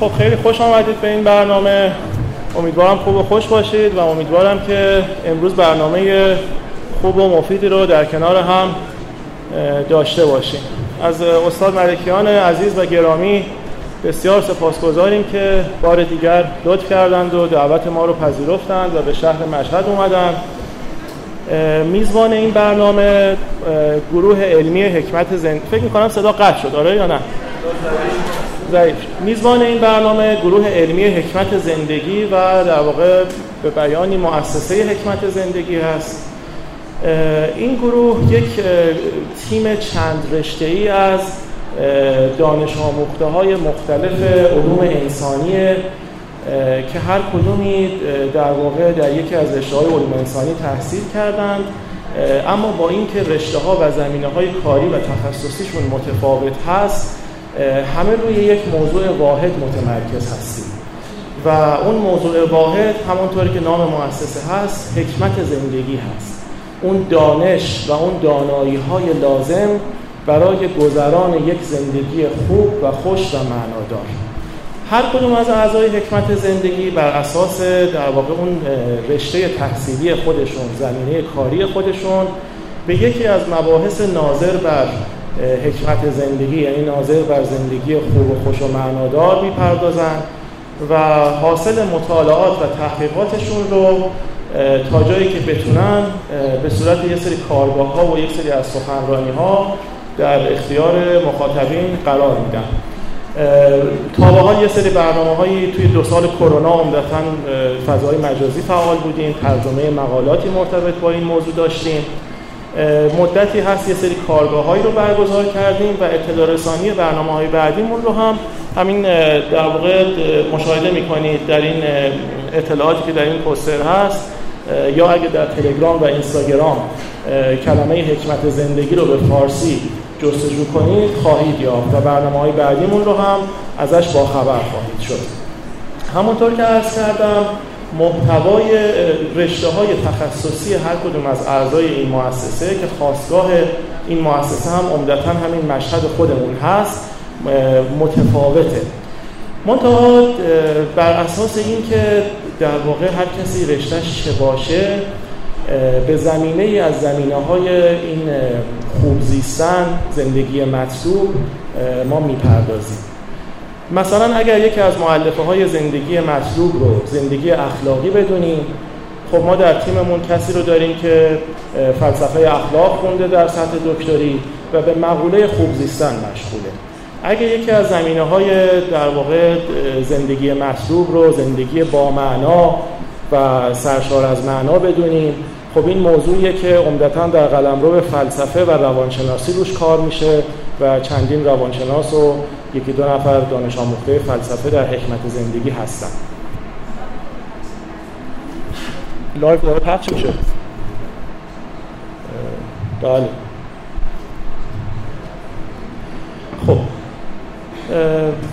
خب خیلی خوش آمدید به این برنامه. امیدوارم خوب و خوش باشید و امیدوارم که امروز برنامه خوب و مفیدی رو در کنار هم داشته باشیم. از استاد ملکیان عزیز و گرامی بسیار سپاسگزاریم که بار دیگر لطف کردند و دعوت ما رو پذیرفتند و به شهر مشهد اومدند میزبان این برنامه گروه علمی حکمت زندگی فکر می‌کنم صدا قطع شد آره یا نه؟ ضعیف. میزبان این برنامه گروه علمی حکمت زندگی و در واقع به بیانی مؤسسه حکمت زندگی هست. این گروه یک تیم چند رشته ای از دانش آموخته های مختلف علوم انسانی که هر کدومی در واقع در یکی از رشته های علوم انسانی تحصیل کردند. اما با اینکه رشته ها و زمینه های کاری و تخصصیشون متفاوت هست همه روی یک موضوع واحد متمرکز هستیم. و اون موضوع واحد همونطوری که نام مؤسسه هست حکمت زندگی هست. اون دانش و اون دانایی های لازم برای گذران یک زندگی خوب و خوش و معنادار. هر کدوم از اعضای حکمت زندگی بر اساس در واقع اون رشته تحصیلی خودشون زمینه کاری خودشون به یکی از مباحث ناظر بر حکمت زندگی یعنی ناظر بر زندگی خوب و خوش و معنادار می‌پردازن و حاصل مطالعات و تحقیقاتشون رو تا جایی که بتونن به صورت یه سری کارگاه ها و یک سری از سخنرانی ها در اختیار مخاطبین قرار میدن. تا یه سری برنامه هایی توی دو سال کرونا عمدتا فضای مجازی فعال بودیم ترجمه مقالاتی مرتبط با این موضوع داشتیم. مدتی هست یه سری کارگاه هایی رو برگزار کردیم و اطلاع رسانی برنامه های بعدیمون رو هم همین در واقع مشاهده می‌کنید در این اطلاعاتی که در این پوستر هست یا اگه در تلگرام و اینستاگرام کلمه حکمت زندگی رو به فارسی جستجو کنید خواهید یافت و برنامه های بعدیمون رو هم ازش با خبر خواهید شد. همونطور که عرض کردم محتوای رشته های تخصصی هر کدوم از اعضای این مؤسسه که خواستگاه این مؤسسه هم عمدتا همین مشهد خودمون هست متفاوته. منتها بر اساس اینکه در واقع هر کسی رشتهش چه باشه به زمینه ای از زمینه های این خوب زیستن زندگی مطلوب ما می‌پردازیم. مثلا اگر یکی از معلفه های زندگی مطلوب رو زندگی اخلاقی بدونیم خب ما در تیممون کسی رو داریم که فلسفه اخلاق خونده در سطح دکتری و به مقوله خوب زیستن مشغوله. اگر یکی از زمینه های در واقع زندگی مطلوب رو زندگی با معنا و سرشار از معنا بدونیم خب این موضوعیه که عمدتا در قلمرو فلسفه و روانشناسی روش کار میشه و چندین روانشناس و یکی دو نفر دانش آموخته فلسفه در حکمت زندگی هستن. لایف داره پخش میشه. بله. خب.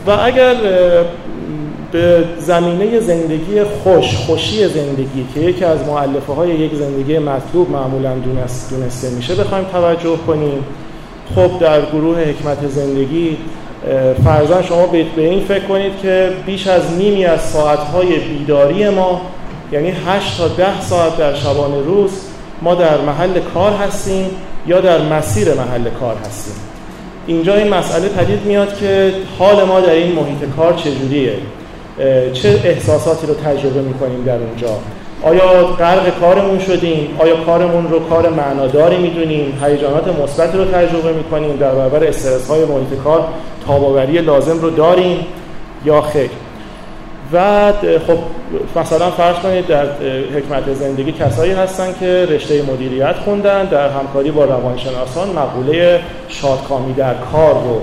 و اگر به زمینه زندگی خوش خوشی زندگی که یکی از معلفه های یک زندگی مطلوب معمولا دونسته میشه بخوایم توجه کنیم. خب در گروه حکمت زندگی فرضا شما به این فکر کنید که بیش از نیمی از ساعتهای بیداری ما یعنی 8 تا 10 ساعت در شبانه روز ما در محل کار هستیم یا در مسیر محل کار هستیم. اینجا این مسئله پدید میاد که حال ما در این محیط کار چجوریه؟ چه احساساتی رو تجربه می‌کنیم در اونجا؟ آیا غرق کارمون شدیم؟ آیا کارمون رو کار معناداری می‌دونیم؟ هیجانات مثبت رو تجربه می‌کنیم؟ در برابر استرس های محیط کار تاباوری لازم رو داریم یا خیر؟ و خب مثلا فرض کنید در حکمت زندگی کسایی هستن که رشته مدیریت خوندن در همکاری با روانشناسان مقوله شادکامی در کار رو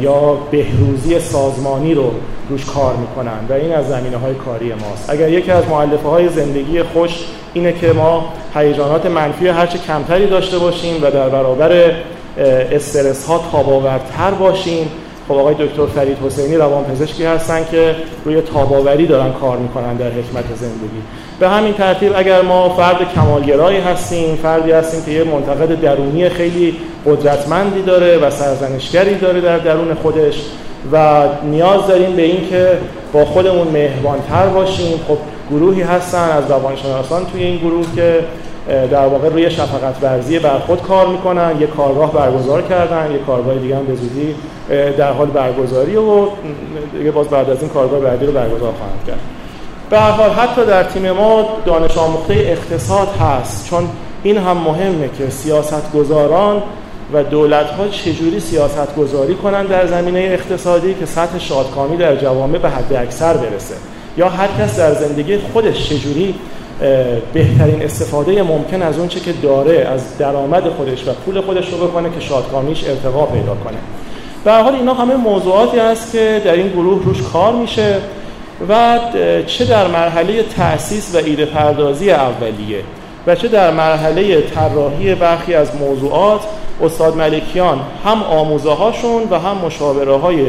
یا بهروزی سازمانی رو روش کار می‌کنن و این از زمینه های کاری ماست. اگر یکی از معلفه های زندگی خوش اینه که ما هیجانات منفی هرچه کمتری داشته باشیم و در برابر استرس ها تاباورتر باشیم خب آقای دکتر فرید حسینی روانپزشکی هستن که روی تاباوری دارن کار می‌کنن در حکمت زندگی. به همین ترتیب اگر ما فرد کمالگرایی هستیم فردی هستیم که یه منتقد درونی خیلی قدرتمندی داره و سرزنشگری داره در درون خودش و نیاز داریم به اینکه با خودمون مهربانتر باشیم. خب گروهی هستن از روانشناسان توی این گروه که در واقع روی شفقت ورزی بر خود کار می‌کنن یه کارگاه برگزار کردن یه کارگاه دیگه هم به در حال برگزاری و دیگه باز بعد از این کارگاه بعدی رو برگزار خواهند کرد. به هر حال حتی در تیم ما دانش آموخته اقتصاد هست چون این هم مهمه که سیاست گذاران و دولت ها چجوری سیاست گذاری کنن در زمینه اقتصادی که سطح شادکامی در جوامع به حد اکثر برسه؟ یا هر کس در زندگی خودش چجوری بهترین استفاده ممکن از اونچه که داره از درآمد خودش و پول خودش رو بکنه که شادکامیش ارتقا پیدا کنه. به حال اینا همه موضوعاتی است که در این گروه روش کار میشه و چه در مرحله تأسیس و ایده پردازی اولیه و چه در مرحله طراحی برخی از موضوعات استاد ملکیان هم آموزه هاشون و هم مشاوره های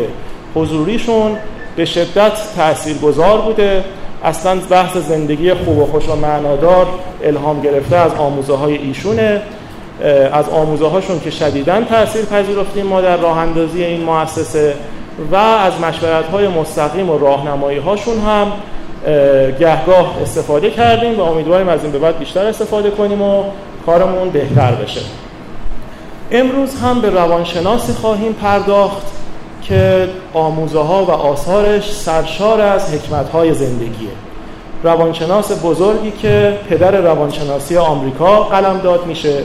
حضوریشون به شدت تاثیرگذار بوده اصلا بحث زندگی خوب و خوش و معنادار الهام گرفته از آموزه های ایشونه از آموزه هاشون که شدیداً تاثیر پذیرفتیم ما در راه اندازی این مؤسسه و از مشورت های مستقیم و راهنمایی هاشون هم گهگاه استفاده کردیم و امیدواریم از این به بعد بیشتر استفاده کنیم و کارمون بهتر بشه. امروز هم به روانشناسی خواهیم پرداخت. که آموزه ها و آثارش سرشار از حکمت های زندگیه. روانشناس بزرگی که پدر روانشناسی آمریکا قلم داد میشه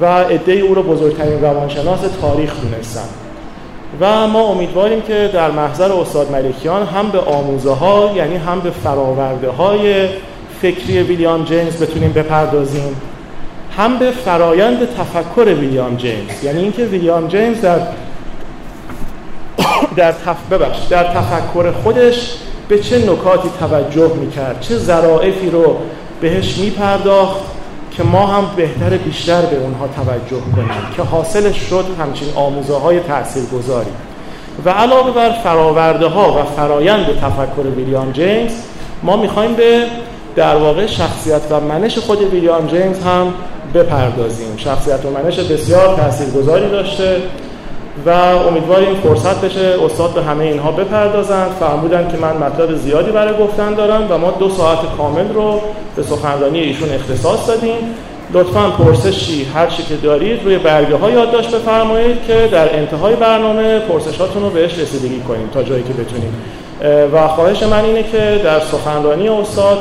و عده او رو بزرگترین روانشناس تاریخ دونستن. و ما امیدواریم که در محضر استاد ملکیان هم به آموزه ها یعنی هم به فراورده های فکری ویلیام جیمز بتونیم بپردازیم هم به فرایند تفکر ویلیام جیمز. یعنی اینکه ویلیام جیمز در در تف... ببخش در تفکر خودش به چه نکاتی توجه می‌کرد؟ چه ظرائفی رو بهش میپرداخت که ما هم بهتر بیشتر به اونها توجه کنیم که حاصلش شد همچین آموزه های تأثیر گذاری و علاوه بر فراورده ها و فرایند تفکر ویلیام جیمز ما می‌خوایم به در واقع شخصیت و منش خود ویلیام جیمز هم بپردازیم. شخصیت و منش بسیار تاثیرگذاری داشته. و امیدواریم فرصت بشه استاد به همه اینها بپردازند. فرمودن که من مطلب زیادی برای گفتن دارم و ما دو ساعت کامل رو به سخنرانی ایشون اختصاص دادیم. لطفا پرسشی هر چی که دارید روی برگه ها یادداشت بفرمایید که در انتهای برنامه پرسشاتون رو بهش رسیدگی کنیم تا جایی که بتونیم. و خواهش من اینه که در سخنرانی استاد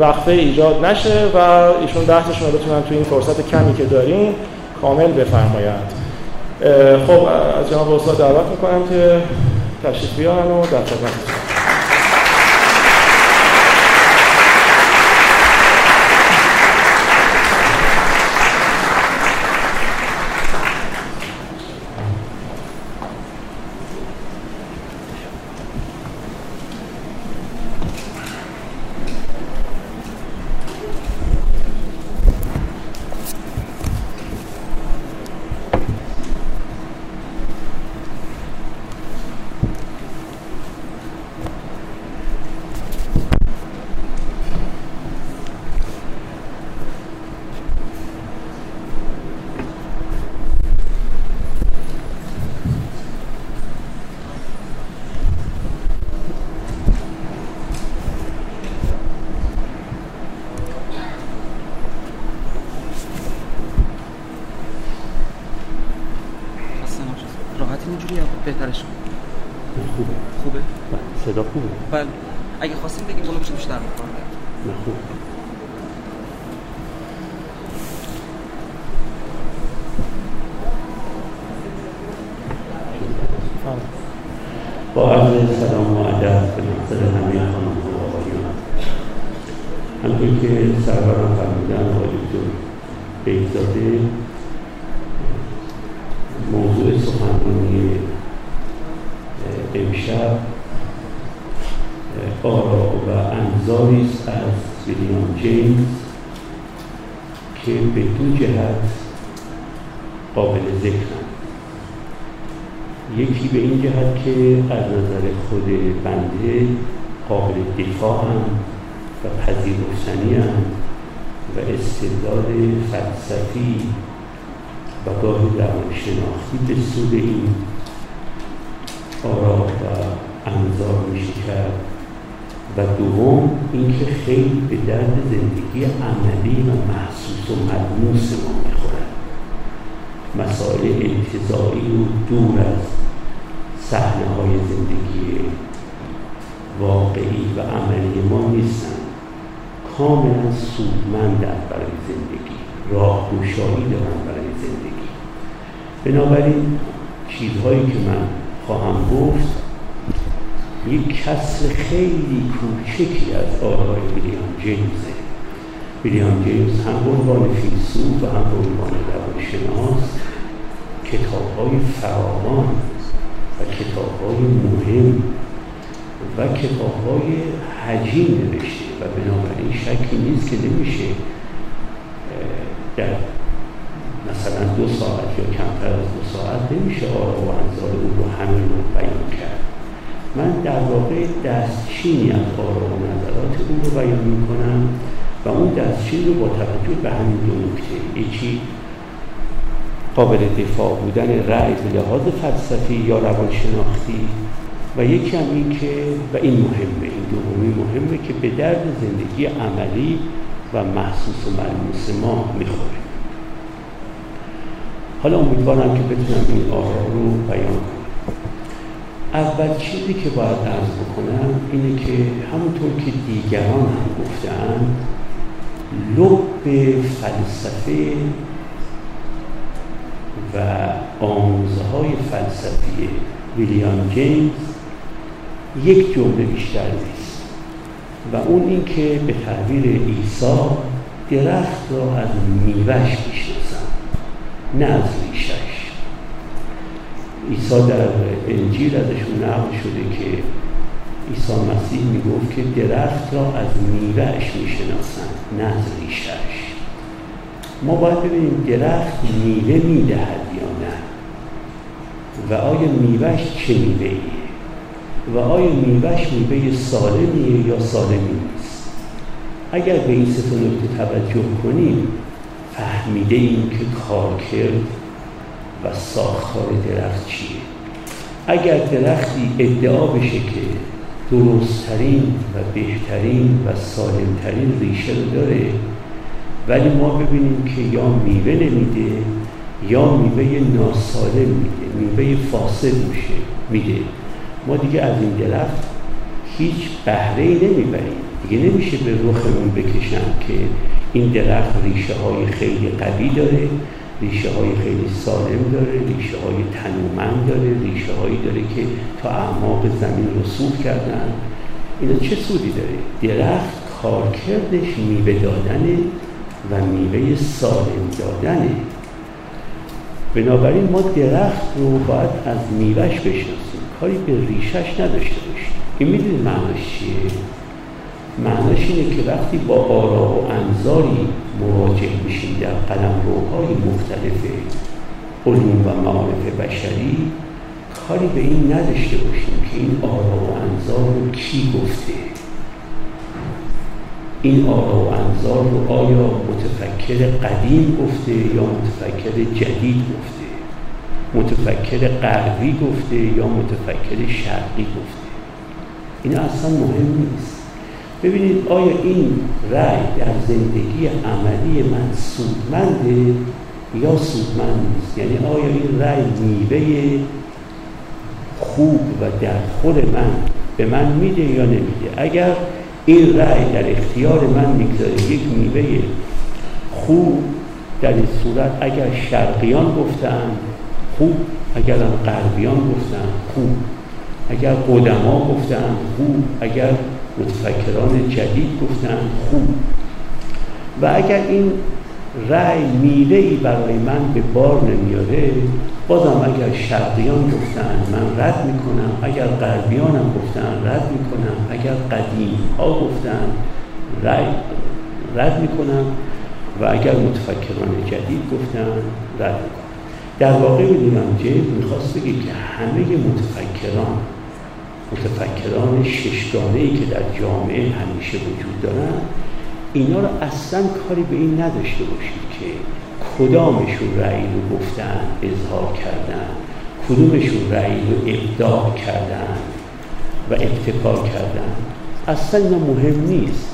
وقفه ایجاد نشه و ایشون بحثشون رو بتونن توی این فرصت کمی که داریم کامل بفرمایند. خب از جناب استاد دعوت می‌کنم که تشریف بیارن و در خدمت находится. فلسفی و گاهی شناختی به سود این آرا و انظار میشه کرد. و دوم اینکه خیلی به درد زندگی عملی و محسوس و ملموس ما می‌خورد. مسائل انتظاری و دور از صحنه های زندگی واقعی و عملی ما نیستن. کاملا سودمندن برای زندگی. راه گشایی دارن برای زندگی. بنابراین چیزهایی که من خواهم گفت یک کسر خیلی کوچکی از آرای ویلیام جیمزه ویلیام جیمز هم عنوان فیلسوف و هم به عنوان روانشناس کتاب های فراوان و کتاب های مهم و کتاب های حجیم نوشته و بنابراین شکی نیست که نمیشه در مثلا دو ساعت یا کمتر از دو ساعت نمیشه آرا و انظار او رو همین رو بیان کرد. من در واقع دستچینی از آرا و نظرات او رو بیان می‌کنم و اون دستچین رو با توجه به همین دو نکته یکی قابل دفاع بودن رأی به لحاظ فلسفی یا روانشناختی. و یکی هم این که و این مهمه این دومی مهمه که به درد زندگی عملی و محسوس و ملموس ما می‌خوره. حالا امیدوارم که بتونم این آرا رو بیان کنم. اول چیزی که باید ارز بکنم اینه که همونطور که دیگران هم گفتن لب فلسفه و آموزه های فلسفی ویلیام جیمز یک جمله بیشتر نیست. و اون این که به تعبیر عیسی درخت را از میوش می‌شناسم نه از ریشش عیسی در انجیل ازشون نقل شده که عیسی مسیح می‌گفت که درخت را از میوهش می‌شناسن نه از ریشش ما باید ببینیم درخت میوه می‌دهد یا نه. و آیا میوهش چه میوه و آیا میوهش میوه سالمیه یا سالمی نیست؟ اگر به این سه نکته توجه کنیم فهمیده ایم که کارکرد و ساختار درخت چیه. اگر درختی ادعا بشه که درستترین و بهترین و سالمترین ریشه رو داره ولی ما ببینیم که یا میوه نمیده یا میوه ناسالم میده میوه فاسد میشه میده. ما دیگه از این درخت هیچ بهره ای نمی‌بریم. دیگه نمیشه به رخمون بکشم که این درخت ریشه های خیلی قوی داره ریشه های خیلی سالم داره ریشه های تنومند داره ریشه هایی داره که تا اعماق زمین رسوخ کردن. اینا چه سودی داره؟ درخت کارکردش میوه دادنه. و میوه سالم دادنه. بنابراین ما درخت رو باید از میوهش بشناسیم. کاری به ریشش نداشته باشیم. این می‌دونید معناش چیه؟ معناش اینه که وقتی با آرا و انظاری مواجه میشیم در قلم روهای مختلف علوم و معارف بشری کاری به این نداشته باشیم که این آرا و انظار رو کی گفته. این آرا و انظار رو آیا متفکر قدیم گفته یا متفکر جدید گفته؟ متفکر غربی گفته یا متفکر شرقی گفته؟ این اصلا مهم نیست. ببینید آیا این رأی در زندگی عملی من سودمنده یا سودمند نیست؟ یعنی آیا این رأی میوه خوب و در خود من به من میده یا نمیده؟ اگر این رأی در اختیار من می‌گذاره یک میوه خوب در این صورت اگر شرقیان گفتن خوب. اگر هم غربیان گفتن خوب. اگر قدما گفتن خوب. اگر متفکران جدید گفتن خوب. و اگر این رأی میوهی برای من به بار نمیاره. بازم اگر شرقیان گفتن من رد می‌کنم اگر غربیان هم گفتن رد می‌کنم اگر قدیم ها گفتن رأی رد می‌کنم و اگر متفکران جدید گفتن رد می‌کنم. در واقع می‌دونم جیب می‌خواست بگه که همه متفکران متفکران ششگانه ای که در جامعه همیشه وجود دارن اینا رو اصلا کاری به این نداشته باشید که کدامشون رأی رو گفتن اظهار کردن کدومشون رأی رو ابداع کردن و ابتکار کردن. اصلا اینا مهم نیست.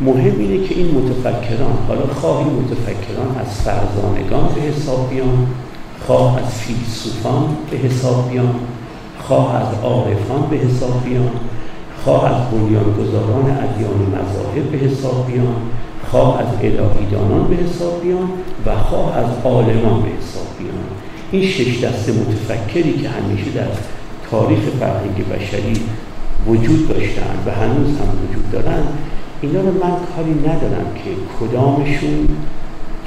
مهم اینه که این متفکران حالا خواه این متفکران از فرزانگان به حساب بیان خواه از فیلسوفان به حساب بیان خواه از عارفان به حساب بیان. خواه از بنیانگذاران ادیان مذاهب به حساب بیان خواه از الهیدانان به حساب بیان و خواه از عالمان به حساب بیان. این شش دسته متفکری که همیشه در تاریخ فرهنگ بشری وجود داشتن و هنوز هم وجود دارن اینا رو من کاری ندارم که کدامشون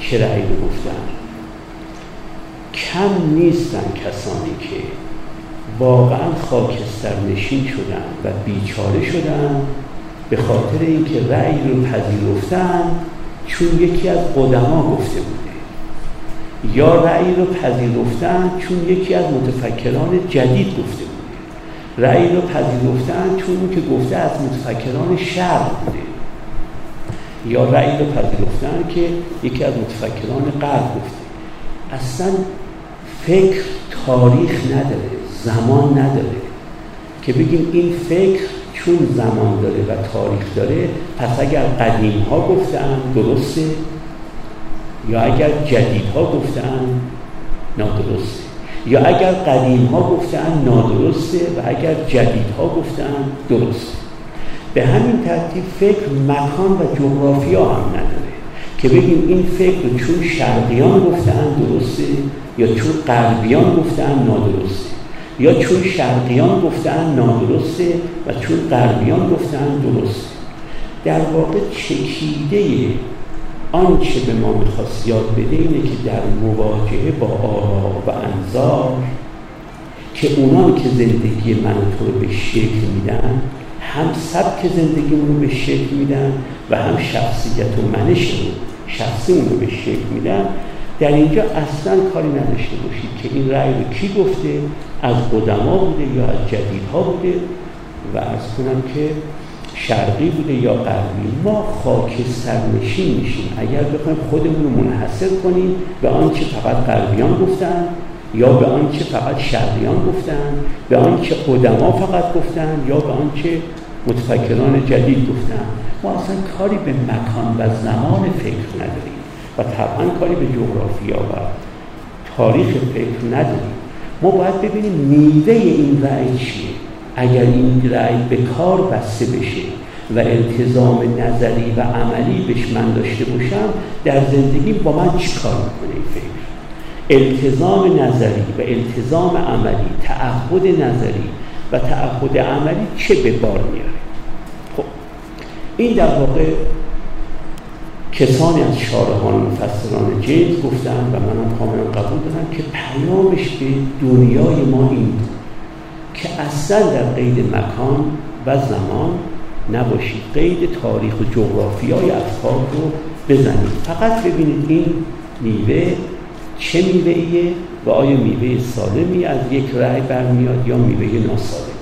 چه رأی گفتن. کم نیستن کسانی که واقعا خاکستر نشین شدن و بیچاره شدن به خاطر اینکه رأی رو پذیرفتن چون یکی از قدما گفته بوده. یا رأی رو پذیرفتن چون یکی از متفکران جدید گفته بوده. رأی رو پذیرفتن چون اون که گفته از متفکران شرق بوده. یا رأی رو پذیرفتن که یکی از متفکران غرب گفته. اصلا فکر تاریخ نداره. زمان نداره. که بگیم این فکر چون زمان داره و تاریخ داره پس اگر قدیم ها گفتن درسته یا اگر جدید ها گفتن نادرسته. یا اگر قدیم ها گفتن نادرسته و اگر جدید ها گفتن درسته. به همین ترتیب فکر مکان و جغرافیا هم نداره. که بگیم این فکر چون شرقیان گفتن درسته یا چون غربیان گفتن نادرسته. یا چون شرقیان گفتن نادرسته و چون غربیان گفتن درسته. در واقع چکیده آنچه به ما می‌خواست یاد بده اینه که در مواجهه با آرا و انظار که اونان که زندگی من تو رو به شکل میدن هم سبک زندگیمون رو به شکل میدن و هم شخصیت و منشمون شخصیمون رو به شکل میدن در اینجا اصلا کاری نداشته باشید که این رأی رو کی گفته از قدما بوده یا از جدیدها بوده و از کنم که شرقی بوده یا غربی. ما خاک سرنشین میشیم. اگر بخوایم خودمون رو منحصر کنیم به آنچه فقط غربیان گفتن یا به آنچه فقط شرقیان گفتن به آنچه قدما فقط گفتن یا به آنچه متفکران جدید گفتن. ما اصلا کاری به مکان و زمان فکر نداریم. و طبعا کاری به جغرافیا و تاریخ فکر نداریم. ما باید ببینیم میوه این رأی چیه. اگر این رأی به کار بسته بشه و التزام نظری و عملی بهش من داشته باشم در زندگی با من چی کار می‌کنه این فکر؟ التزام نظری و التزام عملی تعهد نظری و تعهد عملی چه به بار میاره خب این در واقع کسانی از شارحان مفسران جیمز گفتن و منم کاملا قبول دارم که پیامش به دنیای ما این که اصلا در قید مکان و زمان نباشید. قید تاریخ و جغرافیای افکار رو بزنید. فقط ببینید این میوه چه میوه و آیا میوه سالمی از یک رأی برمیاد یا میوه ناسالمی.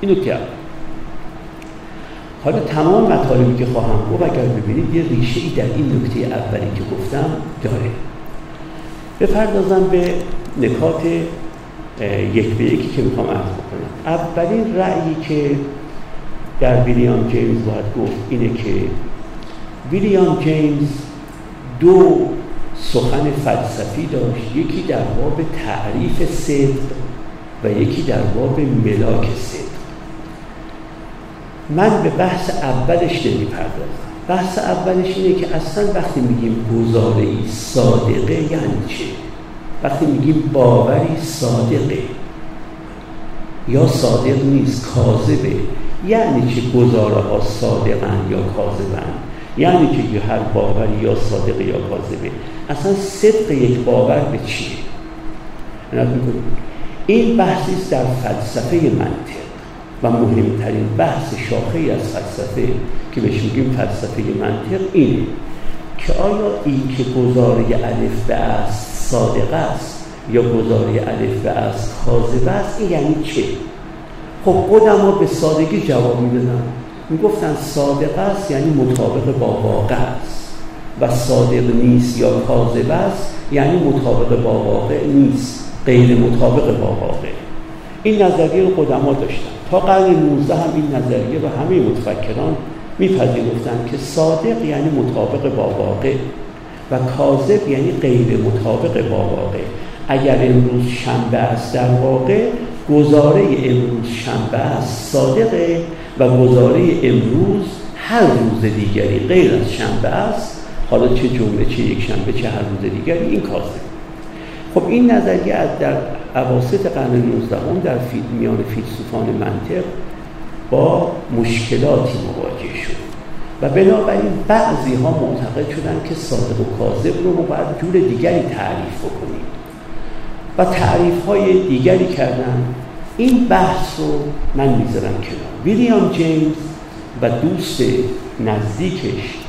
اینو که حالا تمام مطالبی که خواهم گفت اگر ببینید یه ریشه ای در این نکته اولی که گفتم داره. بپردازم به نکات یک به یکی که می‌خوام عرض بکنم. اولین رأیی که در ویلیام جیمز باید گفت اینه که ویلیام جیمز دو سخن فلسفی داشت. یکی در باب تعریف صدق و یکی در باب ملاک صدق. من به بحث اولش نمی‌پردازم. بحث اولش اینه که اصلا وقتی میگیم گزاره صادقه یعنی چه وقتی میگیم باوری صادقه یا صادق نیست کاذبه یعنی چه گزاره ها صادقن یا کاذبن؟ یعنی که هر باوری یا صادقه یا کاذبه؟ اصلا صدق یک باور به چیه؟ این بحثی در فلسفه منطق و مهمترین بحث شاخه از فلسفه که بهش میگیم فلسفه منطق اینه که آیا این که گزاره الف به است صادق است یا گزاره الف به است کاذب است؟ این یعنی چه؟ خب قدما به سادگی جواب می‌دادن می‌گفتن صادق است یعنی مطابق با واقع است و صادق نیست یا کاذب است یعنی مطابق با واقع نیست غیر مطابق با واقع. این نظریه رو قدما داشتن تا قرن 19 هم این نظریه رو همه متفکران میپذیرفتن که صادق یعنی مطابق با واقع و کاذب یعنی غیر مطابق با واقع. اگر امروز شنبه است در واقع گزاره امروز شنبه است صادقه و گزاره امروز هر روز دیگری غیر از شنبه است. حالا چه جمعه چه یک شنبه چه هر روز دیگری این کاذب خب این نظریه از در عواسط قرن 19 در میان فیلسوفان منطق با مشکلاتی مواجه شد و بنابراین بعضی ها معتقد شدن که صادق و کاذب رو ما باید جور دیگری تعریف بکنیم. و تعریف های دیگری کردن. این بحث رو من می‌ذارم کنار. ویلیام جیمز و دوست نزدیکش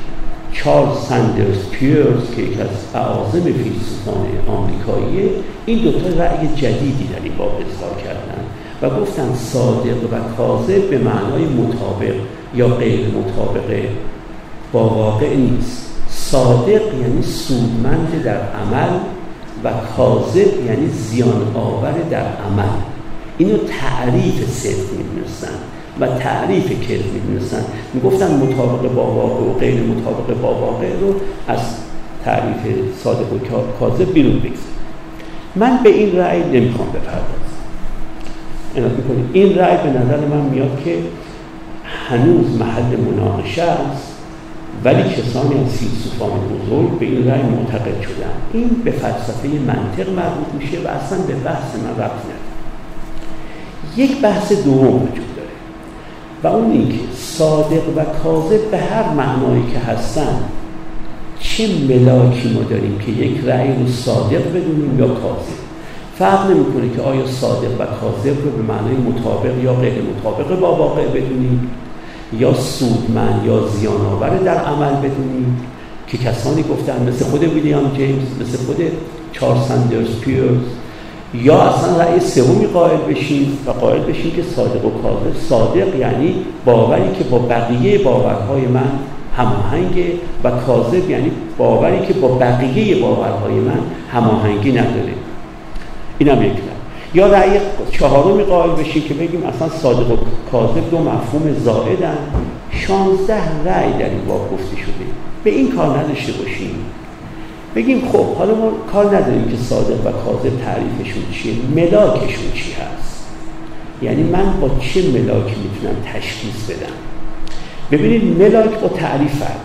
چارلز سندرز پیرز که یکی از اعاظم فیلسوفان آمریکایی این دوتا رأی جدیدی در این باب اظهار کردن و گفتن صادق و کاذب به معنای مطابق یا غیر مطابق با واقع نیست. صادق یعنی سودمند در عمل و کاذب یعنی زیان آور در عمل. اینو تعریف صدق می‌دونستن و تعریف کذب می‌دونستن. می‌گفتن مطابق با واقع و غیر مطابق با واقع رو از تعریف صادق و کاذب بیرون بگذاریم من به این رأی نمی‌خوام بپردازم. این رأی به نظر من میاد که هنوز محل مناقشه است ولی کسانی از فیلسوفان بزرگ به این رأی معتقد شدن. این به فلسفه منطق مربوط میشه و اصلا به بحث من رفت یک بحث دوم وجود و اون اینکه صادق و کاذب به هر معنایی که هستن چه ملاکی ما داریم که یک رأی رو صادق بدونیم یا کاذب؟ فرق نمی‌کنه که آیا صادق و کاذب رو به معنای مطابق یا غیر مطابق با واقع بدونیم یا سودمند یا زیان آور در عمل بدونیم؟ که کسانی گفتن مثل خود ویلیام جیمز مثل خود چارلز سندرز پیرز یا اصلا رأی سومی قائل بشیم و قائل بشیم که صادق و کاذب صادق یعنی باوری که با بقیه باورهای من هماهنگه و کاذب یعنی باوری که با بقیه باورهای من هماهنگی نداره. اینم یک یا رأی چهارمی قائل بشیم که بگیم اصلا صادق و کاذب دو مفهوم زائدن. شانزده رأی در این باب گفته شده. به این کار نداشته باشیم بگیم خب حالا ما کار نداریم که صادق و کاذب تعریفشون چیه. ملاکشون چی هست؟ یعنی من با چه ملاکی می‌تونم تشخیص بدم؟ ببینید ملاک با تعریف فرق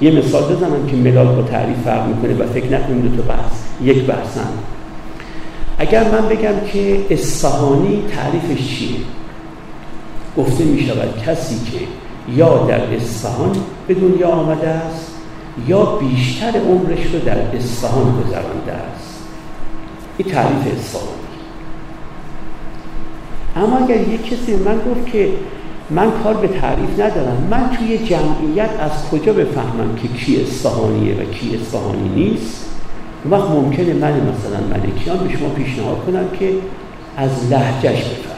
یه مثال بزنم که ملاک با تعریف فرق می‌کنه و فکر نکنیم دو تا بحث یک بحثن اگر من بگم که اصفهانی تعریفش چیه؟ گفته می شود کسی که یا در اصفهان به دنیا آمده است یا بیشتر عمرش رو در اصفهان گذرانده است. این تعریف اصفهانی. اما اگر یک کسی من گفت که من کار به تعریف ندارم من توی جمعیت از کجا بفهمم که کی اصفهانیه و کی اصفهانی نیست؟ وقت ممکنه من مثلا ملکیان به شما پیشنهاد کنم که از لحجهش بفهم.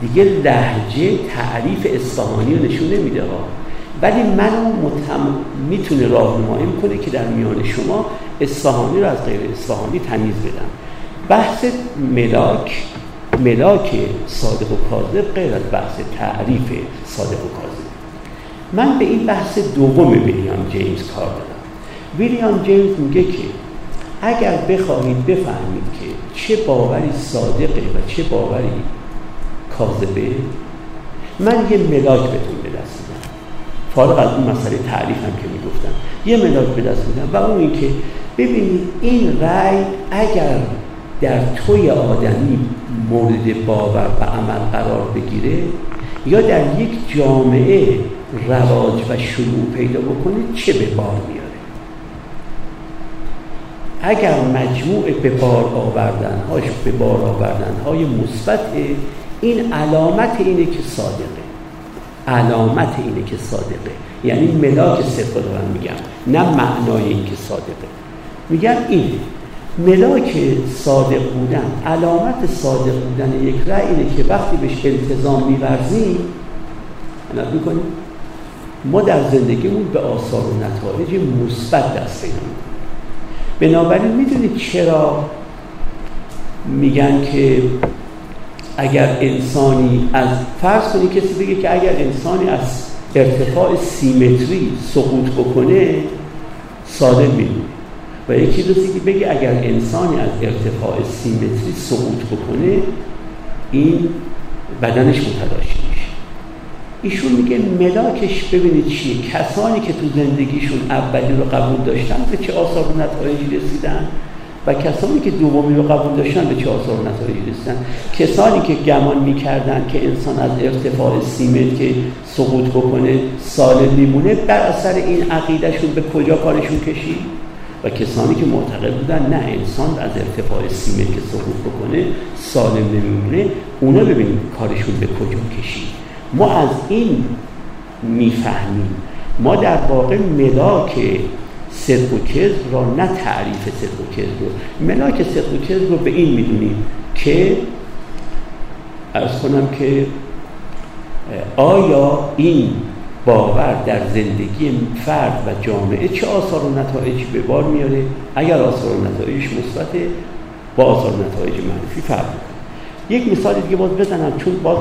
دیگه لحجه تعریف اصفهانی رو نشون نمیده ها. ولی منو متم... می‌تونه راهنمایی کنه که در میان شما اصفهانی رو از غیر اصفهانی تمیز بدم. بحث ملاک ملاک صادق و کاذب غیر از بحث تعریف صادق و کاذب. من به این بحث دوم ویلیام جیمز کار دارم. ویلیام جیمز میگه که اگر بخواهید بفهمید که چه باوری صادقه و چه باوری کاذبه من یه ملاک بهتون به دست میدم فارغ از اون مسئله تعریف هم که می‌گفتم. یه ملاک به دست میدم. و اون اینکه ببینید این رأی اگر در توی آدمی مورد باور و عمل قرار بگیره یا در یک جامعه رواج و شروع پیدا بکنه چه به بار میاد اگر مجموع به بار آوردنهاش به بار آوردنهای مثبت این علامت اینه که صادقه. علامت اینه که صادقه. یعنی ملاک صدق دارم میگم نه معنای این که صادقه. میگم این ملاک صادق بودن علامت صادق بودن یک رأی اینه که وقتی بهش التزام میورزیم می‌کنیم ما در زندگیمون به آثار و نتایج مثبت دست پیدا بنابراین می‌دونید چرا میگن که اگر انسانی از فرض کنی کسی بگه که اگر انسانی از ارتفاع سیمتری سقوط بکنه سالم میمونه و یکی دوستی که بگه اگر انسانی از ارتفاع سیمتری سقوط بکنه این بدنش متلاشی میشه. ایشون میگه ملاکش ببینید چیه. کسانی که تو زندگیشون اولی رو قبول داشتن به چه آثار و نتایجی رسیدن و کسانی که دومی رو قبول داشتن به چه آثار و نتایجی رسیدن. کسانی که گمان می‌کردن که انسان از ارتفاع سیمتر که سقوط بکنه سالم میمونه بر اثر این عقیدهشون به کجا کارشون کشید؟ و کسانی که معتقد بودن نه انسان از ارتفاع سیمه که سقوط بکنه سالم نمیمونه اونا ببینیم کارشون به کجا کشید. ما از این می‌فهمیم. ما در واقع ملاک صدق و کذب را نه تعریف صدق و کذب رو. ملاک صدق و کذب رو به این می‌دونیم که ارز کنم که آیا این باور در زندگی فرد و جامعه چه آثار و نتایجی به بار میاره؟ اگر آثار و نتایجش مثبت با آثار و نتایج منفی فرق یک مثال دیگه باز بزنم چون باز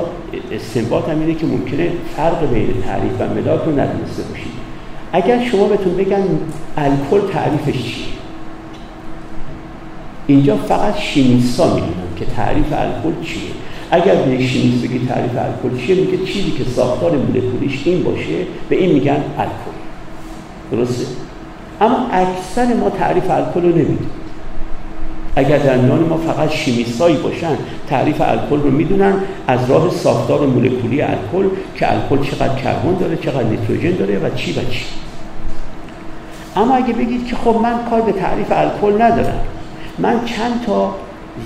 استنباط هم اینه که ممکنه فرق بین تعریف و ملاک رو ندونسته باشید اگر شما بهتون بگن الکل تعریفش چیه اینجا فقط شیمیستا می‌دونن که تعریف الکل چیه. اگر به شیمیست بگی تعریف الکل چیه میگه چیزی که ساختار مولکولیش این باشه به این میگن الکل. درسته؟ اما اکثر ما تعریف الکل رو نمی‌دونیم. اگر میان ما فقط شیمیستایی باشن تعریف الکل رو می‌دونن از راه ساختار مولکولی الکل که الکل چقدر کربن داره چقدر نیتروژن داره و چی و چی. اما اگه بگید که خب من کار به تعریف الکل ندارم من چند تا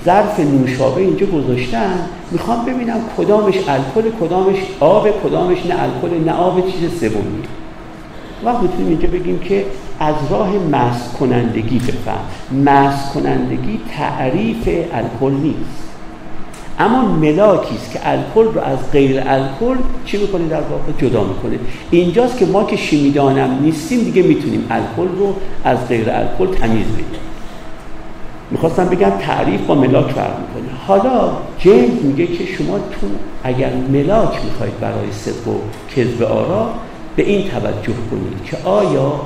ظرف نوشابه اینجا گذاشتن می‌خوام ببینم کدامش الکل کدامش آب کدامش نه الکل نه آب چیز سومی. و می‌تونیم اینجا بگیم که از راه مست کنندگی بفهم. مست کنندگی تعریف الکل نیست. اما ملاکی است که الکل رو از غیر الکل چی می‌کنه در واقع؟ جدا می‌کنه. اینجاست که ما که شیمیدانم نیستیم دیگه می‌تونیم الکل رو از غیر الکل تمیز بدیم. می‌خواستم بگم تعریف با ملاک فرق می‌کنه. حالا جیمز میگه که شما تو اگر ملاک می‌خواید برای صدق و کذب آرا به این توجه کنید که آیا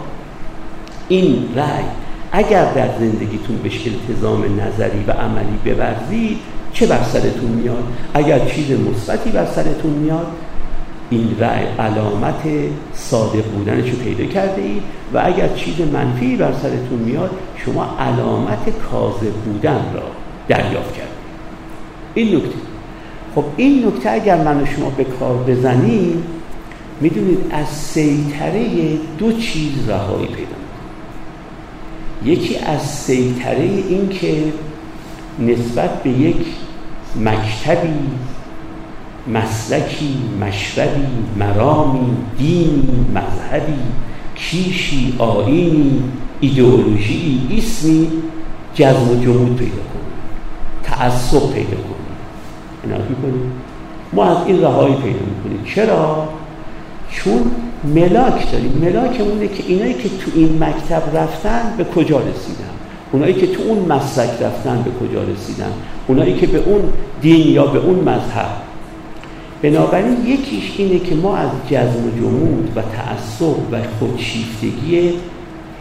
این رأی اگر در زندگیتون به التزام نظری و عملی بورزید چه بر سرتون میاد؟ اگر چیز مثبتی بر سرتون میاد این رأی علامت صادق بودنش رو پیدا کرده اید و اگر چیز منفی بر سرتون میاد شما علامت کاذب بودن را دریافت کرد این نکته. خب این نکته اگر من و شما به کار بزنیم می‌دونید از سیطره دو چیز رهایی پیدا یکی از سیطره این که نسبت به یک مکتبی مسلکی مشربی مرامی دینی مذهبی کیشی آینی ایدئولوژی اسمی جزم و جمود پیدا کنیم تعصب پیدا کنیم عنایت می‌کنیم ما از این رهایی پیدا می‌کنیم. چرا؟ چون ملاک داریم. ملاکمونه که اینایی که تو این مکتب رفتن به کجا رسیدن؟ اونایی که تو اون مسلک رفتن به کجا رسیدن؟ اونایی که به اون دین یا به اون مذهب. بنابراین یکیش اینه که ما از جزم و جمود و تعصب و خودشیفتگی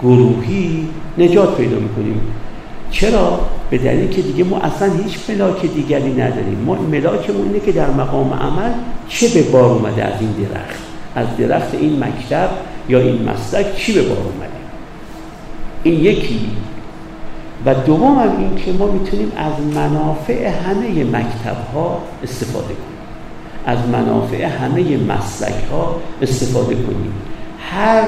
گروهی نجات پیدا می‌کنیم. چرا؟ به دلیل که دیگه ما اصلا هیچ ملاک دیگری نداریم. ما ملاکمون اینه که در مقام عمل چه به بار اومده از این درخت. از درخت این مکتب یا این مسلک چی به بار اومده؟ این یکی. و دوم هم این که ما می‌تونیم از منافع همه مکتب ها استفاده کنیم. از منافع همه مسلک ها استفاده کنیم. هر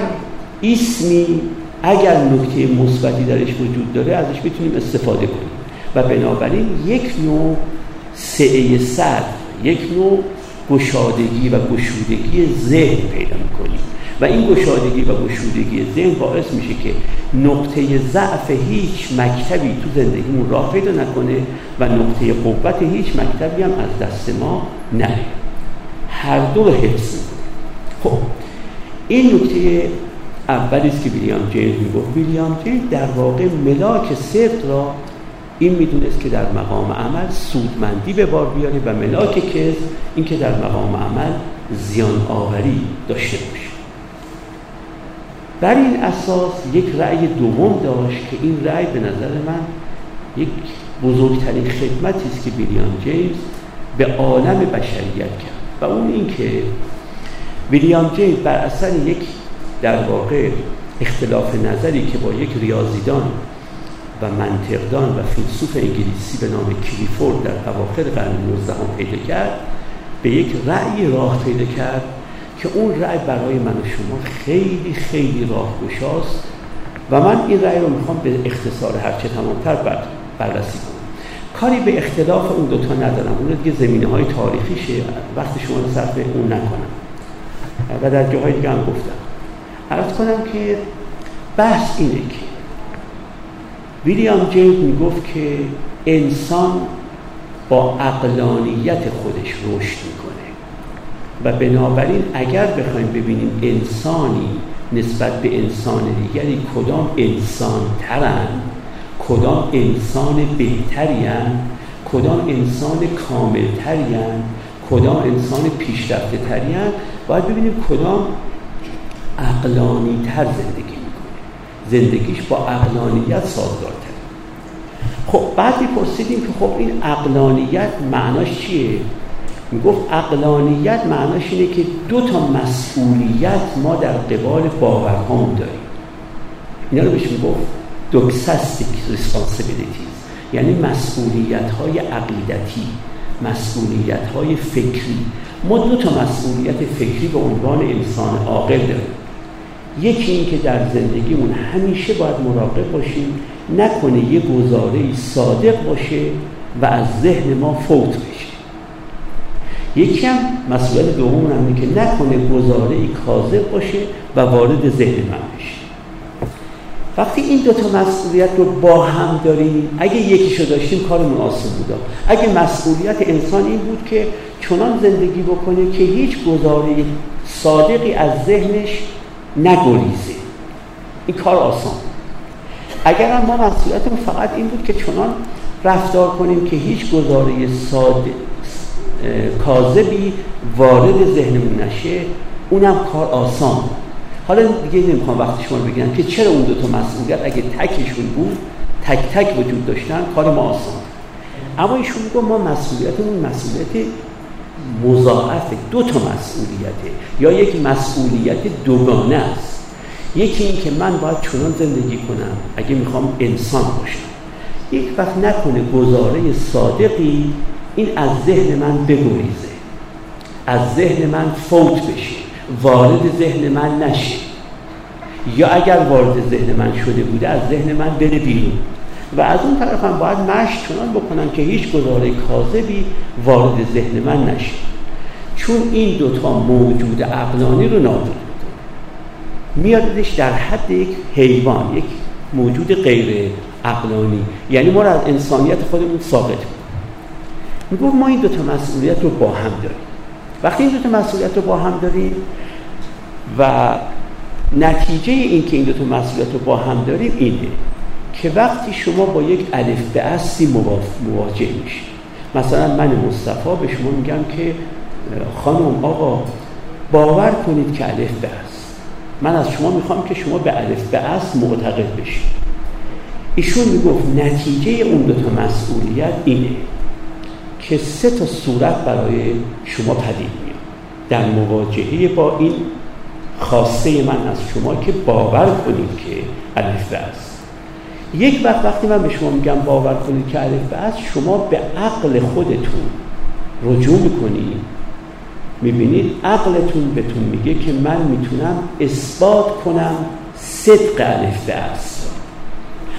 اسمی اگر نکته مثبتی درش وجود داره ازش می‌تونیم استفاده کنیم. و بنابراین یک نوع سعه صد یک نوع گشادگی و گشودگی ذهن پیدا می‌کنیم. و این گشادگی و گشودگی ذهن باعث میشه که نقطه ضعف هیچ مکتبی تو زندگیمون راه پیدا نکنه و نقطه قوت هیچ مکتبی هم از دست ما نره. هر دو رو حفظ. خب این نکته اولی است که ویلیام جیمز می‌گفت. ویلیام جیمز در واقع ملاک صدق را این می‌دونست که در مقام عمل سودمندی به بار بیاره و ملاک کز این که در مقام عمل زیان آوری داشته باشه. بر این اساس یک رأی دوم داشت که این رأی به نظر من یک بزرگترین خدمتی است که ویلیام جیمز به عالم بشریت کرد. و اون این که ویلیام جیمز بر اثر یک در واقع اختلاف نظری که با یک ریاضیدان و منطقدان و فیلسوف انگلیسی به نام کلیفورد در اواخر قرن 19 پیدا کرد به یک رأی راه پیدا کرد که اون رأی برای من و شما خیلی خیلی راه گشاست و من این رأی رو می‌خوام به اختصار هرچه تمامتر بر بررسی کنم. کاری به اختلاف اون دوتا ندارم. اون دیگه زمینه های تاریخیشه. وقت شما رو صرف اون نکنم. و در جاهای دیگه هم گفتم. عرض کنم که بحث اینه که ویلیام جیمز می‌گفت که انسان با اقلانیت خودش رشد می‌کنه. و بنابراین اگر بخوایم ببینیم انسانی نسبت به انسان دیگری کدام انسان ترن کدام انسان بهترین کدام انسان کاملترین کدام انسان پیشرفته ترین باید ببینیم کدام اقلانی تر زندگی زندگیش با عقلانیت سازگارتر. خب بعد میپرسیدیم که خب این عقلانیت معناش چیه؟ می‌گفت عقلانیت معناش اینه که دو تا مسئولیت ما در قبال باورهامون داریم. اینا رو بهش می‌گفت doxastic responsibilities یعنی مسئولیت های عقیدتی مسئولیت های فکری. ما دو تا مسئولیت فکری به عنوان انسان عاقل داریم. یکی این که در زندگیمون همیشه باید مراقب باشیم نکنه یه گزاره صادق باشه و از ذهن ما فوت بشه. یکی هم مسئولیت دومون هم که نکنه گزاره کاذب باشه و وارد ذهن من بشه. وقتی این دو تا مسئولیت رو با هم داریم اگه یکیشو داشتیم کارمون آسون بودا اگه مسئولیت انسان این بود که چنان زندگی بکنه که هیچ گزاره صادقی از ذهنش نگریزه. این کار آسان. اگر ما مسئولیتمون فقط این بود که چنان رفتار کنیم که هیچ گزاره ساده کاذبی وارد ذهنمون نشه اونم کار آسان حالا دیگه نمی‌خوام وقتی شما بگم که چرا اون دو تا مسئولیت اگه تکشون بود تک تک وجود داشتن کار ما آسان اما ایشون میگه ما مسئولیتمون مسئولیت مضاعف دو تا مسئولیته یا یک مسئولیت دوگانه است. یکی این که من باید چنان زندگی کنم اگه می‌خوام انسان باشم. یک وقت نکنه گزاره صادقی این از ذهن من بگریزه. از ذهن من فوت بشه. وارد ذهن من نشه. یا اگر وارد ذهن من شده بوده از ذهن من بره بیرون. و از اون طرف هم باید مشت چنان بکنم که هیچ گزاره کاذبی وارد ذهن من نشه. چون این دوتا موجود عقلانی رو نابود میادش در حد یک حیوان یک موجود غیر عقلانی. یعنی ما رو از انسانیت خودمون ساقط می‌گفت ما این دوتا مسئولیت رو با هم داریم. وقتی این دوتا مسئولیت رو با هم داریم و نتیجه این که این دوتا مسئولیت رو با هم داریم اینه. که وقتی شما با یک الف به اصلی مواجه میشید. مثلا من مصطفی به شما میگم که خانم آقا باور کنید که الف به است من از شما می‌خوام که شما به الف به اصل معتقد بشید. ایشون می‌گفت نتیجه اون دو تا مسئولیت اینه که سه تا صورت برای شما پدید میاد. در مواجهه با این خواسته من از شما که باور کنید که الف به است یک وقت وقتی من به شما میگم باور کنید که الف به شما به عقل خودتون رجوع می‌کنید می‌بینید؟ عقلتون بهتون میگه که من می‌تونم اثبات کنم صدق الف به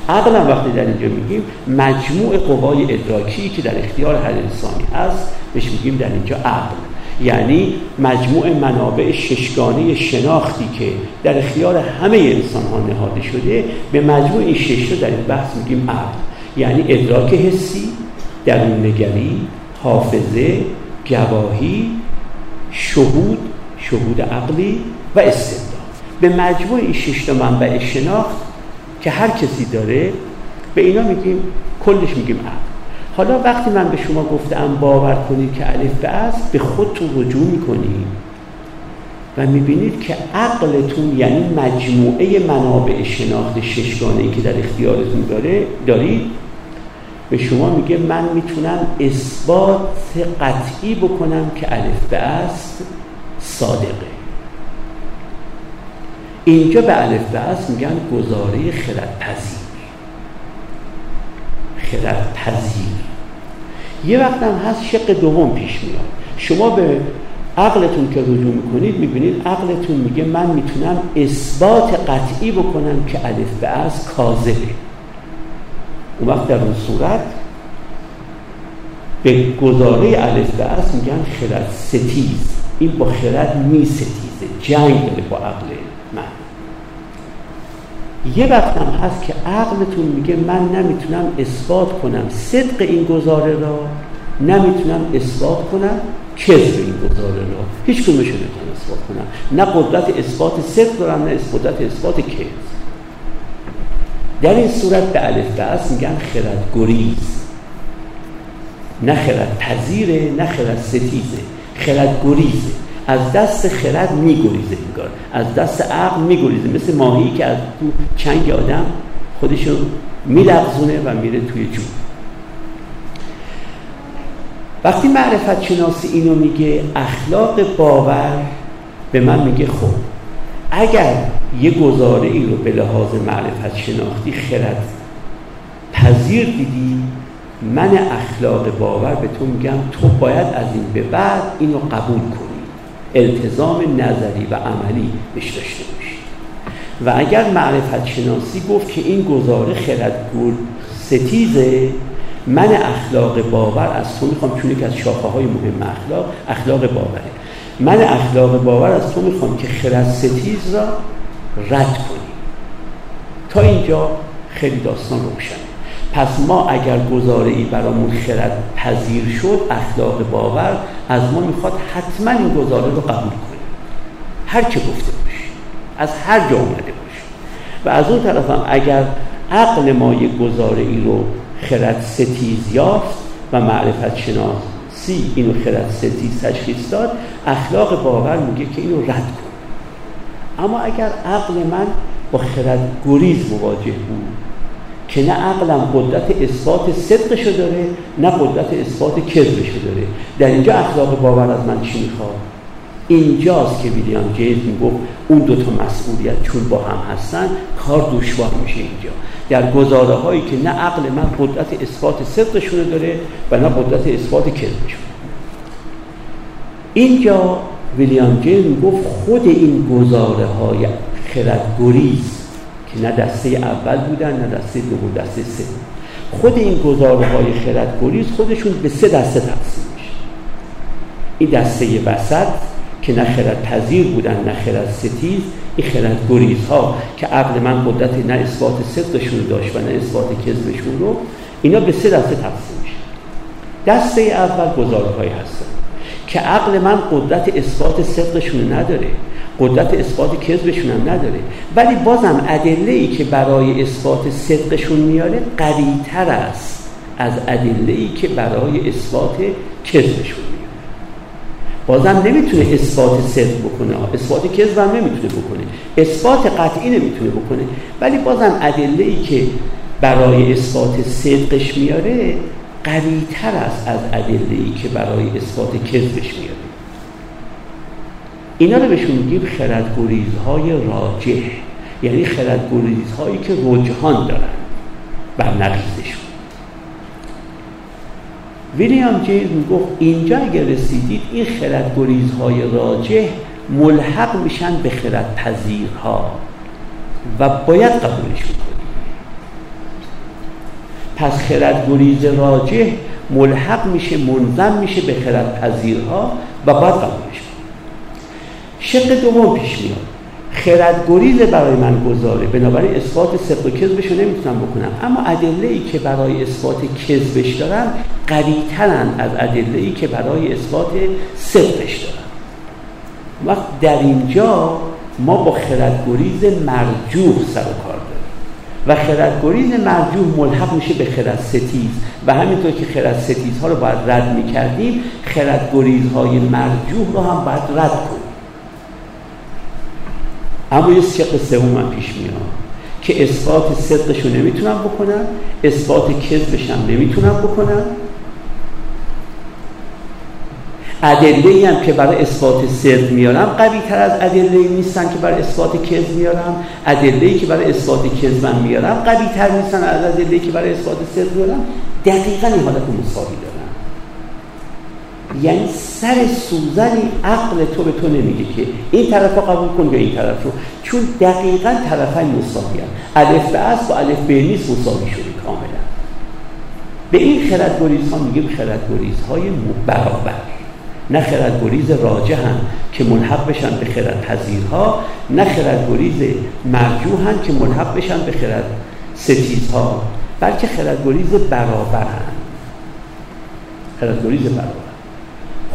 عقلم وقتی در اینجا میگیم مجموع قوای ادراکی که در اختیار هر انسانی هست بهش میگیم در اینجا عقل. یعنی مجموع منابع ششگانه شناختی که در اختیار همه انسان ها نهاده شده به مجموع این شش در این بحث میگیم عقل. یعنی ادراک حسی درون نگری حافظه گواهی شهود شهود عقلی و استدلال به مجموع این شش تا منبع شناخت که هر کسی داره به اینا میگیم کلش میگیم عقل. حالا وقتی من به شما گفتم باور کنید که الف به است به خودتون رجوع می‌کنید و می‌بینید که عقلتون یعنی مجموعه منابع شناخت ششگانه که در اختیارتون داره دارید به شما میگه من می‌تونم اثبات قطعی بکنم که الف به است صادقه. اینجا به الف به است میگن گزاره خرد پذیر خرد پذیر. یه وقت هم هست شق دوم پیش میاد. شما به عقلتون که رجوع می‌کنید می‌بینید عقلتون میگه من می‌تونم اثبات قطعی بکنم که الف به از کاذبه. اون وقت در اون صورت به گزاره الف به از میگن خرد ستیز. این با خرد می ستیزه جنگ داره با عقل. من یه وقت هم هست که عقلتون میگه من نمی‌تونم اثبات کنم. صدق این گزاره را نمی‌تونم اثبات کنم. کذب این گزاره را. هیچ کنمشو نمی‌تونم اثبات کنم. نه قدرت اثبات صدق دارم نه قدرت اثبات کذب. در این صورت به الف میگن خرد گریز نه خرد پذیره نه خرد ستیزه خرد گریزه از دست خرد میگریزه انگار از دست عقل میگریزه. مثل ماهی که از تو چنگ آدم خودشو میلغزونه و میره توی جو وقتی معرفت شناسی اینو میگه اخلاق باور به من میگه خب اگر یه گزاره ای رو به لحاظ معرفت شناختی خرد پذیر دیدی من اخلاق باور به تو میگم تو باید از این به بعد اینو قبول کنی. التزام نظری و عملی بهش داشته باشی. و اگر معرفت شناسی گفت که این گزاره خردگول ستیزه من اخلاق باور از تو می‌خوام چون که از شاخه های مهم اخلاق اخلاق باوره. من اخلاق باور از تو می‌خوام که خرد ستیز را رد کنی. تا اینجا خیلی داستان روشن. پس ما اگر گزاره ای برامون خرد پذیر شد اخلاق باور از ما می‌خواد حتما این گزاره رو قبول کنیم هر چه گفته باشی از هر جا اومده باشی و از اون طرف هم اگر عقل ما یک گزاره ای رو خرد ستیز یافت و معرفت شناسی اینو خرد ستیز تشخیص داد اخلاق باور میگه که اینو رد کن. اما اگر عقل من با خرد گریز مواجه بود که نه عقلم قدرت اثبات صدقشو داره نه قدرت اثبات کذبشو داره. در اینجا اخلاق باور از من چی می‌خواد؟ اینجاست که ویلیام جیمز می‌گفت اون دوتا مسئولیت چون با هم هستن کار دشوار میشه اینجا. در گزاره هایی که نه عقل من قدرت اثبات صدقشون داره و نه قدرت اثبات کذبشون اینجا ویلیام جیمز گفت خود این گزاره های خردگریز که نه دسته اول بودن نه دسته دوم دسته سه. خود این گزاره های خردگریز خودشون به سه دسته تقسیم میشه. این دسته وسط که نه خرد پذیر بودن نه خرد ستیز این خرد گریز ها که عقل من قدرت نه اثبات صدقشون داشت و نه اثبات کذبشون رو اینا به سه دسته تقسیم میشه. دسته اول گزاره هستن که عقل من قدرت اثبات صدقشون نداره. قدرت اثبات کذبشون هم نداره. ولی بازم ادله ای که برای اثبات صدقشون میاره قویتر است از ادله ای که برای اثبات کذبشون میاره. بازم نمی‌تونه اثبات صدق بکنه. اثبات کذب هم نمی‌تونه بکنه. اثبات قطعی نمی‌تونه بکنه. ولی بازم ادله ای که برای اثبات صدقش میاره قویتر است از ادله ای که برای اثبات کذبش میاره. اینا رو بهشون میگیم خردگریزهای راجح. یعنی خردگریزهایی که رجحان دارن. بر نقیزشون. ویلیام جیمز می‌گفت اینجا اگر رسیدید این خردگریزهای راجح ملحق میشن به خردپذیرها. و باید قبولشون کنید. پس خردگریز راجح ملحق میشه منظم میشه به خردپذیرها و باید قبولش شق دوم پیش میاد. خردگریز برای من گذاره. بنابراین اثبات صدق و کذبش رو نمی‌تونم بکنم. اما ادله ای که برای اثبات کذبش دارم قوی از ادله ای که برای اثبات صدقش دارم وقت در اینجا ما با خردگریز مرجوح سر و کار داریم. و خردگریز مرجوح ملحق میشه به خرد ستیز و همینطور که خرد ستیز ها رو باید رد می‌کردیم خردگریز های مرجوح رو هم باید رد کنیم. اما یه شق سوم هم پیش میاد که اثبات صدقش رو نمی‌تونم بکنم اثبات کذبش هم نمی‌تونم بکنم ادله هم که برای اثبات صدق میارم قوی تر از ادله نیستن که برای اثبات کذب میارم ادله که برای اثبات کذب میارم قوی تر نیستن از ادله که برای اثبات صدق میارم دقیقا این حالت مساوی یعنی سر سوزنی عقل تو به تو نمیگه که این طرف رو قبول کن یا این طرف رو. چون دقیقا طرفین مساوی. الف به اصل و الف به نیست مساوی شده کاملا. به این خردگریز ها میگیم خردگریز های برابر. نه خردگریز راجع هم که ملحق بشن به خرد پذیرها نه خردگریز مرجوع هم که ملحق بشن به خرد ستیزها بلکه خردگریز برابر هم خردگریز برابر.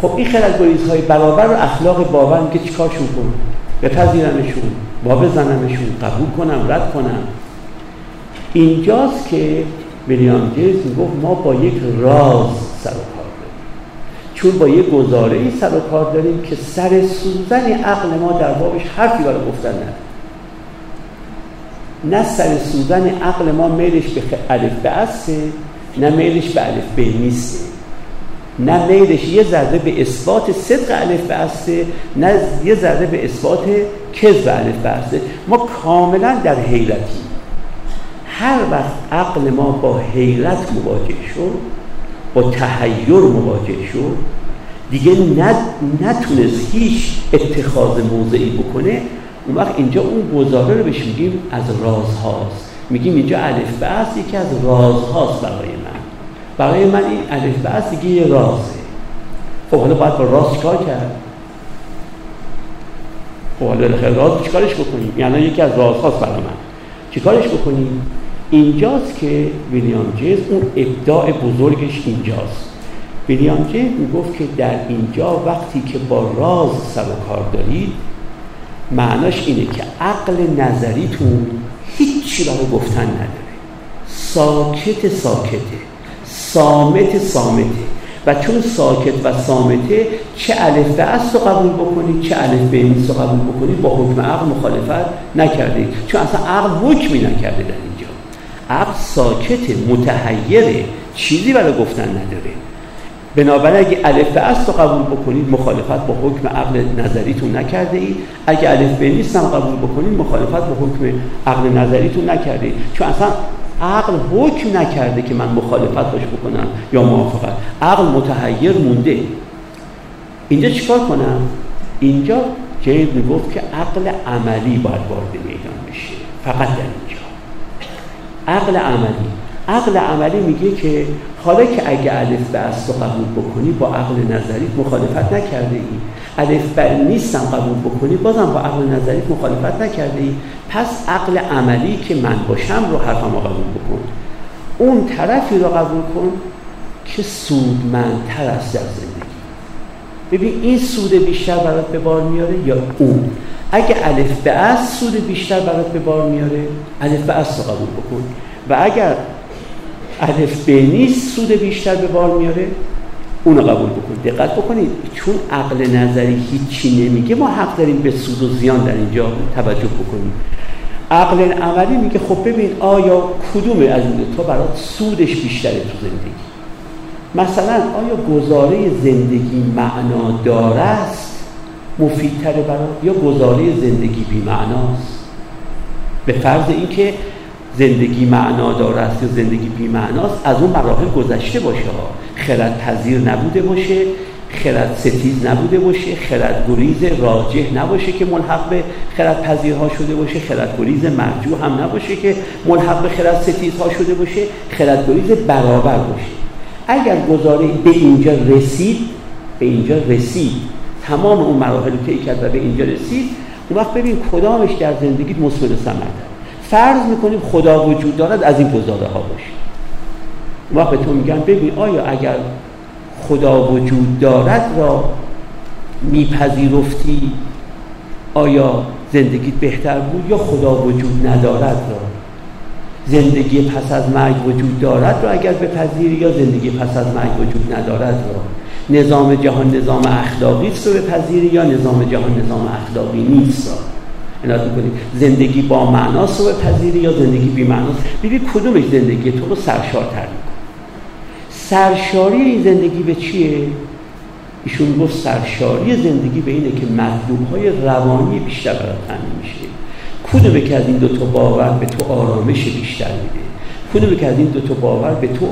خب این خردگریز های برابر و اخلاق باور میگه چیکارشون کن بپذیرمشون با بزنمشون قبول کنم رد کنم. اینجاست که ویلیام جیز می‌گفت ما با یک راز سر چون با یه گزاره ای سر و کار داریم که سر سوزن عقل ما در بابش حرفی برای گفتن نداره. نه سر سوزن عقل ما میلش به الف به نه میلش به الف به نیسته نه میلش یه ذره به اثبات صدق الف به نه یه ذره به اثبات کذب الف به ما کاملا در حیرتی هر وقت عقل ما با حیرت مواجه شد با تحیر مواجه شد دیگه نتونست هیچ اتخاذ موضعی بکنه اون وقت اینجا اون گزاره رو بهش میگیم از رازهاست. میگیم اینجا الف بعض یکی از رازهاست برای من برای من این الف بعض دیگه یه رازه. خب حالا باید با راز چیکار کرد؟ خب حالا خیلی راز چیکارش بکنیم؟ یعنی یکی از رازهاست برای من. چیکارش بکنیم؟ اینجاست که ویلیام جیز اون ابداع بزرگش اینجاست. ویلیام جیز می‌گفت که در اینجا وقتی که با راز سر و کار دارید معناش اینه که عقل نظریتون هیچی برای گفتن نداره. ساکت ساکته. سامت سامته و چون ساکت و سامته چه الف به رو قبول بکنید چه الف به رو قبول بکنید با حکم عقل مخالفت نکردید. چون اصلا عقل حکمی نکرده در اینجا. عقل ساکت متحیر چیزی برای گفتن نداره. بنابراین اگه الف به رو قبول بکنید مخالفت با حکم عقل نظریتون نکرده اید اگه الف به نیست هم قبول بکنید مخالفت با حکم عقل نظریتون نکرده اید چون اصلا عقل حکم نکرده که من مخالفت باش بکنم یا موافقت. عقل متحیر مونده. اینجا چیکار کنم؟ اینجا جید می‌گفت که عقل عملی باید وارد میدان بشه. فقط در اینجا. عقل عملی. عقل عملی میگه که حالا که اگه الف به رو قبول بکنی با عقل نظری مخالفت نکرده ای الف به نیستم قبول بکنی بازم با عقل نظری مخالفت نکرده ای پس عقل عملی که من باشم رو حرفم قبول بکن. اون طرفی رو قبول کن که سودمندتر است در زندگی. ببین این سود بیشتر برات به بار میاره یا اون؟ اگه الف به سود بیشتر برات به بار میاره الف به رو قبول بکن. و اگر الف به نیست سود بیشتر به بار میاره. اونو قبول بکن دقت بکنید. چون عقل نظری هیچی نمیگه ما حق داریم به سود و زیان در اینجا توجه بکنیم. عقل عملی میگه خب ببین آیا کدوم از این تو برات سودش بیشتره تو زندگی؟ مثلا آیا گزاره زندگی معنا داره است مفیدتره برات؟ یا گزاره زندگی بی معناست به فرض اینکه زندگی داره است یا زندگی بی معناست از اون مراحل گذشته باشه خرد پذیر نبوده باشه خرد ستیز نبوده باشه خرد گریز راجح نباشه که ملحق به خرد پذیرها شده باشه خرد گریز مرجوع هم نباشه که ملحق به خرد ستیزها شده باشه خرد گریز برابر باشه. اگر گزاره به اینجا رسید به اینجا رسید. تمام اون مراحل که کرد و به اینجا رسید اون وقت ببین کدامش در زندگی مثمر ثمر فرض می‌کنیم خدا وجود دارد از این گزاره ها باشه. وقت به تو میگن ببین آیا اگر خدا وجود دارد را میپذیرفتی آیا زندگیت بهتر بود یا خدا وجود ندارد را؟ زندگی پس از مرگ وجود دارد رو اگر بپذیری یا زندگی پس از مرگ وجود ندارد رو نظام جهان نظام اخلاقی است رو بپذیری یا نظام جهان نظام اخلاقی نیست؟ رو زندگی با معناست رو بپذیری یا زندگی بی معناست؟ ببین کدومش زندگی تو رو سرشارتر می‌کنه. سرشاری این زندگی به چیه؟ ایشون گفت سرشاری زندگی به اینه که مطلوب های روانی بیشتر برات تامین میشه. کدومه که از این دو تا باور به تو آرامش بیشتر میده؟ کدومه که از این دو تا باور به تو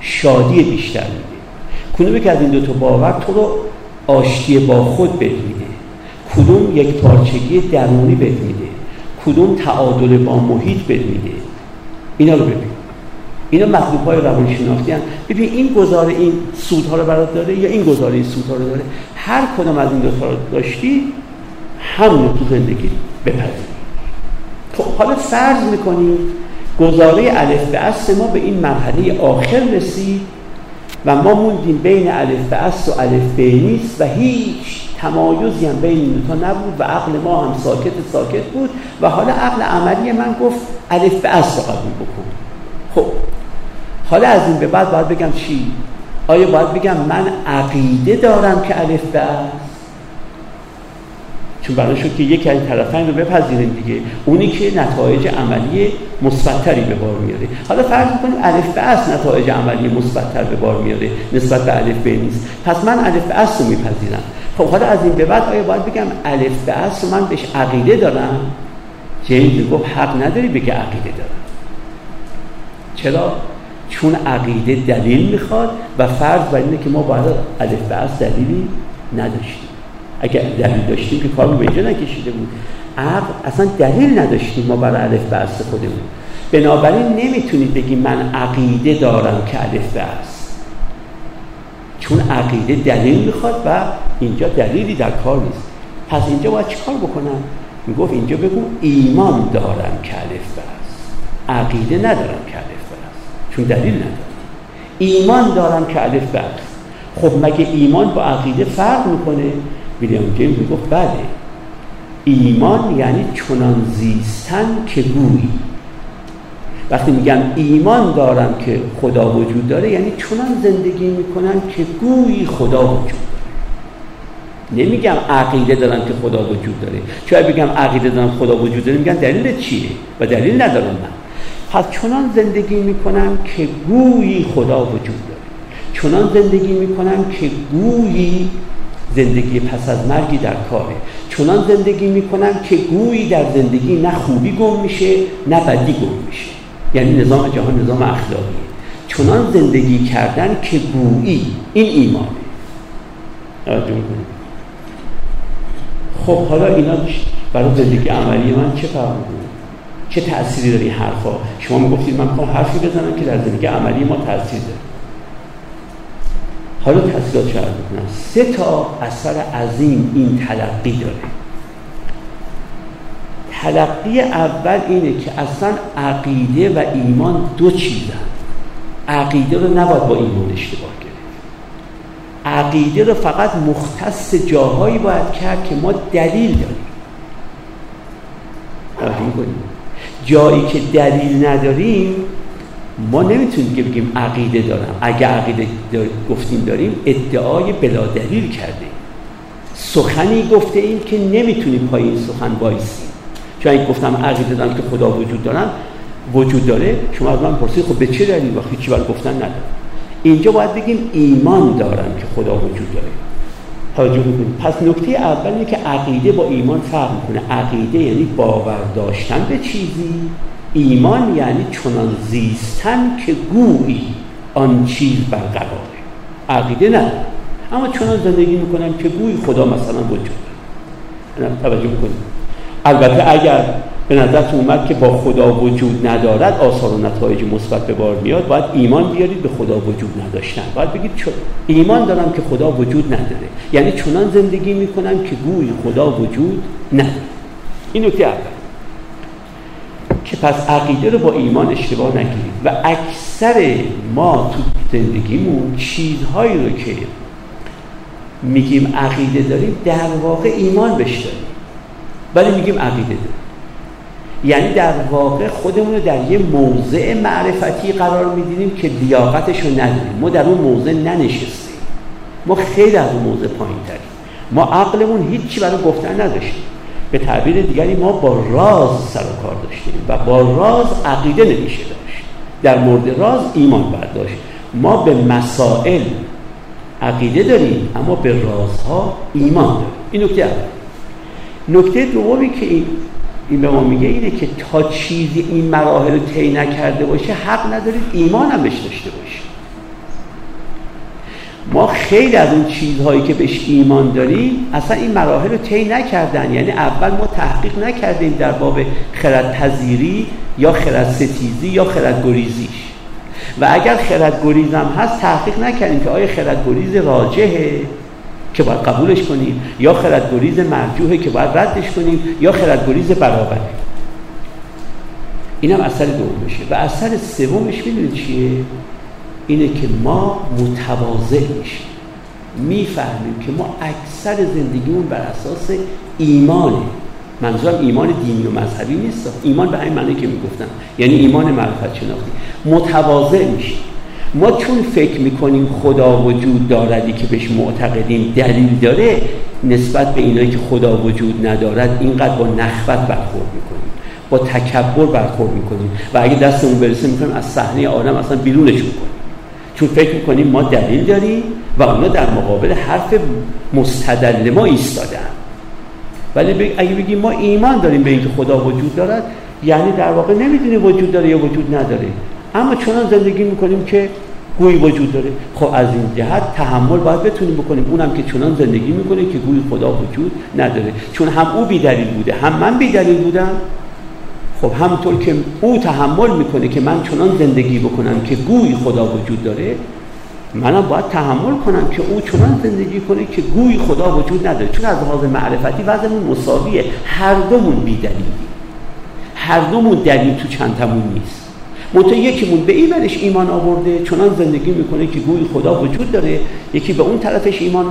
شادی بیشتر میده؟ کدومه که از این دو تا باور تو رو آشتی با خود بد میده کدوم یک پارچگی درونی بد میده؟ کدوم تعادل با محیط بد میده؟ اینا رو ببین. اینا مطلوب های روانشناختی هم ببین این گزاره این سودها رو برات داره یا این گزاره این سودها رو داره؟ هر کدام از این دو رو داشتی همون تو زندگی بپذیری. خب حالا فرض می‌کنیم گزاره الف به اصل ما به این مرحله آخر رسید و ما موندیم بین الف به اصل و الف به نیست و هیچ تمایزی هم بین این تا نبود و عقل ما هم ساکت ساکت بود و حالا عقل عملی من گفت الف به اصل قبول بکن. خب حالا از این به بعد باید بگم چی؟ آیا باید بگم من عقیده دارم که الف به چون برای شد که یکی از طرفین رو بپذیریم دیگه. اونی که نتایج عملی مثبتتری به بار میاره. حالا فرض کنیم الف به اصل نتایج عملی مثبتتر به بار میاره. نسبت به الف به نیست. پس من الف به اصل رو میپذیرم. خب حالا از این به بعد آیا باید بگم الف به اصل من بهش عقیده دارم؟ جیمز گفت حق نداری بگه عقیده دارم. چرا؟ چون عقیده دلیل می‌خواد و فرض بر اینه که ما باید الف به اصل دلیلی نداشتیم. اگر دلیل داشتیم که کار به اینجا نکشیده بود. عقل اصلا دلیل نداشتیم ما برای الف به خودمون. بنابراین نمی‌تونید بگی من عقیده دارم که الف به چون عقیده دلیل می‌خواد و اینجا دلیلی در کار نیست. پس اینجا باید چیکار بکنم؟ می‌گفت اینجا بگو ایمان دارم که الف به عقیده ندارم که الف چون دلیل نداره. ایمان دارم که الف به خب مگه ایمان با عقیده فرق می‌کنه؟ ویلیام جیمز می‌گفت بله. ایمان یعنی چنان زیستن که گویی. وقتی میگم ایمان دارم که خدا وجود داره یعنی چنان زندگی می‌کنم که گویی خدا وجود داره. نمیگم عقیده دارم که خدا وجود داره. چون بگم عقیده دارم خدا وجود داره؟ میگن دلیل چیه؟ و دلیل ندارم من. پس چنان زندگی می‌کنم که گویی خدا وجود داره. چنان زندگی می‌کنم که گویی زندگی پس از مرگی در کاره. چنان زندگی می‌کنم که گویی در زندگی نه خوبی گم میشه نه بدی گم میشه. یعنی نظام جهان نظام اخلاقی چنان زندگی کردن که گویی این ایمانه. خب حالا اینا برای زندگی عملی من چه فرق چه تأثیری داره این حرفا؟ شما می‌گفتید من می‌خوام حرفی بزنم که در زندگی عملی ما تاثیر داره. حالا تاثیرات شاید بکنم سه تا اثر عظیم این تلقی داره. تلقی اول اینه که اصلا عقیده و ایمان دو چیزن عقیده رو نباید با ایمان اشتباه گرفت. عقیده رو فقط مختص جاهایی باید کرد که ما دلیل داریم. کنیم. جایی که دلیل نداریم ما نمی‌تونیم که بگیم عقیده دارم. اگه عقیده گفتیم داریم ادعای بلا دلیل کردیم سخنی گفته ایم که نمی‌تونیم پای این سخن بایستیم چون اگه گفتم عقیده دارم که خدا وجود دارم وجود داره شما از من پرسید خب به چه دلیل؟ و هیچی برای گفتن ندارم. اینجا باید بگیم ایمان دارم که خدا وجود داره. پس نکته اول اینه که عقیده با ایمان فرق می‌کنه. عقیده یعنی باور داشتن به چیزی. ایمان یعنی چنان زیستن که گویی آن چیز برقراره. عقیده نه. اما چنان زندگی می‌کنم که گویی خدا مثلا وجود توجه بکنید البته اگر به نظرتون اومد که با خدا وجود ندارد آثار و نتایج مثبت به بار میاد باید ایمان بیارید به خدا وجود نداشتن. باید بگید چون ایمان دارم که خدا وجود نداره. یعنی چنان زندگی می‌کنم که گوی خدا وجود نداره. این نکته پس عقیده رو با ایمان اشتباه نگیرید و اکثر ما تو زندگیمون چیزهایی رو که میگیم عقیده داریم در واقع ایمان بشتاریم ولی میگیم عقیده داریم. یعنی در واقع خودمون رو در یه موضع معرفتی قرار میدینیم که لیاقتش رو نداریم. ما در اون موضع ننشستیم. ما خیلی از اون موضع پایین تریم ما عقلمون هیچی برای گفتن نداشتیم. به تعبیر دیگری ما با راز سر و کار داشتیم و با راز عقیده نمیشه داشت. در مورد راز ایمان برداشت. ما به مسائل عقیده داریم اما به رازها ایمان داریم. این نکته اول. نکته دومی که این این به ما میگه اینه که تا چیزی این مراحل رو طی نکرده باشه حق ندارید ایمان هم بهش داشته باشید ما خیلی از اون چیزهایی که بهش ایمان داریم اصلا این مراحل رو طی نکردن. یعنی اول ما تحقیق نکردیم در باب خرد پذیری یا خرد ستیزی یا خرد گریزیش و اگر خرد گریز هم هست تحقیق نکردیم که آیا خرد گریز راجهه که باید قبولش کنیم یا خردگریز مرجوحه که باید ردش کنیم یا خردگریز برابره. اینم اثر دومشه. و اثر سومش می‌دونید چیه؟ اینه که ما متواضع میشیم. می‌فهمیم که ما اکثر زندگیمون بر اساس ایمانه. منظورم ایمان دینی و مذهبی نیست. ایمان به همین معنی که می‌گفتم. یعنی ایمان معرفت شناختی. متواضع میشیم. ما چون فکر می‌کنیم خدا وجود داردی که بهش معتقدیم دلیل داره نسبت به اینایی که خدا وجود ندارد اینقدر با نخوت برخورد می‌کنیم. با تکبر برخورد می‌کنیم. و اگه دستمون برسه می‌کنیم از صحنه آدم اصلا بیرونش می‌کنیم. چون فکر می‌کنیم ما دلیل داریم و اونا در مقابل حرف مستدل ما ایستادن. ولی اگه بگیم ما ایمان داریم به اینکه خدا وجود دارد یعنی در واقع نمی‌دونیم وجود داره یا وجود نداره. اما چنان زندگی می‌کنیم که گویی وجود داره. خب از این جهت تحمل باید بتونیم بکنیم. اونم که چنان زندگی می‌کنه که گویی خدا وجود نداره. چون هم او بیدلیل بوده هم من بیدلیل بودم. خب همونطور که او تحمل می‌کنه که من چنان زندگی بکنم که گویی خدا وجود داره منم باید تحمل کنم که او چنان زندگی کنه که گویی خدا وجود نداره. چون از لحاظ معرفتی وضعمون مساویه. هر دومون بیدلیلی هر دومون دلیل تو چندتمون نیست. منتها یکیمون به این ورش ایمان آورده چنان زندگی می‌کنه که گوی خدا وجود داره. یکی به اون طرفش ایمان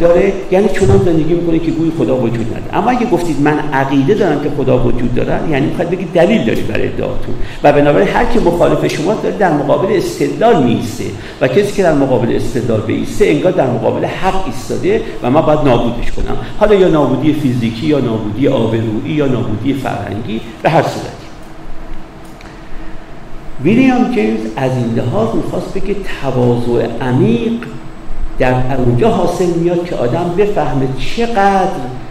داره یعنی چنان زندگی می‌کنه که گوی خدا وجود نداره. اما اگه گفتید من عقیده دارم که خدا وجود داره یعنی می‌خواد بگید دلیل دارید برای ادعاتون و بنابراین هر کی مخالف شما داره در مقابل استدلال میسته و کسی که در مقابل استدلال بیسته انگار در مقابل حق ایستاده و ما باید نابودش کنم. حالا یا نابودی فیزیکی یا نابودی آبرویی یا نابودی فرهنگی به هر صورت. ویلیام جیمز از این لحاظ می‌خواست بگه تواضع عمیق در اونجا حاصل میاد که آدم بفهمه چقدر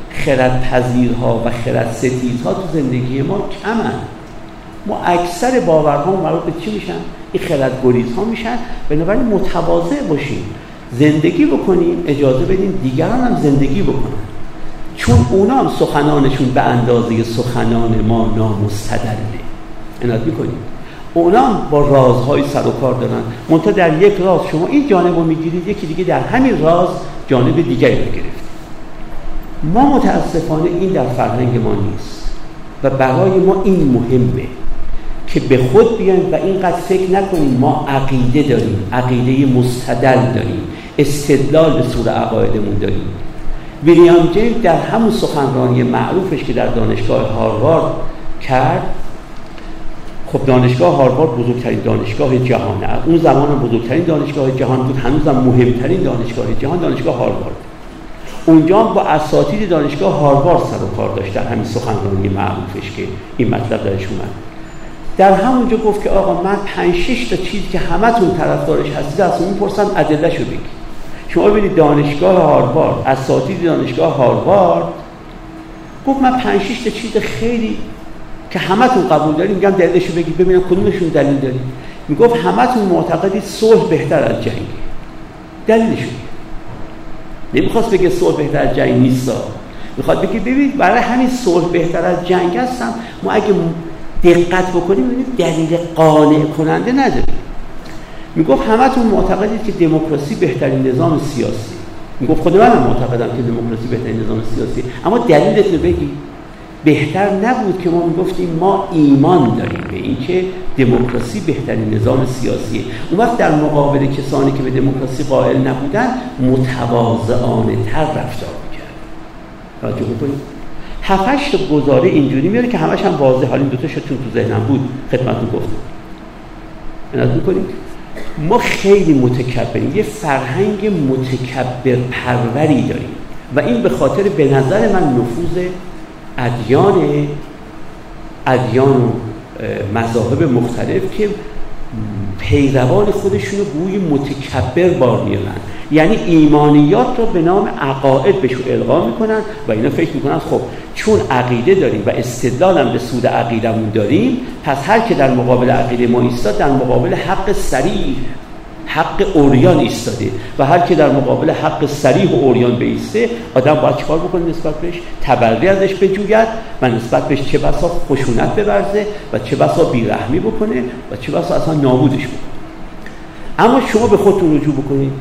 خرد پذیرها و خرد ستیزها تو زندگی ما کمن. ما اکثر باورها مربوط به چی میشن؟ این خرد ها میشن. بنابراین متواضع باشیم. زندگی بکنیم اجازه بدیم دیگران هم زندگی بکنن. چون اونا هم سخنانشون به اندازه سخنان ما نامستدله. اناد می‌کنیم. اونا با رازهای سر و کار دارن. منتها در یک راز شما این جانب رو می‌گیرید یکی دیگه در همین راز جانب دیگری رو گرفت. ما متاسفانه این در فرهنگ ما نیست و برای ما این مهمه که به خود بیایم و اینقدر فکر نکنیم ما عقیده داریم عقیده مستدل داریم استدلال به صور عقایدمون داریم. ویلیام جیمز در همون سخنرانی معروفش که در دانشگاه هاروارد کرد خب دانشگاه هاروارد بزرگترین دانشگاه جهانه. اون زمان بزرگترین دانشگاه جهان بود. هنوزم مهمترین دانشگاه جهان دانشگاه هاروارد. اونجا با اساتید دانشگاه هاروارد سر و کار داشت در همین سخنرانی معروفش که این مطلب درش اومد. در همونجا گفت که آقا من 5 6 تا چیزی که همتون طرفدارش هستید از اون پرسم ادلهشو بگید. شما ببینید دانشگاه هاروارد اساتید دانشگاه هاروارد گفت من 5 6 تا چیز خیلی که همتون قبول داریم میگم دلیلشو بگید ببینم کدومشون دلیل دارید می‌گفت همتون معتقدید صلح بهتر از جنگ. دلیلشون نمی‌خواست بگه صلح بهتر از جنگ نیست. می‌خواد بگه ببینید برای همین صلح بهتر از جنگ هستم. ما اگه دقت بکنیم ببینید دلیل قانع کننده نداریم می‌گفت همتون معتقدید که دموکراسی بهترین نظام سیاسی. می‌گفت خود منم معتقدم که دموکراسی بهترین نظام سیاسی. اما دلیلتون بگید بهتر نبود که ما می‌گفتیم ما ایمان داریم به اینکه دموکراسی بهترین نظام سیاسیه. اون وقت در مقابل کسانی که به دموکراسی قائل نبودن متواضعانه تر رفتار می‌کرد توجه بکنید. هفتش تا گزاره اینجوری میاره که همش هم واضح. حالا این دوتا چون تو ذهنم بود. خدمتتون گفتم. عنایت می‌کنیم ما خیلی متکبریم. یه فرهنگ متکبر پروری داریم. و این به خاطر به نظر من نفوذ ادیان ادیان و مذاهب مختلف که پیروان خودشون رو گوی متکبر بار میارن یعنی ایمانیات رو به نام عقاید بهشون القا می‌کنن و اینا فکر می‌کنن خب چون عقیده داریم و استدلالم به سود عقیدمون داریم پس هر که در مقابل عقیده ما ایستاد در مقابل حق سریع حق اوریان ایستاده و هر که در مقابل حق سریح اوریان بیسته آدم باید چیکار بکنه نسبت بهش؟ تبری ازش بجوید و نسبت بهش چه بسا خشونت ببرزه و چه بسا بیرحمی بکنه و چه بسا اصلا نابودش بکنه. اما شما به خودتون رجوع بکنید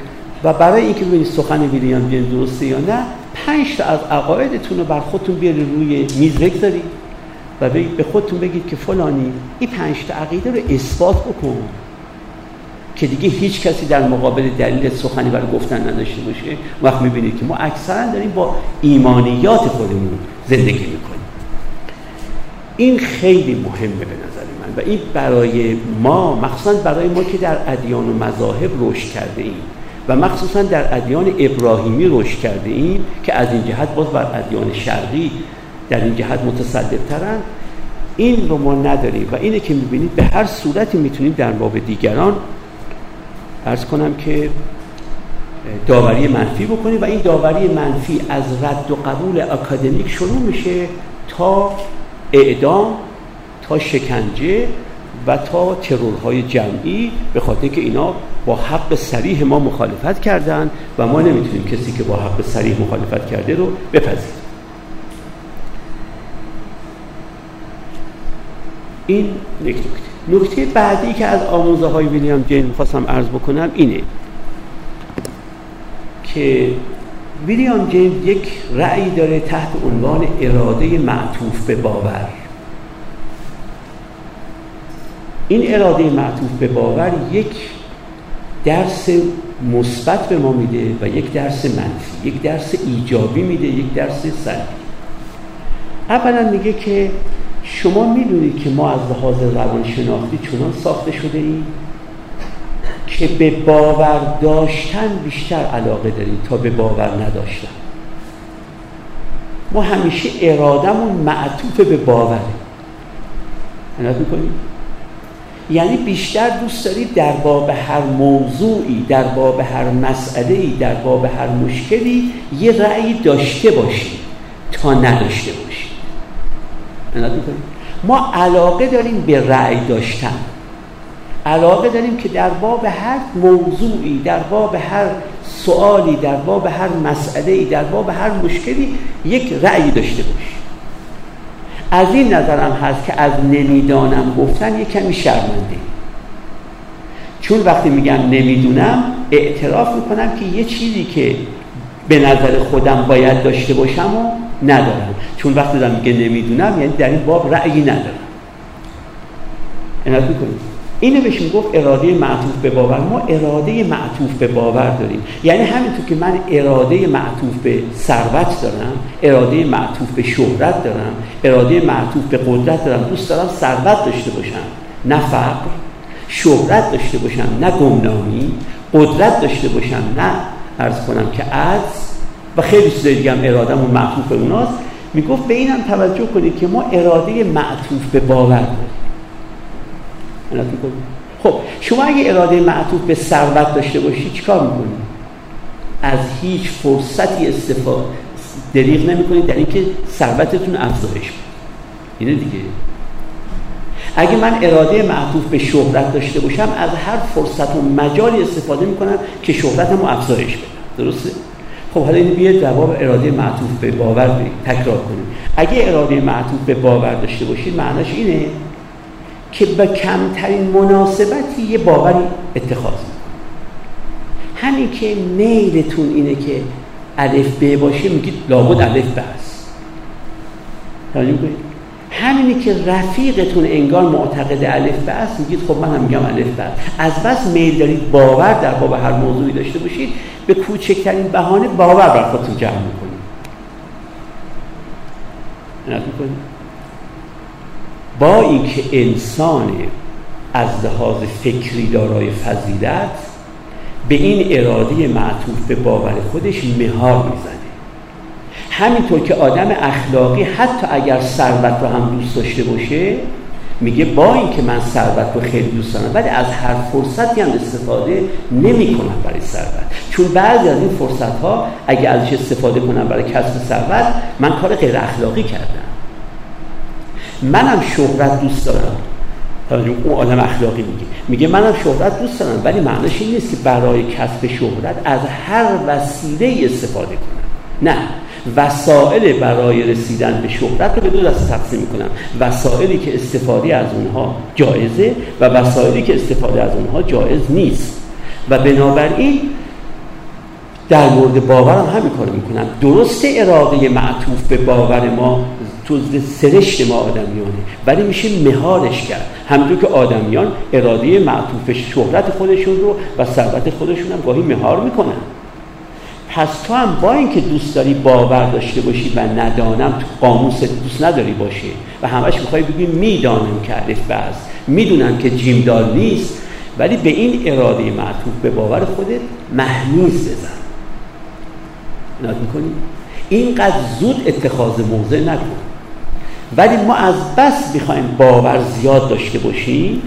و برای اینکه ببینید سخن ویلیام جیمز درسته یا نه پنج تا از عقایدتون رو بر خودتون بیارید روی میز بگذارید و به خودتون بگید که فلانی این پنج تا عقیده رو اثبات بکن. که دیگه هیچ کسی در مقابل دلیل سخنی برای گفتن نداشته باشه. وقت می‌بینید که ما اکثرا داریم با ایمانیات خودمون زندگی می‌کنیم. این خیلی مهمه به نظر من و این برای ما مخصوصا برای ما که در ادیان و مذاهب رشد کرده ایم و مخصوصا در ادیان ابراهیمی رشد کرده ایم که از این جهت باز بر ادیان شرقی در این جهت متصدبترن این رو ما نداریم و اینه که می‌بینید به هر صورتی می‌تونیم در باب دیگران ارز کنم که داوری منفی بکنیم و این داوری منفی از رد و قبول اکادمیک شروع میشه تا اعدام تا شکنجه و تا ترورهای جمعی به خاطر که اینا با حق سریح ما مخالفت کردن و ما نمی‌تونیم کسی که با حق سریح مخالفت کرده رو بپذیریم. این یک نکته. بعدی که از آموزه های ویلیام جین می‌خواستم عرض بکنم اینه که ویلیام جین یک رأی داره تحت عنوان اراده معطوف به باور. این اراده معطوف به باور یک درس مثبت به ما میده و یک درس منفی یک درس ایجابی میده یک درس سلبی. اولا میگه که شما می‌دونید که ما از لحاظ روانشناختی چنان ساخته شده ایم که به باور داشتن بیشتر علاقه داریم تا به باور نداشتن. ما همیشه ارادمون معطوف به باوره. می‌کنیم یعنی بیشتر دوست دارید در باب هر موضوعی در باب هر مسئله در باب هر مشکلی یه رأی داشته باشید تا نداشته باشید ما علاقه داریم به رأی داشتن. علاقه داریم که در باب هر موضوعی در باب هر سوالی در باب هر مسئله در باب هر مشکلی یک رأی داشته باشیم. از این نظرم هست که از نمی‌دانم گفتن یک کمی شرمنده. چون وقتی میگم نمی‌دونم اعتراف می‌کنم که یه چیزی که به نظر خودم باید داشته باشم و ندارم چون وقتی دارم میگه نمی‌دونم یعنی در این باب رأیی ندارم می‌کنید اینو بهش می‌گفت اراده معطوف به باور. ما اراده معطوف به باور داریم. یعنی همینطور که من اراده معطوف به ثروت دارم اراده معطوف به شهرت دارم اراده معطوف به قدرت دارم دوست دارم ثروت داشته باشم. نه فقر شهرت داشته باشم نه گمنامی قدرت داشته باشم. نه ارز کنم که از و خیلی چیزای دیگه هم ارادم و معطوف به اوناست. می‌گفت به اینم توجه کنید که ما اراده معطوف به باور داریم. خب شما اگه اراده معطوف به ثروت داشته باشید چیکار می‌کنید از هیچ فرصتی استفاده دریغ نمی‌کنید در اینکه ثروتتون افزایش بده. اینه دیگه. اگه من اراده معطوف به شهرت داشته باشم از هر فرصت و مجالی استفاده می‌کنم که شهرتمو افزایش بدم. درسته؟ خب حالا این بیاد جواب اراده معطوف به باور تکرار کنیم. اگه اراده معطوف به باور داشته باشید معناش اینه که به کمترین مناسبتی یه باوری اتخاذ همین که میلتون اینه که الف ب باشه میگید لابد الف ب است. همینی که رفیقتون انگار معتقد الف ب است میگید خب من هم میگم الف ب از بس میل دارید باور در باب هر موضوعی داشته باشید. به کوچکترین بهانه باور بر خودتون جمع می‌کنید. با اینکه انسان از لحاظ فکری دارای فضیلت به این اراده معطوف به باور خودش مهار می‌زنه. همینطور که آدم اخلاقی حتی اگر ثروت رو هم دوست داشته باشه میگه با اینکه من ثروت رو خیلی دوست دارم ولی از هر فرصتی هم استفاده نمی کنم برای ثروت. چون بعضی از این فرصت ها اگه ازش استفاده کنم برای کسب ثروت من کار غیر اخلاقی کردم. منم شهرت دوست دارم. اون عالم اخلاقی میگه. میگه منم شهرت دوست دارم ولی معنیش این نیست که برای کسب شهرت از هر وسیله استفاده کنم. نه. وسائل برای رسیدن به شهرت رو به دو دسته تقسیم می‌کنم. وسائلی که استفاده از اونها جایزه و وسائلی که استفاده از اونها جایز نیست. و بنابراین در مورد باورم همین کارو می‌کنم. درست اراده معطوف به باور ما تو سرشت ما آدمیانه ولی میشه مهارش کرد. همونطور که آدمیان اراده معطوف شهرت خودشون رو و ثروت خودشون هم گاهی مهار می‌کنن. پس تو هم با اینکه دوست داری باور داشته باشی و ندانم تو قاموس دوست نداری باشه و همش می‌خوای بگی می‌دانم که الف بس می‌دونم که جیمدار نیست ولی به این اراده معطوف به باور خودت محمیز بزن. ناد می‌کنی؟ اینقدر زود اتخاذ موضع نکن. ولی ما از بس می‌خوایم باور زیاد داشته باشیم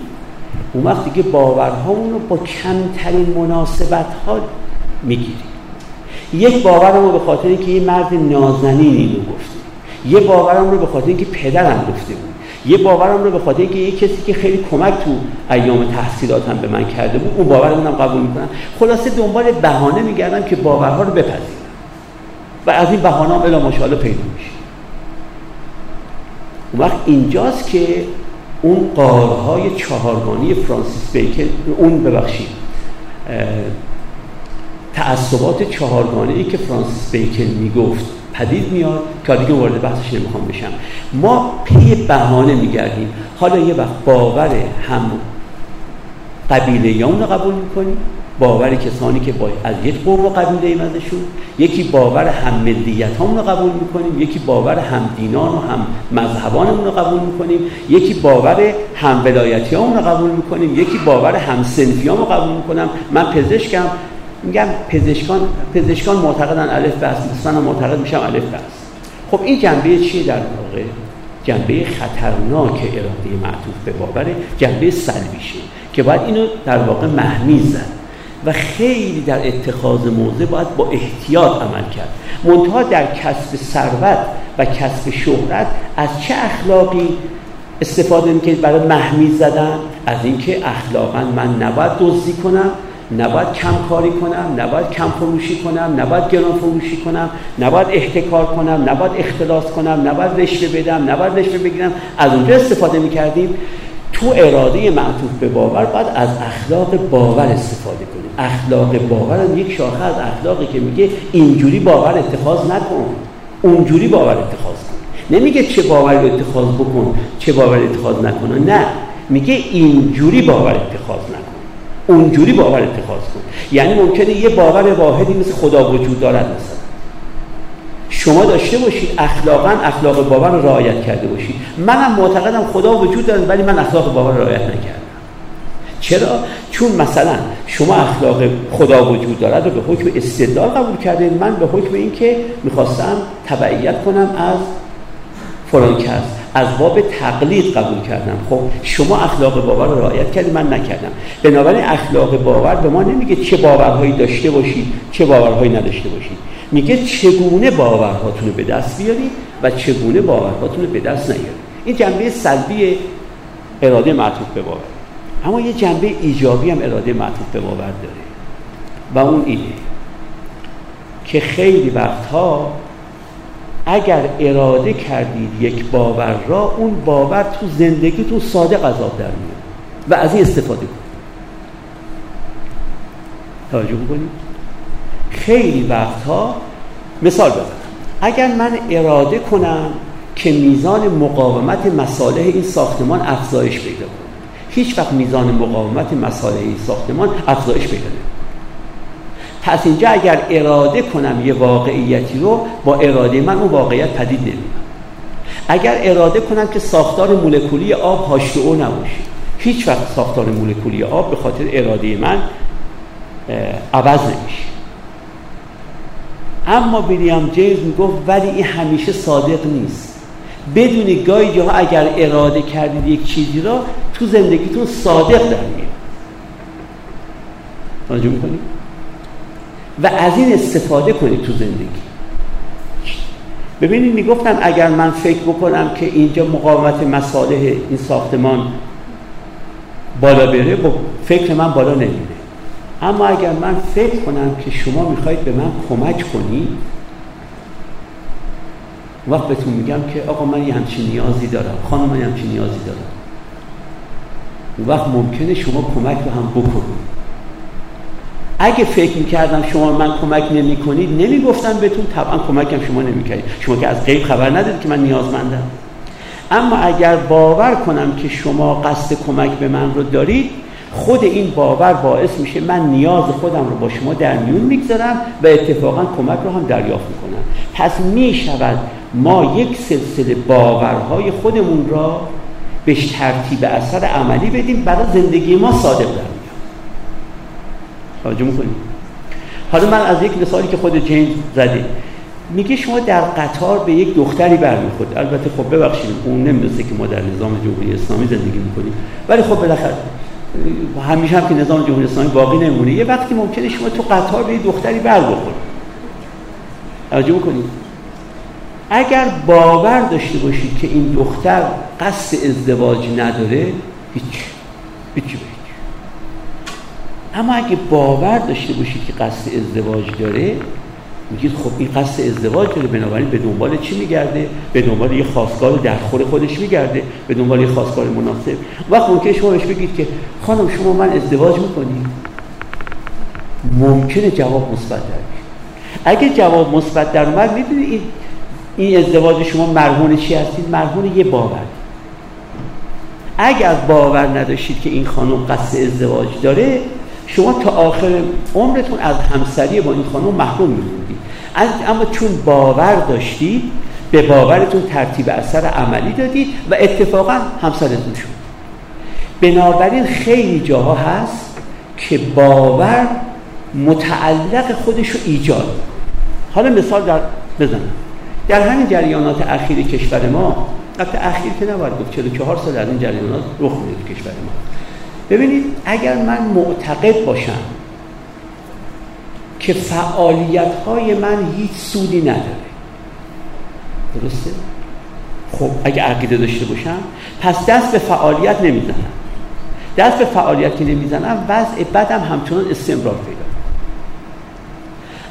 اون وقت دیگه باورهامون رو با کمترین مناسبت ها می‌گیریم. یک باورم رو به خاطر اینکه یه مرد نازنین اینو گفته یه باورم رو به خاطر اینکه پدرم گفته بود یه باورم رو به خاطر اینکه یه کسی که خیلی کمک تو ایام تحصیلاتم به من کرده بود اون باورمونم قبول می‌کنم. خلاصه دنبال بهانه میگردم که باورها رو بپذیرم. و از این بهانه هم الا پیدا میشه. اون وقت اینجاست که اون قارهای چهارگانی فرانسیس بیکن اون ببخشید تعصبات چهارگانه ای که فرانسیس بیکن می‌گفت پدید میاد که دیگه وارد بحثش نمی‌خوام بشم. ما پی بهانه میگردیم. حالا یه وقت باور هم قبیله یا رو قبول می‌کنیم باور کسانی که با از یک قوم و قبیله ایمدشون یکی باور هم ملیت رو قبول می‌کنیم یکی باور هم دینان و هم مذهبانمون رو قبول می‌کنیم یکی باور هم ولایتی رو قبول می‌کنیم یکی باور هم سنفی رو قبول می‌کنم. من پزشکم میگم پزشکان پزشکان معتقدن الف بس دوستان معتقد میشم الف بس. خب این جنبه چیه در واقع؟ جنبه خطرناک اراده معطوف به باور جنبه سلبیشه که باید اینو در واقع محمیز زد و خیلی در اتخاذ موضع باید با احتیاط عمل کرد. منتها در کسب ثروت و کسب شهرت از چه اخلاقی استفاده می‌کنید برای محمیز زدن؟ از اینکه اخلاقا من نباید دزدی کنم نباید کم کاری کنم نباید کم فروشی کنم نباید گران فروشی کنم نباید احتکار کنم نباید اختلاس کنم نباید رشوه بدم نباید رشوه بگیرم. از اونجا استفاده می‌کردیم. تو اراده معطوف به باور باید از اخلاق باور استفاده کنیم. اخلاق باور یک شاخه از اخلاقی که میگه اینجوری باور اتخاذ نکن. اونجوری باور اتخاذ کن. نمیگه چه باور اتخاذ بکن چه باور اتخاذ نکن. نه. میگه اینجوری باور اتخاذ اونجوری باور اتخاذ کن. یعنی ممکنه یه باور واحدی مثل خدا وجود دارد مثلا. شما داشته باشید اخلاقا اخلاق باور رو رعایت کرده باشید. منم معتقدم خدا وجود دارد ولی من اخلاق باور رعایت نکردم. چرا؟ چون مثلا شما اخلاق خدا وجود دارد رو به حکم استدلال قبول کردید. من به حکم اینکه می‌خواستم تبعیت کنم از فلان کس از باب تقلید قبول کردم. خب شما اخلاق باور رو رعایت کردی من نکردم. بنابراین اخلاق باور به ما نمیگه چه باورهایی داشته باشید چه باورهایی نداشته باشید. میگه چگونه باورهاتون رو به دست بیارید و چگونه باورهاتون رو به دست نیارید این جنبه سلبی اراده معطوف به باور. اما یه جنبه ایجابی هم اراده معطوف به باور داره. و اون اینه که خیلی وقتها اگر اراده کردید یک باور را اون باور تو زندگیتون ساده قضاب در میاد و از این استفاده کنید. توجه بکنید. خیلی وقتها مثال بزنم. اگر من اراده کنم که میزان مقاومت مصالح این ساختمان افزایش پیدا کنه. هیچ وقت میزان مقاومت مصالح این ساختمان افزایش پیدا نمی‌کنه. پس اینجا اگر اراده کنم یه واقعیتی رو با اراده من اون واقعیت پدید نمیاد اگر اراده کنم که ساختار مولکولی آب هاشت او نباشه. هیچ وقت ساختار مولکولی آب به خاطر اراده من عوض نمیشه. اما ویلیام جیمز می‌گفت ولی این همیشه صادق نیست. بدونی گاهی جاها اگر اراده کردید یک چیزی را تو زندگیتون صادق در میاد توجه می‌کنید و از این استفاده کنید تو زندگی. ببینید می‌گفتم اگر من فکر بکنم که اینجا مقاومت مصالح این ساختمان بالا بره با فکر من بالا نمیره. اما اگر من فکر کنم که شما می‌خواید به من کمک کنید وقت بهتون میگم که آقا من یه همچین نیازی دارم. خانم من یه همچین نیازی دارم. وقت ممکنه شما کمک رو هم بکنید اگه فکر می‌کردم شما من کمک نمی کنید نمی گفتم بهتون طبعا کمکم شما نمی کردید شما که از غیب خبر ندارید که من نیازمندم. اما اگر باور کنم که شما قصد کمک به من رو دارید خود این باور باعث میشه من نیاز خودم رو با شما در میون می‌گذارم و اتفاقا کمک رو هم دریافت می‌کنم. پس می‌شود ما یک سلسله باورهای خودمون را بهش ترتیب اثر عملی بدیم برای زندگی ما صادق در توجه می‌کنیم حالا من از یک مثالی که خود جیمز زده میگه شما در قطار به یک دختری برمیخورد. البته خب ببخشید اون نمی‌دونسته که ما در نظام جمهوری اسلامی زندگی می‌کنیم. ولی خب بالاخره همیشه هم که نظام جمهوری اسلامی باقی نمونه. یه وقتی ممکنه شما تو قطار به یک دختری بر بخورید توجه می‌کنید اگر باور داشته باشید که این دختر قصد ازدواج نداره هیچ. هیچی اما اگه باور داشته باشید که قصد ازدواج داره میگید خب این قصد ازدواج داره بنابراین به دنبال چی میگرده؟ به دنبال یه خواستگار درخور خودش میگرده به دنبال یه خواستگار مناسب. وقت ممکنه شما بهش بگید که خانم شما من ازدواج می‌کنید ممکنه جواب مثبت در اگه جواب مثبت در اومد می‌دونید این این ازدواج شما مرهون چی هستید؟ مرهون یه باور. اگر باور نداشتید که این خانم قصد ازدواج داره شما تا آخر عمرتون از همسری با این خانم محروم میموندید اما چون باور داشتید به باورتون ترتیب اثر عملی دادید و اتفاقا همسرتون شد. بنابراین خیلی جاها هست که باور متعلق خودش رو ایجاد. حالا مثال در بزنم. در همین جریانات اخیر کشور ما البته اخیر که نباید گفت 44 سال در این جریانات رخ میده کشور ما. ببینید اگر من معتقد باشم که فعالیت های من هیچ سودی نداره. درسته؟ خب اگه عقیده داشته باشم پس دست به فعالیت نمی‌زنم. دست به فعالیت که نمی‌زنم وضع بدم همچنان استمرار پیدا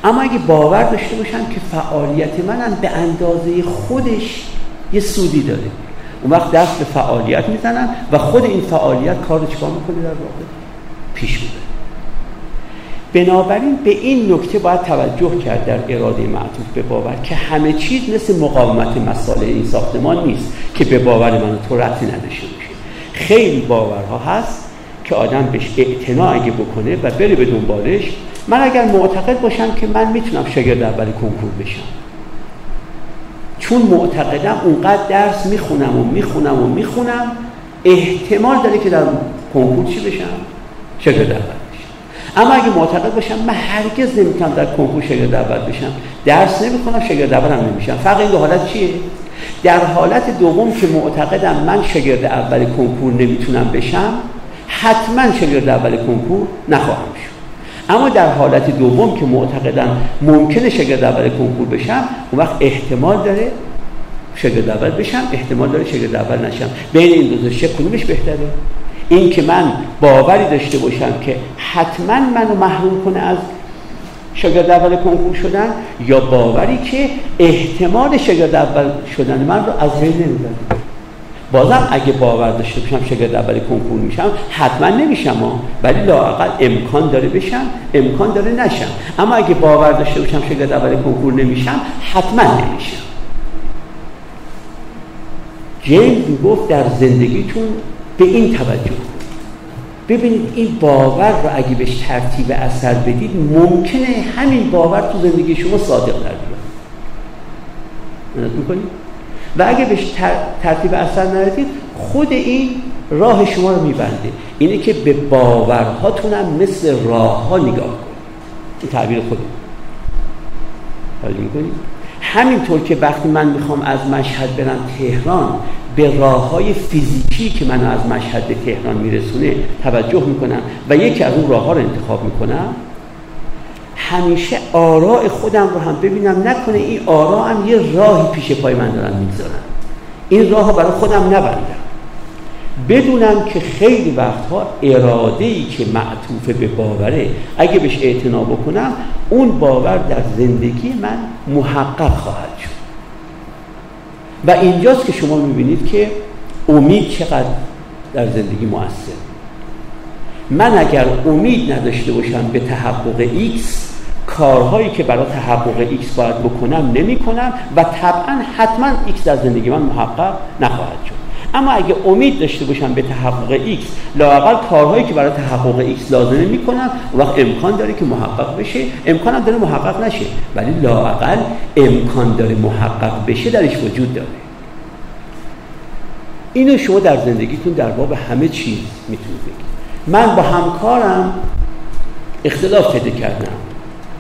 اما اگه باور داشته باشم که فعالیت منم به اندازه خودش یه سودی داره. اون وقت دست به فعالیت می‌زنن و خود این فعالیت کار رو چکار می‌کنه در واقع؟ پیش می‌بره. بنابراین به این نکته باید توجه کرد در اراده معطوف به باور که همه چیز مثل مقاومت مسائل این ساختمان نیست که به باور من تو ربطی نداشته باشه. خیلی باورها هست که آدم بهش اعتنا اگه بکنه و بره به دنبالش. من اگر معتقد باشم که من می‌تونم شاگرد اول کنکور بشم. چون معتقدم اونقدر درس می‌خونم و می‌خونم و می‌خونم احتمال داره که در کنکور چی بشم؟ شاگرد اول بشم. اما اگه معتقد باشم من هرگز نمی‌تونم در کنکور شاگرد اول بشم. درس نمی‌خونم شاگرد اول هم نمیشم. فرق این دو حالت چیه؟ در حالت دوم که معتقدم من شاگرد اول کنکور نمی‌تونم بشم حتما شاگرد اول کنکور نخواهم شد. اما در حالت دوم که معتقدم ممکنه شاگرد اول کنکور بشم اون وقت احتمال داره شاگرد اول بشم احتمال داره شاگرد اول نشم. بین این دو تا کدومش بهتره؟ این که من باوری داشته باشم که حتما منو محروم کنه از شاگرد اول کنکور شدن یا باوری که احتمال شاگرد اول شدن من رو از بین نمی‌بره. بازم اگه باور داشته باشم شاگرد اولی کنکور میشم حتما نمیشم ولی لاقل امکان داره بشم امکان داره نشم. اما اگه باور داشته باشم شاگرد اولی کنکور نمیشم حتما نمیشم. جیمز گفت در زندگیتون به این توجه ببینید این باور رو اگه بهش ترتیب اثر بدید ممکنه همین باور تو زندگی شما صادق در بیاد. می‌کنید و اگه بهش ترتیب اثر ندید خود این راه شما رو میبنده. اینه که به باورهاتونم مثل راه ها نگاه کنید. این تعبیر خود می‌کنید؟ همینطور که وقتی من می‌خوام از مشهد برم تهران به راه های فیزیکی که منو از مشهد به تهران میرسونه توجه می‌کنم و یکی از اون راه ها رو انتخاب می‌کنم. همیشه آراء خودم رو هم ببینم نکنه این آراء هم یه راهی پیش پای من دارن می‌گذارن. این راه برای خودم نبندم. بدونم که خیلی وقتها اراده ای که معطوف به باوره اگه بهش اعتنا بکنم اون باور در زندگی من محقق خواهد شد. و اینجاست که شما می‌بینید که امید چقدر در زندگی مؤثر. من اگر امید نداشته باشم به تحقق X کارهایی که برای تحقق X باید بکنم نمی کنم و طبعا حتما X در زندگی من محقق نخواهد شد. اما اگه امید داشته باشم به تحقق X لااقل کارهایی که برای تحقق X لازمه می‌کنم وقت امکان داره که محقق بشه. امکان داره محقق نشه. ولی لااقل امکان داره محقق بشه درش وجود داره. اینو شما در زندگیتون در باب همه چیز می‌تونید بگید. من با همکارم اختلاف پیدا کردم.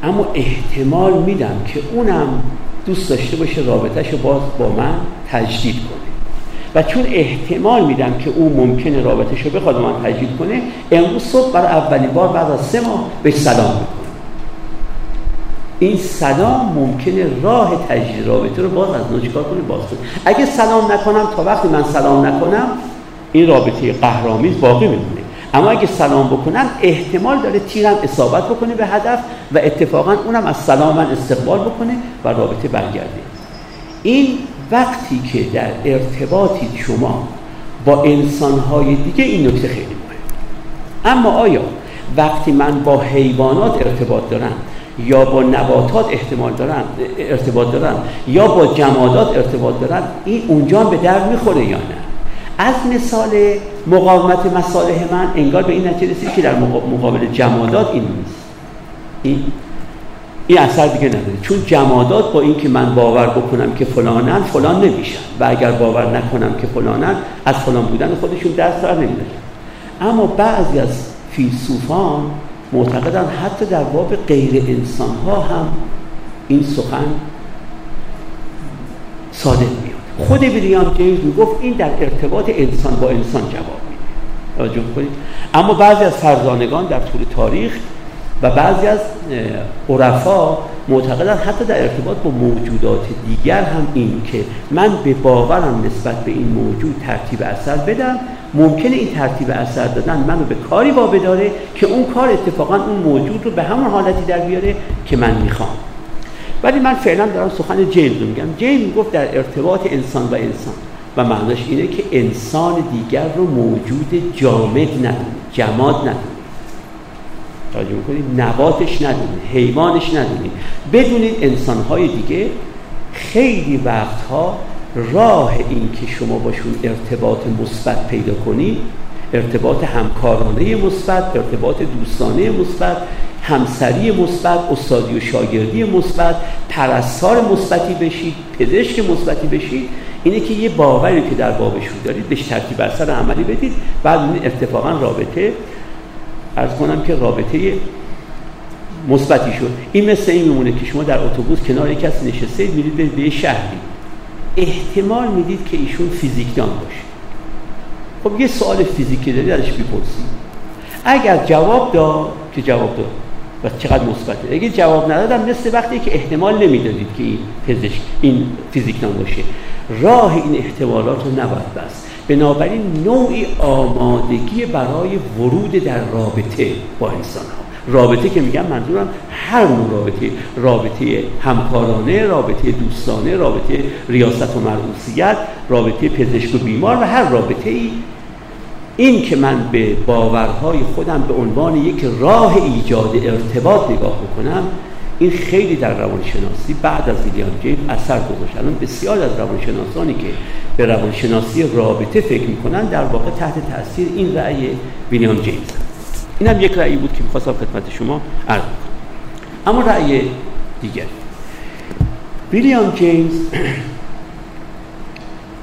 اما احتمال میدم که اونم دوست داشته باشه رابطهش رو باز با من تجدید کنه. و چون احتمال میدم که او ممکنه رابطهش رو بخواد من تجدید کنه امروز صبح برای اولین بار بعد از سه ماه به سلام می‌کنه این سلام ممکنه راه تجدید رابطه رو باز از نو چیکار کنه؟ باز کنه. اگه سلام نکنم تا وقتی من سلام نکنم این رابطه قهرامیز باقی میمونه. اما اگه سلام بکنم احتمال داره تیرم اصابت بکنه به هدف و اتفاقا اونم از سلام من استقبال بکنه و رابطه برگرده. این وقتی که در ارتباطی شما با انسانهای دیگه این نکته خیلی مهمه. اما آیا وقتی من با حیوانات ارتباط دارم یا با نباتات احتمال دارم ارتباط دارم یا با جمادات ارتباط دارم این اونجا به درد می‌خوره یا نه؟ از مثال مقاومت مصالح من انگار به این نتیجه رسید که در مقابل جمادات این نیست. این این اثر دیگه نداره. چون جمادات با اینکه من باور بکنم که فلانن فلان نمیشن. و اگر باور نکنم که فلانن از فلان بودن خودشون دست بر نمیدن اما بعضی از فیلسوفان معتقدن حتی در باب غیر انسان ها هم این سخن صادق میاد خود ویلیام جیمز می‌گفت این در ارتباط انسان با انسان جواب میده. اما بعضی از فرزانگان در طول تاریخ و بعضی از عرفا معتقدن حتی در ارتباط با موجودات دیگر هم این که من به باورم نسبت به این موجود ترتیب اثر بدم ممکنه این ترتیب اثر دادن منو به کاری وابداره که اون کار اتفاقا اون موجود رو به همون حالتی در بیاره که من می‌خوام. ولی من فعلا دارم سخن جیمز رو میگم. جیمز گفت در ارتباط انسان و انسان. و معناش اینه که انسان دیگر رو موجود جامد ندونه جماد ندونه. توجه می‌کنید نباتش ندونید حیوانش ندونید بدونید انسانهای دیگه خیلی وقتها راه این که شما باشون ارتباط مثبت پیدا کنید ارتباط همکارانه مثبت ارتباط دوستانه مثبت همسری مثبت استادی و شاگردی مثبت پرستار مثبتی بشید پزشک مثبتی بشید. اینه که یه باوری که در بابشون دارید بهش ترتیب اثر عملی بدید. بعد اتفاقا رابطه ارز کنم که رابطه مثبتی شد. این مثل این میمونه که شما در اتوبوس کنار کسی نشسته میرید به شهری. احتمال می‌دید که ایشون فیزیکدان باشه. خب یه سوال فیزیکی داری ازش بپرسید اگر جواب داد که جواب داد. و چقدر مثبته؟ اگه جواب ندادم مثل وقتی که احتمال نمی‌دادید که این پزشک این فیزیکدان باشه راه این احتمالات رو نباید بست. بنابراین نوعی آمادگی برای ورود در رابطه با انسان ها رابطه که میگم منظورم هر نوع رابطه. رابطه همکارانه رابطه دوستانه رابطه ریاست و مرعوسیت رابطه پزشک و بیمار و هر رابطه ای این که من به باورهای خودم به عنوان یک راه ایجاد ارتباط نگاه بکنم این خیلی در روانشناسی بعد از ویلیام جیمز اثر گذاشت. الان بسیار از روانشناسانی که به روانشناسی رابطه فکر می‌کنن در واقع تحت تاثیر این رأی ویلیام جیمز. این هم یک رأی بود که می‌خواستم خدمت شما عرض کنم اما رأی دیگر. ویلیام جیمز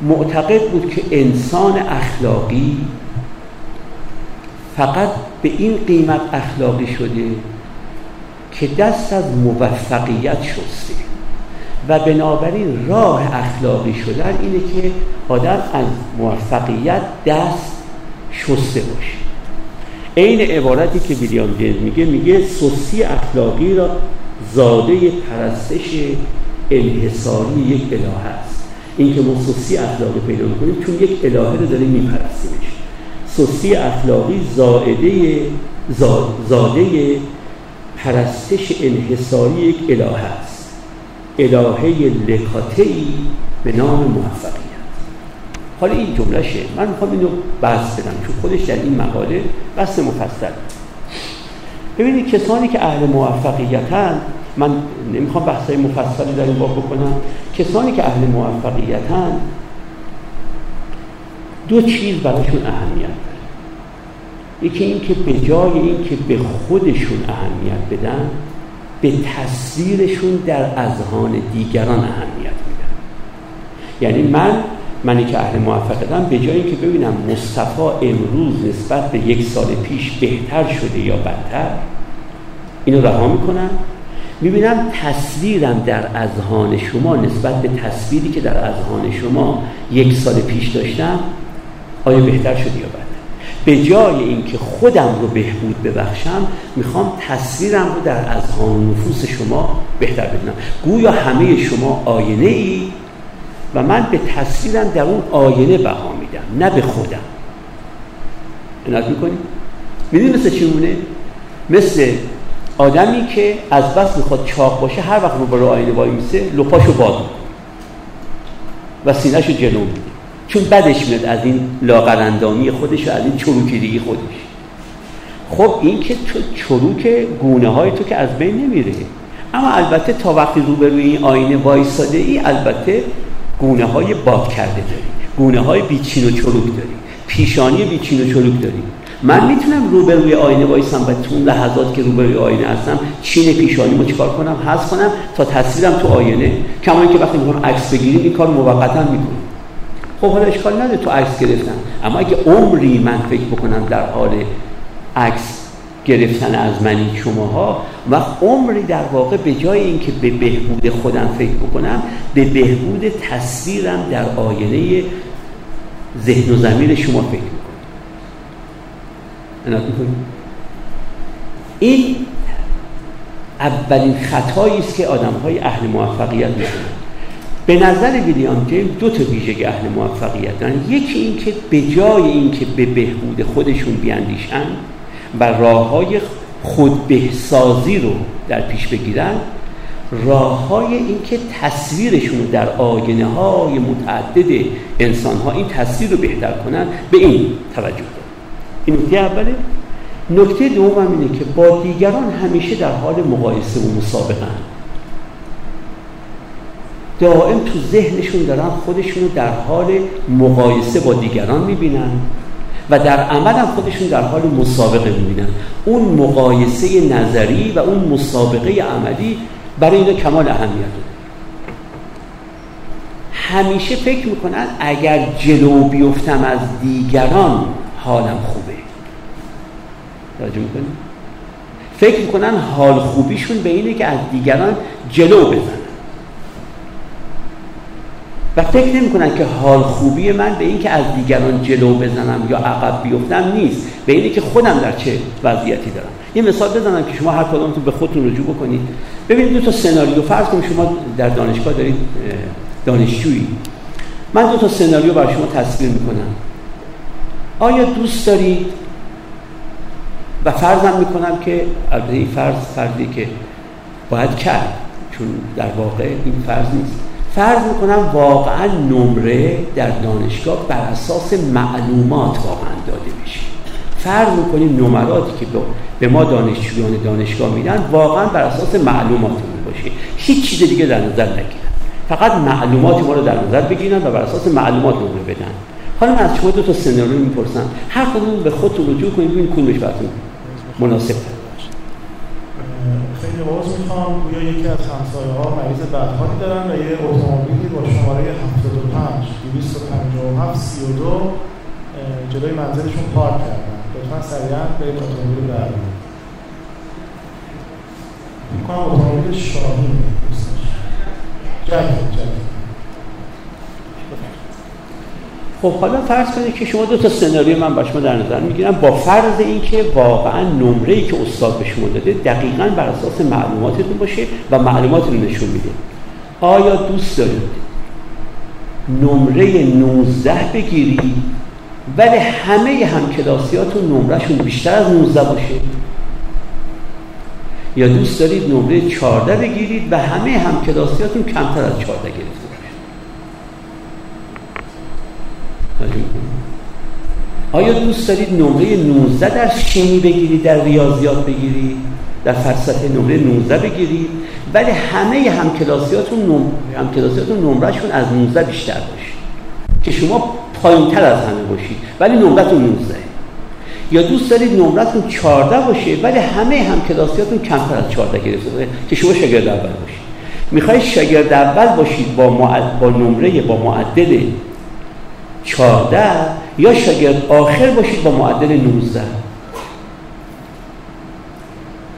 معتقد بود که انسان اخلاقی فقط به این قیمت اخلاقی شده که دست از موفقیت شسته. و بنابراین راه اخلاقی شدن اینه که آدم از موفقیت دست شسته باشه. عین عبارتی که ویلیام جیمز میگه میگه سوسی اخلاقی را زاده پرستش انحصاری یک الهه است. این که ما سوسی اخلاقی پیدا می‌کنیم چون یک الهه رو داریم میپرستیمش. سوسی اخلاقی زاده زاده پرستش انحصاری یک الهه است. الهه لکاتهی به نام موفقیت. حالا این جملهشه من می‌خوام اینو بحث بدم چون خودش در این مقاله بحث مفصل. ببینید کسانی که اهل موفقیتن من نمی‌خوام بحثای مفصلی در این باب بکنم. کسانی که اهل موفقیتن دو چیز براشون اهمیت داره. یکی این که به جای این که به خودشون اهمیت بدن به تصویرشون در اذهان دیگران اهمیت میدن. یعنی من منی که اهل موفقیتم به جای اینکه ببینم مصطفی امروز نسبت به یک سال پیش بهتر شده یا بدتر اینو رها می‌کنم. می‌بینم تصویرم در اذهان شما نسبت به تصویری که در اذهان شما یک سال پیش داشتم آیا بهتر شده یا بدتر به جای اینکه خودم رو بهبود ببخشم می‌خوام تصویرم رو در اذهان نفوس شما بهتر بدونم گویا همه شما آینه ای و من به تصویرم در اون آینه بها میدم نه به خودم عنایت می‌کنی؟ می‌دونی مثل چی مونه؟ مثل آدمی که از بس می‌خواد چاق باشه هر وقت رو برای آینه وای میسه لپاشو می‌کنه و سینهشو جلو میده چون بدش میاد از این لاغرندامی خودش و از این چروکیدگی خودش. خب این که تو چروک گونه های تو که از بین نمیره. اما البته تا وقتی روبروی این آینه وایساده ای البته گونه های باد کرده داری. گونه های بیچین و چروک داری. پیشانی بیچین و چروک داری. من می‌تونم روبروی آینه وایسم و تو لحظات که روبروی آینه هستم چین پیشانی رو چیکار کنم حذف کنم تا تصویرم تو آینه. کما که وقتی می‌خوام عکس بگیریم این کار موقتا می‌کنم. خب حالا اشکال نداره تو عکس گرفتن. اما اگه عمری من فکر بکنم در حال عکس گرفتن از منی شماها و عمری در واقع به جای اینکه به بهبود خودم فکر بکنم به بهبود تصویرم در آینه ذهن و زمین شما فکر می‌کنم. این اولین خطایی است که آدم های اهل موفقیت می‌کنن. به نظر ویلیام جیم دو تا ویژگی اهل موفقیت دارن یکی این که به جای اینکه به بهبود خودشون بیاندیشن و راه های خودبهسازی رو در پیش بگیرن راه های این تصویرشون رو در آینه های متعدد انسان ها این تصویر رو بهتر کنن به این توجه دارن این نکته اوله. نکته دوم اینه که با دیگران همیشه در حال مقایسه و مسابقه دائم تو ذهنشون دارن خودشون رو در حال مقایسه با دیگران می‌بینن و در عمل هم خودشون در حال مسابقه می‌بینن. اون مقایسه نظری و اون مسابقه عملی برای اینا کمال اهمیت داره. همیشه فکر می‌کنن اگر جلو بیفتم از دیگران حالم خوبه. توجه می‌کنی؟ فکر می‌کنن حال خوبیشون به اینه که از دیگران جلو بزنن. و فکر نمی کنن که حال خوبی من به این که از دیگران جلو بزنم یا عقب بیفتم نیست. به اینه که خودم در چه وضعیتی دارم. یه مثال بزنم که شما هر کدومتون به خودتون رجوع بکنید. ببینید دو تا سناریو. فرض کنید شما در دانشگاه دارید دانشجویی. من دو تا سناریو برای شما تصویر می‌کنم. آیا دوست دارید؟ و فرضم می‌کنم که البته این فرض فردی که باید کرد چون در واقع این فرض نیست. فرض می‌کنم واقعا نمره در دانشگاه بر اساس معلومات واقعا داده میشه. فرض می‌کنیم نمراتی که به ما دانشجویان دانشگاه میدن واقعا بر اساس معلومات باشه. هیچ چیز دیگه در نظر نگیرن. فقط معلومات ما رو در نظر بگیرن و بر اساس معلومات نمره بدن. حالا من از شما دو تا سناریو می‌پرسم. هر کدوم به خودتون رجوع کنید ببینید کدومش براتون مناسب. باز می‌خوام گویا یکی از همسایه ها مریض بدحالی دارن و یه اتومبیلی با شماره 75 205 32 جلوی منزلشون پارک کردن. لطفا سریعا به اتومبیل بردارید می‌کنم اتومبیل شاهین جد جد خب حالا فرض کنید که شما دو تا سناریو من با شما در نظر می‌گیرم. با فرض اینکه واقعا نمره ای که استاد به شما داده دقیقا بر اساس معلوماتتون باشه و معلومات رو نشون میده. آیا دوست دارید نمره 19 بگیرید؟ ولی همه همکلاسیاتون نمرهشون بیشتر از 19 باشه. یا دوست دارید نمره 14 بگیرید و همه همکلاسیاتون کمتر از 14 گرفته آیا دوست دارید نمره 19 در شیمی بگیرید در ریاضیات بگیرید در فلسفه نمره 19 بگیرید ولی همه همکلاسیاتون نم... همکلاسیاتون نمرهشون از 19 بیشتر باشه. که شما پایین تر از همه باشید. ولی نمرتون 19 یا دوست دارید نمرتون 14 باشه ولی همه همکلاسیاتون کمتر از 14 گرفته باشه. که شما شاگرد اول باشید. می‌خواید شاگرد اول باشید با. با نمره با معدل 14 یا شاگرد آخر باشید با معدل 19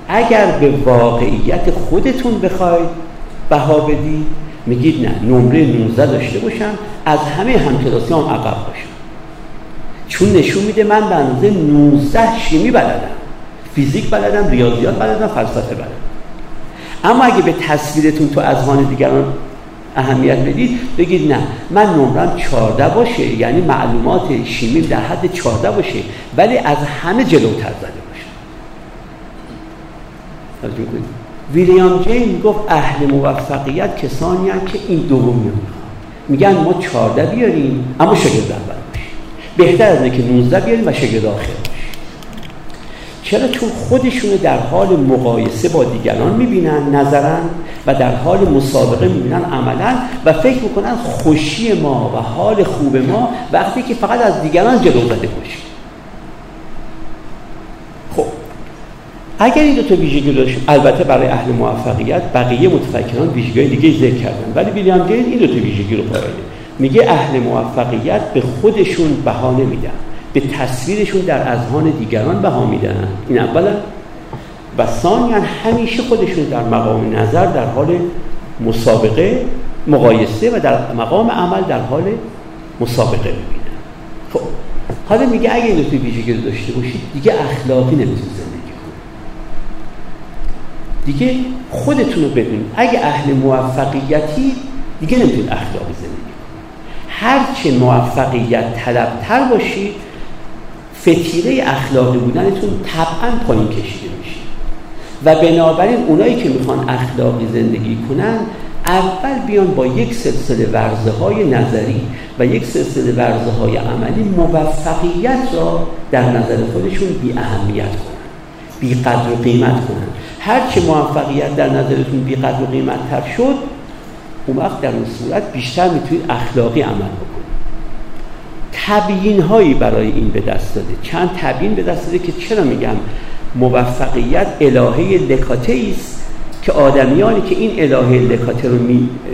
اگر به واقعیت خودتون بخواید بها بدید میگید نه نمره 19 داشته باشم از همه همکلاسی هم عقب باشم. چون نشون میده من به اندازه 19 شیمی بلدم. فیزیک بلدم ریاضیات بلدم فلسفه بلدم. اما اگه به تصویرتون تو اذهان دیگران اهمیت بدید بگید نه من نمرم 14 باشه یعنی معلومات شیمی در حد 14 باشه ولی از همه جلوتر زده باشه. ویلیام جین گفت اهل موفقیت کسانی هم که این دومی میگن ما 14 بیاریم اما شاگرد اول باشیم بهتر از اینه که 19 بیاریم و شاگرد آخر. چرا؟ چون خودشونو در حال مقایسه با دیگران می‌بینن نظرن و در حال مسابقه می‌بینن عملا و فکر می‌کنن خوشی ما و حال خوب ما وقتی که فقط از دیگران جلو زده باشیم خب اگر این دو تا ویژگی داشت البته برای اهل موفقیت بقیه متفکران ویژگی دیگه ذکر کردن. ولی ویلیام گیل این دو تا ویژگی رو قائله میگه اهل موفقیت به خودشون بها نمیدن به تصویرشون در اذهان دیگران بها میدن. این اولا و ثانیا همیشه خودشون در مقام نظر در حال مسابقه مقایسه و در مقام عمل در حال مسابقه می‌بینن. خب حالا میگه اگه این دو ویژگی داشته باشید دیگه اخلاقی نمی‌تونید زندگی کنید. دیگه خودتون رو بدونید. اگه اهل موفقیتی دیگه نمی‌تونید اخلاقی زندگی کنید. هرچه موفقیت طلبتر باشید فتیره اخلاقی بودنتون طبعا پایین کشیده میشه. و بنابراین اونایی که می‌خوان اخلاقی زندگی کنن اول بیان با یک سلسله ورزه های نظری و یک سلسله ورزه های عملی موفقیت را در نظر خودشون بی اهمیت کنن بی قدر و قیمت کنن. هرچه موفقیت در نظرتون بی قدر و قیمت تر شد اون وقت در اون صورت بیشتر می‌تونید اخلاقی عمل بکنید. تبیین هایی برای این به دست داده. چند تبیین به دست داده که چرا میگم موفقیت الهه لکاته است که آدمیانی که این الهه لکاته رو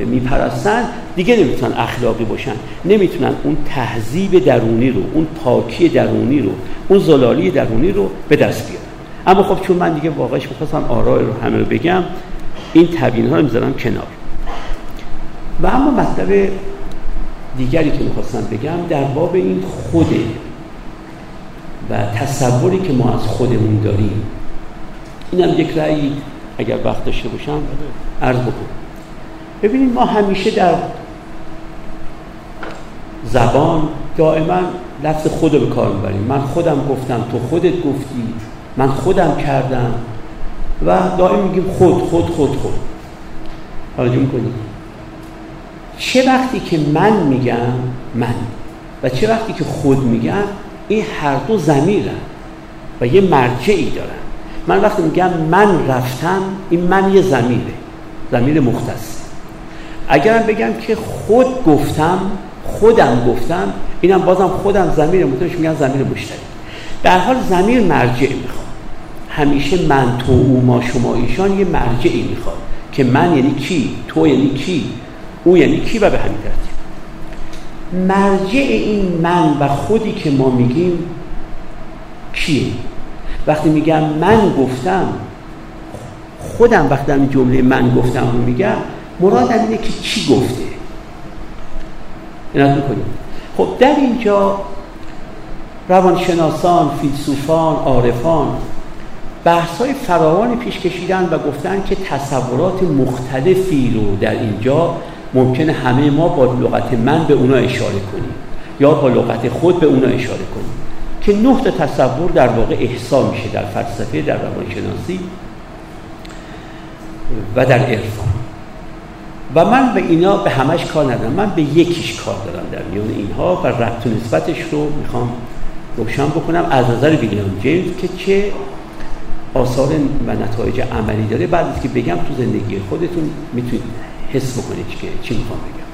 میپرستن دیگه نمی‌تونن اخلاقی باشن. نمی‌تونن اون تهذیب درونی رو اون پاکی درونی رو اون زلالی درونی رو به دست بیارن. اما خب چون من دیگه واقعش می‌خواستم آرای رو همه رو بگم این تبیین ها رو می‌ذارم کنار. و اما مطلب دیگری که می‌خواستم بگم در باب این خوده و تصوری که ما از خودمون داریم. اینم یک رأی اگر وقت داشته باشم عرض بکنم. ببینید ما همیشه در زبان دائما لفظ خود رو به کار می‌بریم. من خودم گفتم تو خودت گفتی من خودم کردم و دائم میگیم خود خود خود خود. توجه می‌کنید چه وقتی که من میگم من و چه وقتی که خود میگم این هر دو زمیرن و یه مرجعی دارن. من وقتی میگم من رفتم این من یه زمیره زمیر مختص. اگرم بگم که خود گفتم خودم گفتم اینم بازم خودم زمیر متوش میگن زمیر مشتری. در حال زمیر مرجع می‌خواد. همیشه من تو او ما شما ایشان یه مرجعی می‌خواد. که من یعنی کی تو یعنی کی؟ او یعنی کی و به همین ترتیب؟ مرجع این من و خودی که ما میگیم کیه؟ وقتی میگم من گفتم خودم وقتی این جمله من گفتم رو میگم مراد اینه که چی گفته؟ اینات می‌کنیم. خب در اینجا روانشناسان، فیلسوفان، عارفان بحث های فراوانی پیش کشیدن و گفتن که تصورات مختلفی رو در اینجا ممکنه همه ما با لغت من به اونا اشاره کنیم یا با لغت خود به اونا اشاره کنیم که تا تصور در واقع احسا میشه در فلسفه در روانشناسی و در عرفان. و من به اینا به همش کار ندارم. من به یکیش کار دارم در میان اینها و ربط و نسبتش رو می‌خوام روشن بکنم. از نظر ویلیام جیمز که چه آثار و نتایج عملی داره. بعد از که بگم تو زندگی خودتون می‌تونید حس بکنید که چی می‌خوام بگم.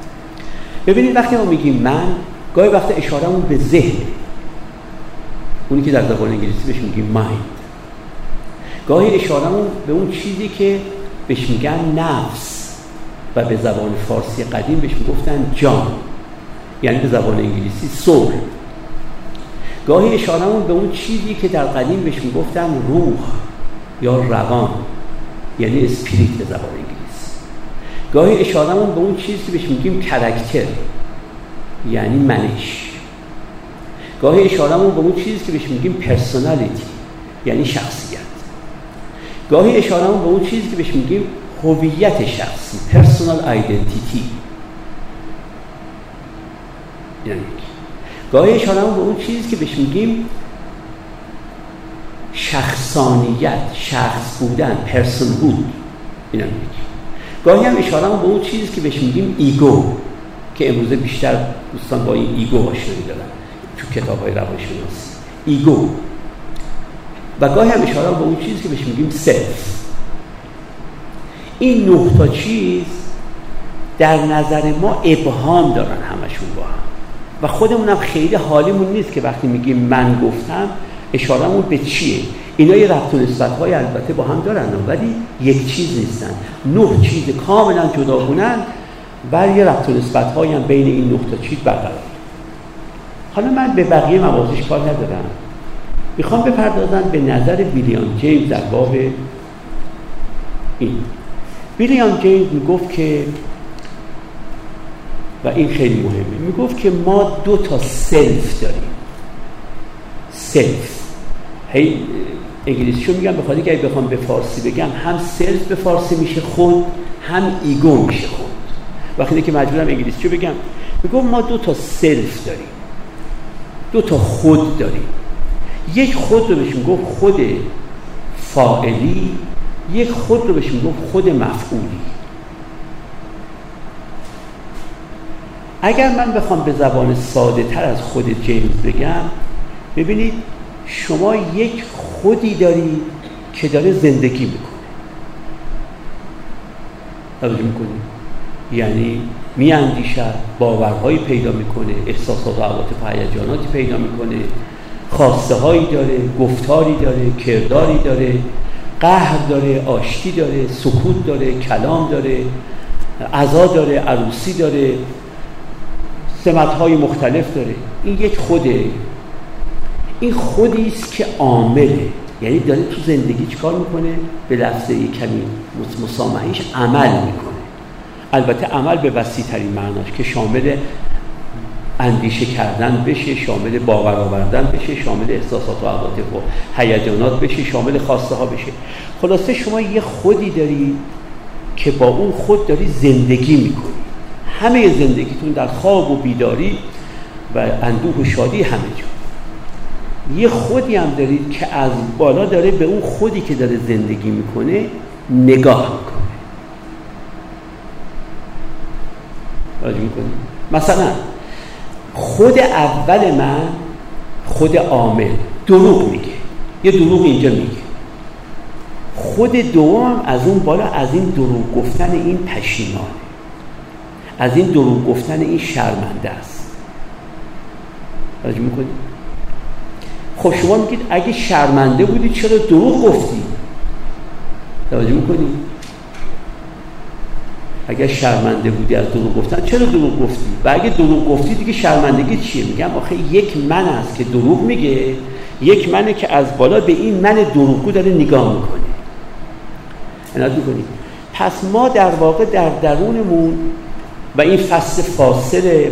ببینید وقتی ما میگیم من گاهی وقت اشارهمون به ذهن. اونی که در زبان انگلیسی بهش میگیم مایند گاهی اشارهمون به اون چیزی که بهش میگن نفس و به زبان فارسی قدیم بهش می‌گفتن جان. یعنی به زبان انگلیسی سول گاهی اشارهمون به اون چیزی که در قدیم بهش می‌گفتن روح یا روان. یعنی spirit به زبان انگلیسی. گاهی اشارهمون به اون چیزی که بهش میگیم character یعنی منش. گاهی اشارهمون به اون چیزی که بهش میگیم personality یعنی شخصیت. گاهی اشارهمون به اون چیزی که بهش میگیم هویت شخصی personal identity یعنی گاهی اشارهمون به اون چیزی که بهش میگیم شخصانیت شخص بودن personhood اینا میگیم گاهی هم اشارهمون به اون چیزی که بهش میگیم ego که امروزه بیشتر دوستان با این ego آشنایی دارن تو کتاب های روانشناسی ego. و گاهی هم اشاره به اون چیزی که بهش میگیم self. این نه چیز در نظر ما ابهام دارن همشون با هم. و خودمونم خیلی حالیمون نیست که وقتی میگیم من گفتم اشارهمون به چیه؟ اینا یه ربط و نسبت های البته با هم دارن ولی یک چیز نیستن. نه چیز کاملا جداگونن و یه ربط و نسبت هم بین این نه تا چیز برقرار. حالا من به بقیه موازش کار ندارم. می‌خوام بپردازم به نظر ویلیام جیمز در باب این. ویلیام جیمز می‌گفت که و این خیلی مهمه. می‌گفت که ما دو تا سلف داریم. سلف. هی انگلیسیشو میگم بخاطر که اگه بخوام به فارسی بگم هم سلف به فارسی میشه خود هم ایگو میشه خود وقتی که مجبورم انگلیسیشو بگم. میگم ما دو تا سلف داریم. دو تا خود داریم. یک خود رو بهش گفت خود فاعلی یک خود رو بهش گفت خود مفعولی. اگر من بخوام به زبان ساده تر از خود جیمز بگم ببینید شما یک خودی دارید که داره زندگی می‌کنه. توجه می‌کنید یعنی میاندیشد باورهایی پیدا می‌کنه احساسات و عواطف هیجاناتی پیدا می‌کنه خواسته هایی داره گفتاری داره کرداری داره قهر داره آشتی داره سکوت داره کلام داره عزا داره عروسی داره سمت های مختلف داره. این یک خوده. این خودی است که عامله. یعنی داره تو زندگی چیکار می‌کنه؟ به لفظه کمی مسامحیش عمل می‌کنه. البته عمل به وسیع ترین معناش که شامل اندیشه کردن بشه شامل باور آوردن بشه شامل احساسات و عواطف و هیجانات بشه شامل خواسته ها بشه. خلاصه شما یه خودی داری که با اون خود داری زندگی می‌کنی. همه زندگیتون در خواب و بیداری و اندوه و شادی همه جا. یه خودی هم دارید که از بالا داره به اون خودی که داره زندگی می‌کنه نگاه می‌کنه. راجع می‌کنه مثلا خود اول من خود عامل دروغ میگه. یه دروغ اینجا میگه. خود دوم از اون بالا از این دروغ گفتن این پشیمانه. از این دروغ گفتن این شرمنده است. راجع می‌کنید خب شما میگید اگه شرمنده بودی چرا دروغ گفتی؟ توجه می‌کنید اگر شرمنده بودی از دروغ گفتن چرا دروغ گفتی؟ و اگه دروغ گفتی دیگه شرمندگی چیه؟ میگم آخه یک من است که دروغ میگه یک منه که از بالا به این من دروغگو داره نگاه می‌کنه. عنایت می‌کنید پس ما در واقع در درونمون و این فصل فاصله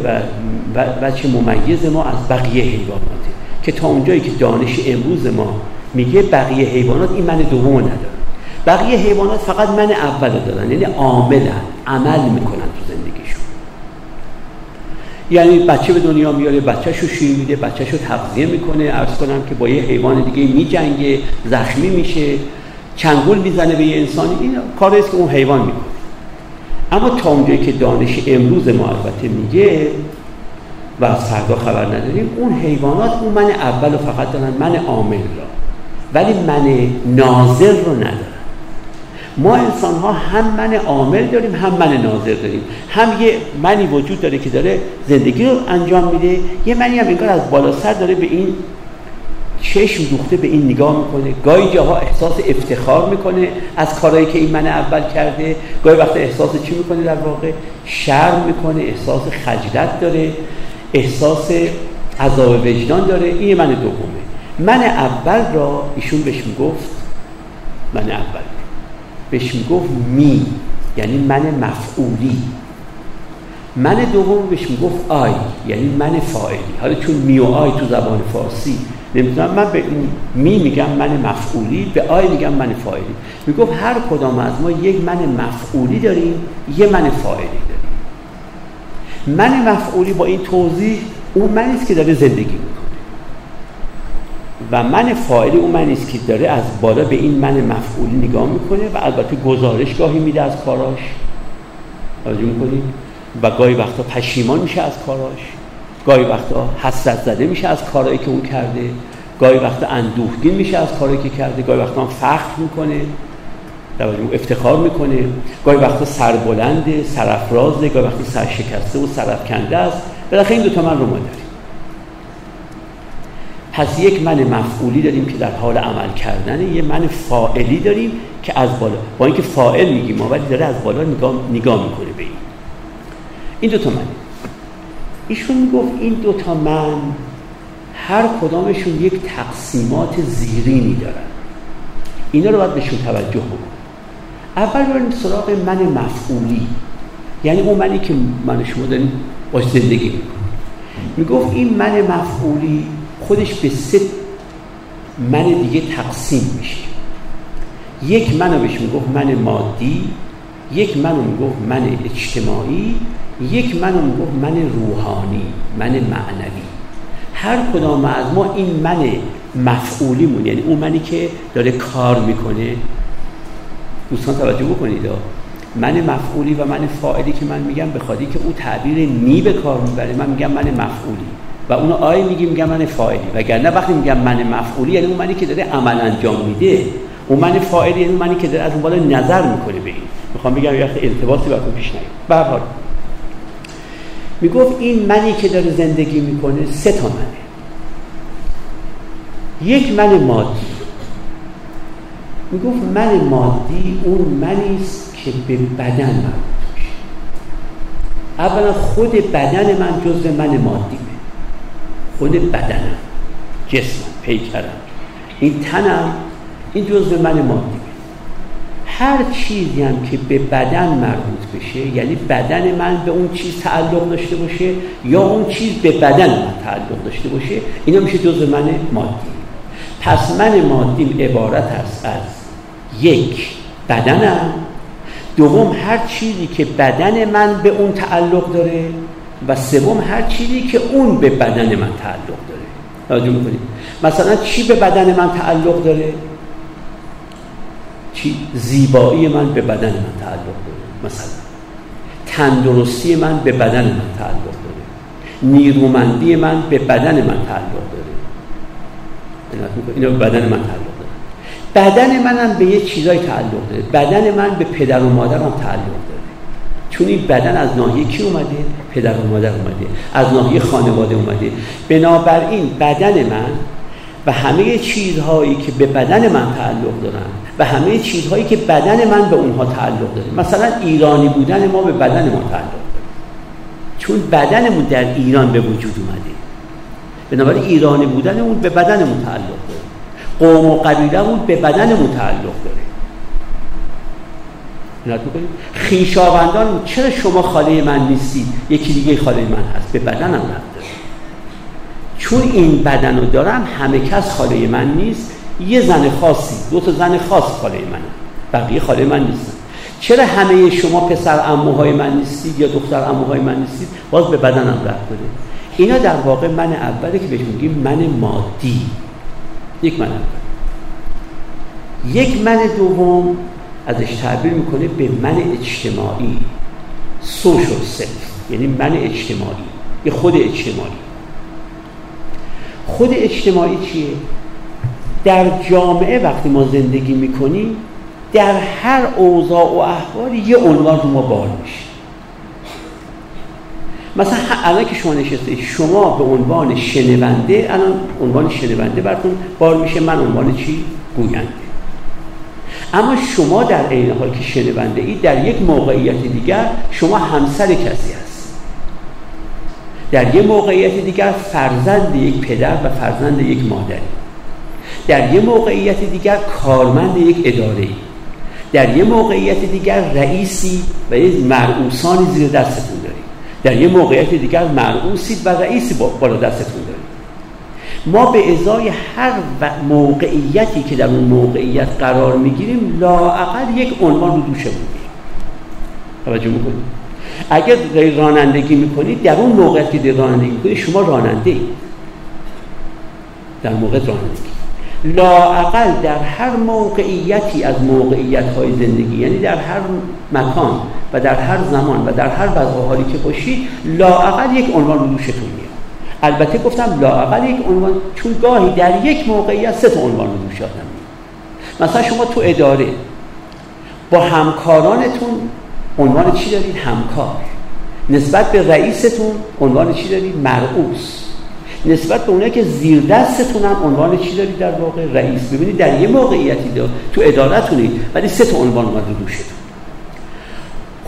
و بچه ممیز ما از بقیه حیواناته. که تا اونجایی که دانش امروز ما میگه بقیه حیوانات این من دوم نداره بقیه حیوانات فقط من اول دارن. یعنی عاملن عمل می‌کنن تو زندگیشون. یعنی بچه به دنیا میاره بچهش رو شیر میده بچهش تغذیه می‌کنه. ارز کنم که با یه حیوان دیگه میجنگه زخمی میشه چنگول می‌زنه به یه انسانی. این کاری که اون حیوان می‌کنه. اما تا اونجایی که دانش امروز ما البته میگه و از فردا خبر نداریم. اون حیوانات اون من اول و فقط دارن من عامل را. ولی من ناظر رو ندارن ما انسان ها هم من عامل داریم هم من ناظر داریم. هم یه منی وجود داره که داره زندگی رو انجام میده. یه منی هم انگار از بالا سر داره به این چشم دوخته به این نگاه می‌کنه. گاهی جاها احساس افتخار می‌کنه از کارهایی که این من اول کرده. گاهی وقت احساس چی می‌کنه در واقع؟ شرم می‌کنه احساس خجلت داره. احساس عذاب وجدان داره. این من دومه. من اول را ایشون بهش می‌گفت من اول. بهش می‌گفت می یعنی من مفعولی. من دوم بهش می‌گفت آی یعنی من فاعلی. حالا چون می و آی تو زبان فارسی نمی‌دونم من به این می میگم من مفعولی به آی میگم من فاعلی. می‌گفت هر کدام از ما یک من مفعولی داریم یه من فاعلی داریم. من مفعولی با این توضیح اون منیست که داره زندگی می‌کنه. و من فاعلی اون من است که داره از بالا به این من مفعولی نگاه می‌کنه و البته گزارش گاهی میده از کاراش. توجه می‌کنید و گاهی وقتا پشیمان میشه از کاراش. گاهی وقتا حسرت زده میشه از کارهایی که اون کرده. گاهی وقتا اندوهگین میشه از کارهایی که کرده. گاهی وقتا فخر می‌کنه. افتخار می‌کنه. گاهی وقتا سربلنده سرافرازه گاهی وقتا سرشکسته و سرفکنده است. بالاخره این دوتا من رو ما داریم. پس یک من مفعولی داریم که در حال عمل کردنه یه من فائلی داریم که از بالا. با اینکه فائل میگیم ما ولی داره از بالا نگاه, نگاه می‌کنه به این. این دوتا من. ایشون می‌گفت این دوتا من هر کدامشون یک تقسیمات زیرینی دارن. اینا رو باید بهشون توجه بکن اول بریم سراغ من مفعولی. یعنی اون منی که من شما داریم باش زندگی می‌کنیم می‌گفت این من مفعولی خودش به سه من دیگه تقسیم میشه. یک منو بهش می‌گفت من مادی یک منو می‌گفت من اجتماعی یک منو می‌گفت من روحانی من معنوی. هر کدام از ما این من مفعولیمون یعنی اون منی که داره کار می‌کنه دوستان توجه بکنید. من مفعولی و من فاعلی که من میگم به که او تعبیر نی به کار می‌بره من میگم من مفعولی. و اونو آی میگی میگم من فاعلی. وگرنه وقتی میگم من مفعولی یعنی اون منی که داره عمل انجام میده. اون من فاعلی یعنی اون منی که داره از اون بالا نظر می‌کنه به این. می‌خوام بگم یه التباسی براتون پیش نیاد. به می‌گفت این منی که داره زندگی می‌کنه سه تا منه. یک من مادی. می‌گفت من مادی اون منی است که به بدن مربوط میشه اولا خود بدن من جزء من مادی خود بدنم جسمم پیکرم. این تنم این جزء من مادی هر چیزی هم که به بدن مربوط بشه یعنی بدن من به اون چیز تعلق داشته باشه یا اون چیز به بدن من تعلق داشته باشه اینا میشه جزء من مادی پس من مادیم عبارت است از یک بدنم. دوم هر چیزی که بدن من به اون تعلق داره و سوم هر چیزی که اون به بدن من تعلق داره. توجه می‌کنید؟ مثلا چی به بدن من تعلق داره؟ چی؟ زیبایی من به بدن من تعلق داره مثلا. تندرستی من به بدن من تعلق داره. نیرومندی من به بدن من تعلق داره. اینا به بدن من تعلق داره بدن منم به یه چیزای تعلق داره. بدن من به پدر و مادرم تعلق داره. چون این بدن از ناحیه کی اومده؟ پدر و مادر اومده. از ناحیه خانواده اومده. بنابراین بدن من و همه چیزهایی که به بدن من تعلق دارن و همه چیزهایی که بدن من به اونها تعلق داره. مثلا ایرانی بودن ما به بدن ما تعلق داره. چون بدنمون در ایران به وجود اومده. بنابراین ایرانی بودنمون به بدنمون تعلق داره. قوم و قبیلهمون به بدنمون تعلق داره. خیشاوندان چرا شما خاله من نیستید؟ یکی دیگه خاله من هست به بدنم رفت چون این بدن رو دارم همه کس خاله من نیست یه زن خاصی دو تا زن خاص خاله منه بقیه خاله من نیستن. چرا همه شما پسر عموهای من نیستید یا دختر عموهای من نیستید؟ باز به بدنم رفت اینا در واقع من اوله که بهش میگیم من مادی. یک من یک من دوم ازش تعبیر می‌کنه به من اجتماعی. social self یعنی من اجتماعی. یه خود اجتماعی. خود اجتماعی چیه؟ در جامعه وقتی ما زندگی می‌کنیم در هر اوضاع و احوالی یه عنوان رو ما بار میشه مثلا الان که شما نشسته شما به عنوان شنونده الان عنوان شنونده براتون بار میشه من عنوان چی؟ گوینده. اما شما در عین حال که شنونده ای در یک موقعیت دیگر شما همسر کسی هست. در یک موقعیت دیگر فرزند یک پدر و فرزند یک مادری. در یک موقعیت دیگر کارمند یک اداره در یک موقعیت دیگر رئیسی و یک مرعوسانی زیر دستتون. در یک موقعیت دیگر مرعوسید و رئیسی بالا دستتون دارید. ما به ازای هر موقعیتی که در اون موقعیت قرار می‌گیریم لاعقل یک عنوان رو بودیم. توجه می‌کنید؟ اگر رانندگی می‌کنید در اون موقعیت که رانندگی می‌کنید شما راننده در موقع رانندگی. لاعقل در هر موقعیتی از موقعیت های زندگی یعنی در هر مکان و در هر زمان و در هر وضع حالی که باشید لاعقل یک عنوان رو دوشتون میاد البته گفتم لاعقل یک عنوان چون گاهی در یک موقعیت سه تا عنوان رو دوش آدم مثلا شما تو اداره با همکارانتون عنوان چی دارید؟ همکار. نسبت به رئیستون عنوان چی دارید؟ مرعوس. نسبت به اونایی که زیر دستتون هم عنوان چی دارید در واقع؟ رئیس. ببینید در یه موقعیتی دار تو ادارتونید ولی سه تا عنوان اومد رو دوشتون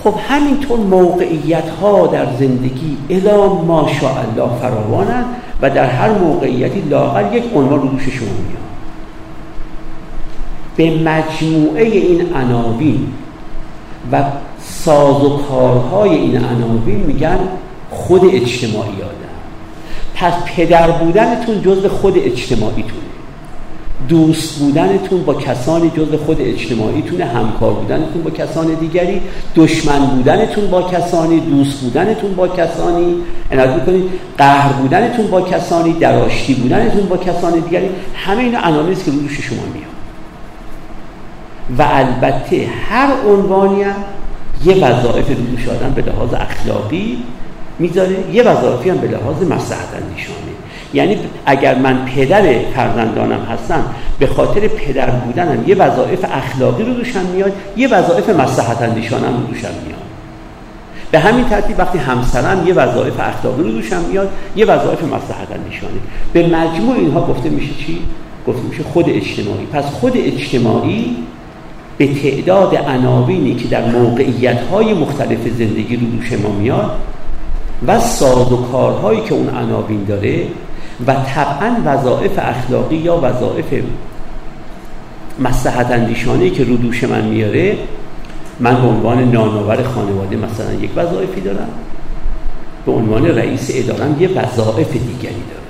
خب همینطور موقعیت ها در زندگی الا ماشاءالله فراوانند و در هر موقعیتی لاقل یک عنوان رو دوش شما میاد. به مجموعه این عناوین و ساز و کارهای این عناوین میگن خود اجتماعی آدم پس پدر بودنتون جزء خود اجتماعیتونه. دوست بودنتون با کسانی جز خود اجتماعیتون همکار بودنتون با کسان دیگری. دشمن بودنتون با کسانی. دوست بودنتون با کسانی. عنایت می‌کنید. قهر بودنتون با کسانی. دراشتی بودنتون با کسان دیگری. همه اینا عناوینی که روش شما میاد. و البته هر عنوانی هم یه وظایف روش آدم به لحاظ اخلاقی می‌ذاره. یه وظایفی هم به لحاظ مصلحت اندیشانه یعنی اگر من پدر فرزندانم هستم به خاطر پدر بودنم یه وظایف اخلاقی رو دوشم میاد یه وظایف مصلحت اندیشانم رو دوشم میاد. به همین ترتیب وقتی همسرم یه وظایف اخلاقی رو دوشم میاد یه وظایف مصلحت اندیشانه. به مجموع اینها گفته میشه چی؟ گفته میشه خود اجتماعی. پس خود اجتماعی به تعداد عناوینی که در موقعیت های مختلف زندگی رو دوش ما میاد و ساز و کارهایی که اون عناوین داره و طبعا وظایف اخلاقی یا وظایف مصلحت اندیشانه که رو دوش من میاره من به عنوان نانآور خانواده مثلا یک وظایفی دارم. به عنوان رئیس ادارم یه وظایف دیگری دارم.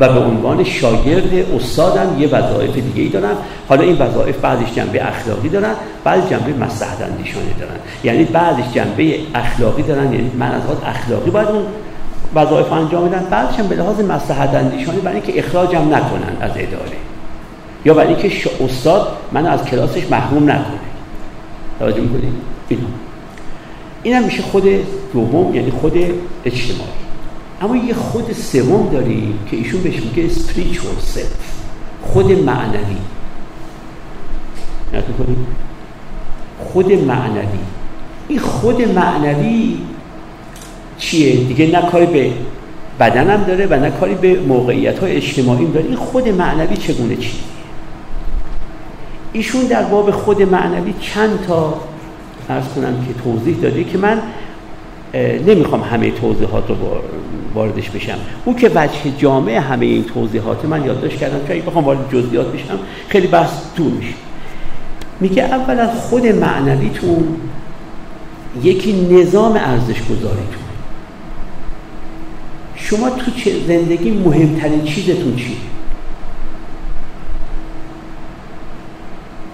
و به عنوان شاگرد استادم یه وظایف دیگری دارم. حالا این وظایف بعضش جنبه اخلاقی دارن بعض جنبه مصلحت اندیشانه دارن. یعنی بعضش جنبه اخلاقی دارن یعنی من از اخلاقی باید اون وظایف انجام بدن بعدش هم به لحاظ مصلحت اندیشانه برای اینکه اخراجم نکنن از اداره. یا برای اینکه استاد من از کلاسش محروم نکنه. توجه می‌کنید اینا این هم میشه خود دوم یعنی خود اجتماعی. اما یه خود سوم داریم که ایشون بهش میگه spiritual self خود معنوی. خود معنوی. این خود معنوی چیه؟ دیگه نه کاری به بدنم داره و نه کاری به موقعیت های اجتماعی داره. این خود معنوی چگونه چی؟ ایشون در باب خود معنوی چند تا ارز کنم که توضیح داده که من نمی‌خوام همه توضیحات رو واردش بشم. او که وجه جامع همه این توضیحات من یادداشت کردم که اگه بخوام وارد جزئیات بشم خیلی بحث طول میشه. میگه اول از خود معنویتون یکی نظام ارزش گذاریتون شما تو زندگی مهمترین چیزتون چیه؟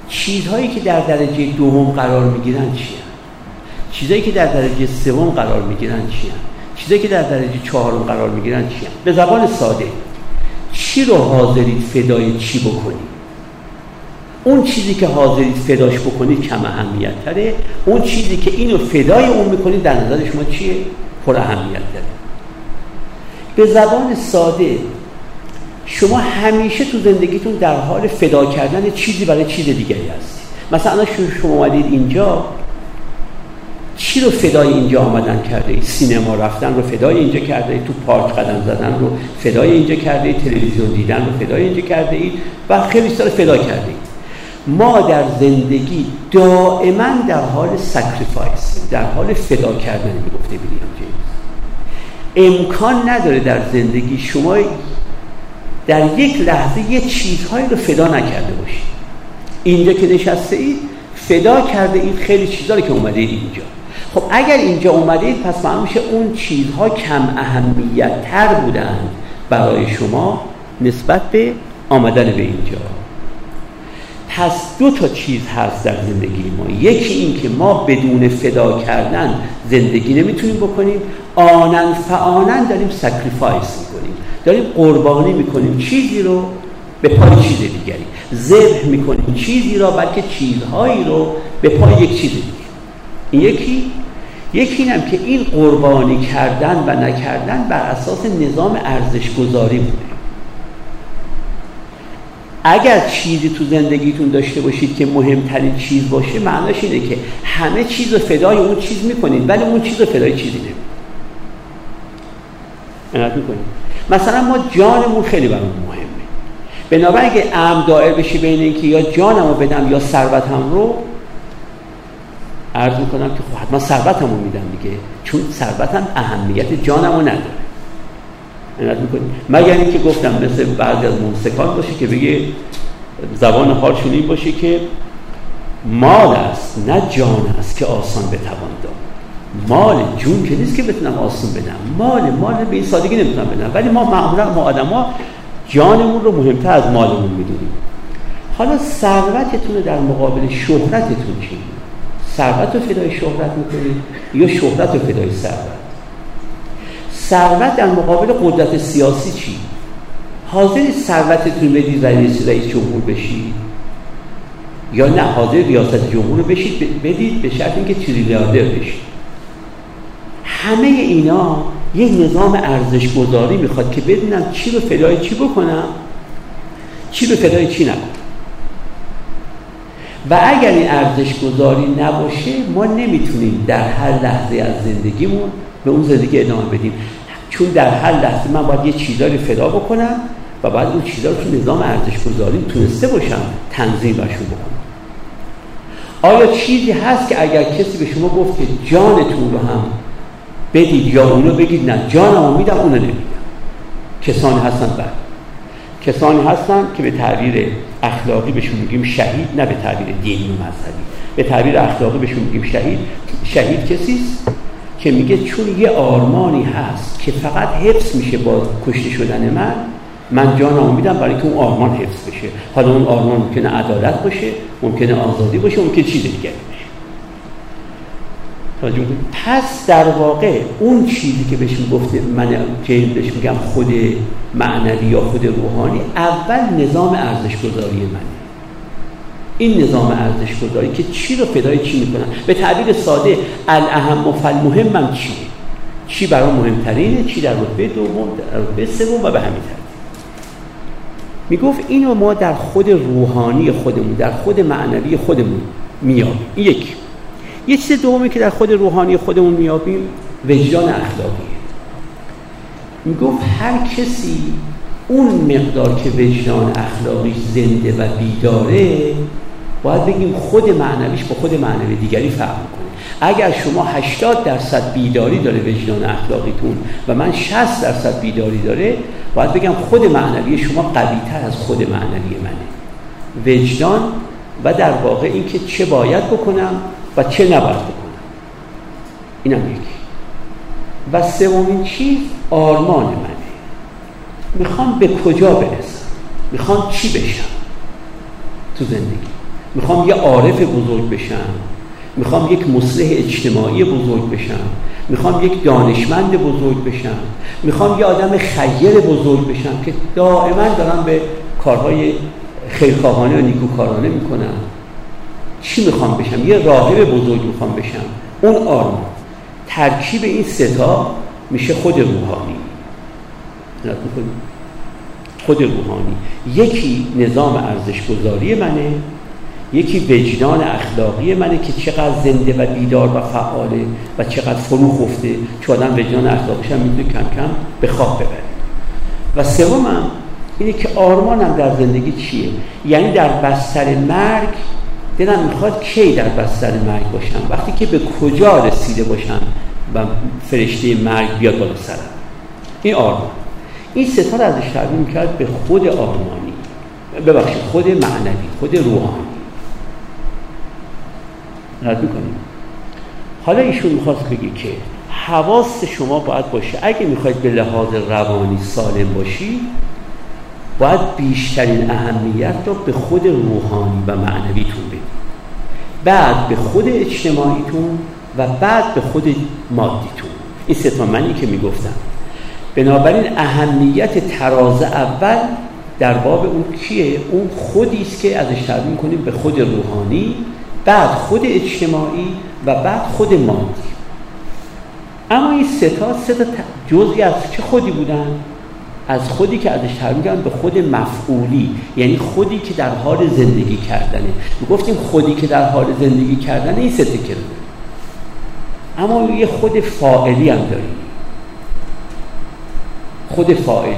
چیزهایی که در درجه دوم قرار می‌گیرن چیه؟ چیزهایی که در درجه سوم قرار می‌گیرن چیه؟ چیزایی که در درجه چهارم قرار می‌گیرن چیه؟ به زبان ساده. چی رو حاضرید فدای چی بکنید اون چیزی که حاضرید فداش بکنید کم اهمیت تره اون چیزی که اینو فدای اون می‌کنید در نظر شما چیه؟ پر اهمیت تره به زبان ساده شما همیشه تو زندگیتون در حال فدا کردن چیزی برای چیز دیگری هستید. مثلا شما اومدید اینجا چی رو فدای اینجا آمدن کرده ای؟ سینما رفتن رو فدای اینجا کرده ای؟ تو پارک قدم زدن رو فدای اینجا کرده ای؟ تلویزیون دیدن رو فدای اینجا کرده ای؟ و خیلی سال فدا کرده ای. ما در زندگی دائما در حال sacrifice در حال فدا کردن می‌گفته ویلیام جیمز. امکان نداره در زندگی شما در یک لحظه یه چیزهایی رو فدا نکرده باشید اینجا که نشسته اید فدا کرده اید خیلی چیزهایی که اومده اینجا. خب اگر اینجا اومده اید پس معلوم میشه اون چیزها کم اهمیت تر بودند برای شما نسبت به آمدن به اینجا. پس دو تا چیز هست در زندگی ما. یکی این که ما بدون فدا کردن زندگی نمی‌تونیم بکنیم. آناً فآناً داریم sacrifice می‌کنیم. داریم قربانی می‌کنیم چیزی رو به پای چیز دیگری. ذبح می‌کنیم چیزی را بلکه چیزهایی رو به پای یک چیز دیگری. یکی یکی اینم که این قربانی کردن و نکردن بر اساس نظام ارزش گذاری بوده. اگر چیزی تو زندگیتون داشته باشید که مهمترین چیز باشه معناش اینه که همه چیز رو فدای اون چیز می‌کنید ولی اون چیز رو فدای چیزی نمی‌کنید. می‌کنید. مثلا ما جانمون خیلی برامون مهمه. بنابراین اگه ام دائر بشه بین اینکه یا جانمو بدم یا ثروتم رو عرض می‌کنم که خب حتما ثروتمو میدم دیگه. چون ثروتم اهمیت جانمو نداره. عنایت می‌کنیم. مگر اینکه گفتم مثل بعضی از موسیقان باشه که بگه زبان حالشون این باشه که مال است نه جان است که آسان بتوان داد. مال جون که نیست که بتونم آسان بدم. مال مال به این سادگی نمی‌تونم بدم. ولی ما معمولا ما ها جانمون رو مهمتر از مالمون می‌دونیم. حالا ثروتتون در مقابل شهرتتون چی؟ ثروت رو فدای شهرت می‌کنید یا شهرت رو فدای ثروت ثروت در مقابل قدرت سیاسی چی؟ حاضر ثروتتون بدید رئیس رئیس جمهور بشید یا نه؟ حاضر ریاست جمهور بشید بدید به شرط اینکه تریلیاردر بشید همه اینا یک نظام ارزش گذاری می‌خواد که بدونم چی رو فدای چی بکنم چی رو فدای چی نکنم. و اگر این ارزش گذاری نباشه ما نمی‌تونیم در هر لحظه از زندگیمون به اون زندگی ادامه بدیم. چون در هر لحظه من باید یه چیزایی فدا بکنم و بعد اون چیزا رو تو نظام ارزش گذاری تونسته باشم تنظیم برشون بکنم. آیا چیزی هست که اگر کسی به شما گفت که جانتون رو هم بدید یا اونو بگید نه جانمو میدم اونو نمیدم. کسانی هستن بعد کسانی هستن که به تعبیر اخلاقی بهشون میگیم شهید نه به تعبیر دینی و مذهبی. به تعبیر اخلاقی بهشون میگیم شهید. شهید کسیست که میگه چون یه آرمانی هست که فقط حفظ میشه با کشته شدن من من جانمو میدم برای که اون آرمان حفظ بشه. حالا اون آرمان ممکنه عدالت باشه ممکنه آزادی باشه ممکنه چیز دیگری. پس در واقع اون چیزی که بهش گفته من که بهش میگم خود معنوی یا خود روحانی اول نظام ارزش گذاری منه. این نظام ارزش گذاری که چی رو فدای چی می‌کنن؟ به تعبیر ساده الاهم و فالمهمم چیه؟ چی برای مهمترینه چی در رتبه دوم در رتبه سوم و به همین ترتیب می‌گفت اینو ما در خود روحانی خودمون در خود معنوی خودمون این یک یه چیز دومی که در خود روحانی خودمون میابیم وجدان اخلاقیه. می‌گفت هر کسی اون مقدار که وجدان اخلاقی زنده و بیداره باید بگیم خود معنویش با خود معنوی دیگری فرق می‌کنه. اگر شما 80 درصد بیداری داره وجدان اخلاقیتون و من 60 درصد بیداری داره باید بگم خود معنوی شما قوی تر از خود معنوی منه. وجدان و در واقع اینکه چه باید بکنم چه نباید بکنم؟ اینم یکی. و سومین چیز آرمان منه. می‌خوام به کجا برسم؟ می‌خوام چی بشم تو زندگی؟ می‌خوام یه عارف بزرگ بشم؟ می‌خوام یک مصلح اجتماعی بزرگ بشم؟ می‌خوام یک دانشمند بزرگ بشم؟ می‌خوام یه آدم خیر بزرگ بشم که دائما دارم به کارهای خیرخواهانه و نیکوکارانه می‌کنم. چی می‌خوام بشم؟ یه راهب بزرگ می‌خوام بشم. اون آرمان ترکیب این ستا میشه خود روحانی. خود روحانی. یکی نظام ارزش گذاری منه یکی وجدان اخلاقی منه که چقدر زنده و بیدار و فعاله و چقدر فرو خفته چون آدم وجدان اخلاقیش هم می‌تونه کم کم به خواب ببره. و سومم اینه که آرمانم در زندگی چیه؟ یعنی در بستر مرگ دلم می‌خواد کی در بستر مرگ باشم؟ وقتی که به کجا رسیده باشم و فرشته مرگ بیاد بالا سرم؟ این آرمان. این ستا رو ازش تعبیر می‌کرد به خود آرمانی. ببخشید خود معنوی خود روحانی. رد می‌کنیم. حالا ایشون می‌خواست بگه که حواس شما باید باشه. اگه می‌خواید به لحاظ روانی سالم باشی باید بیشترین اهمیت رو به خود روحانی و معنویتون بعد به خود اجتماعیتون و بعد به خود مادیتون. این ستا منی که می‌گفتم. بنابراین اهمیت تراز اول در باب اون کیه؟ اون خودی است که ازش تعبیر می‌کنیم به خود روحانی بعد خود اجتماعی و بعد خود مادی. اما این سه تا سه تا جزئی از چه خودی بودن؟ از خودی که ازش تعبیر به خود مفعولی یعنی خودی که در حال زندگی کردنه. گفتیم خودی که در حال زندگی کردنه این سه تکه اما یه خود فاعلی هم داریم. خود فاعلی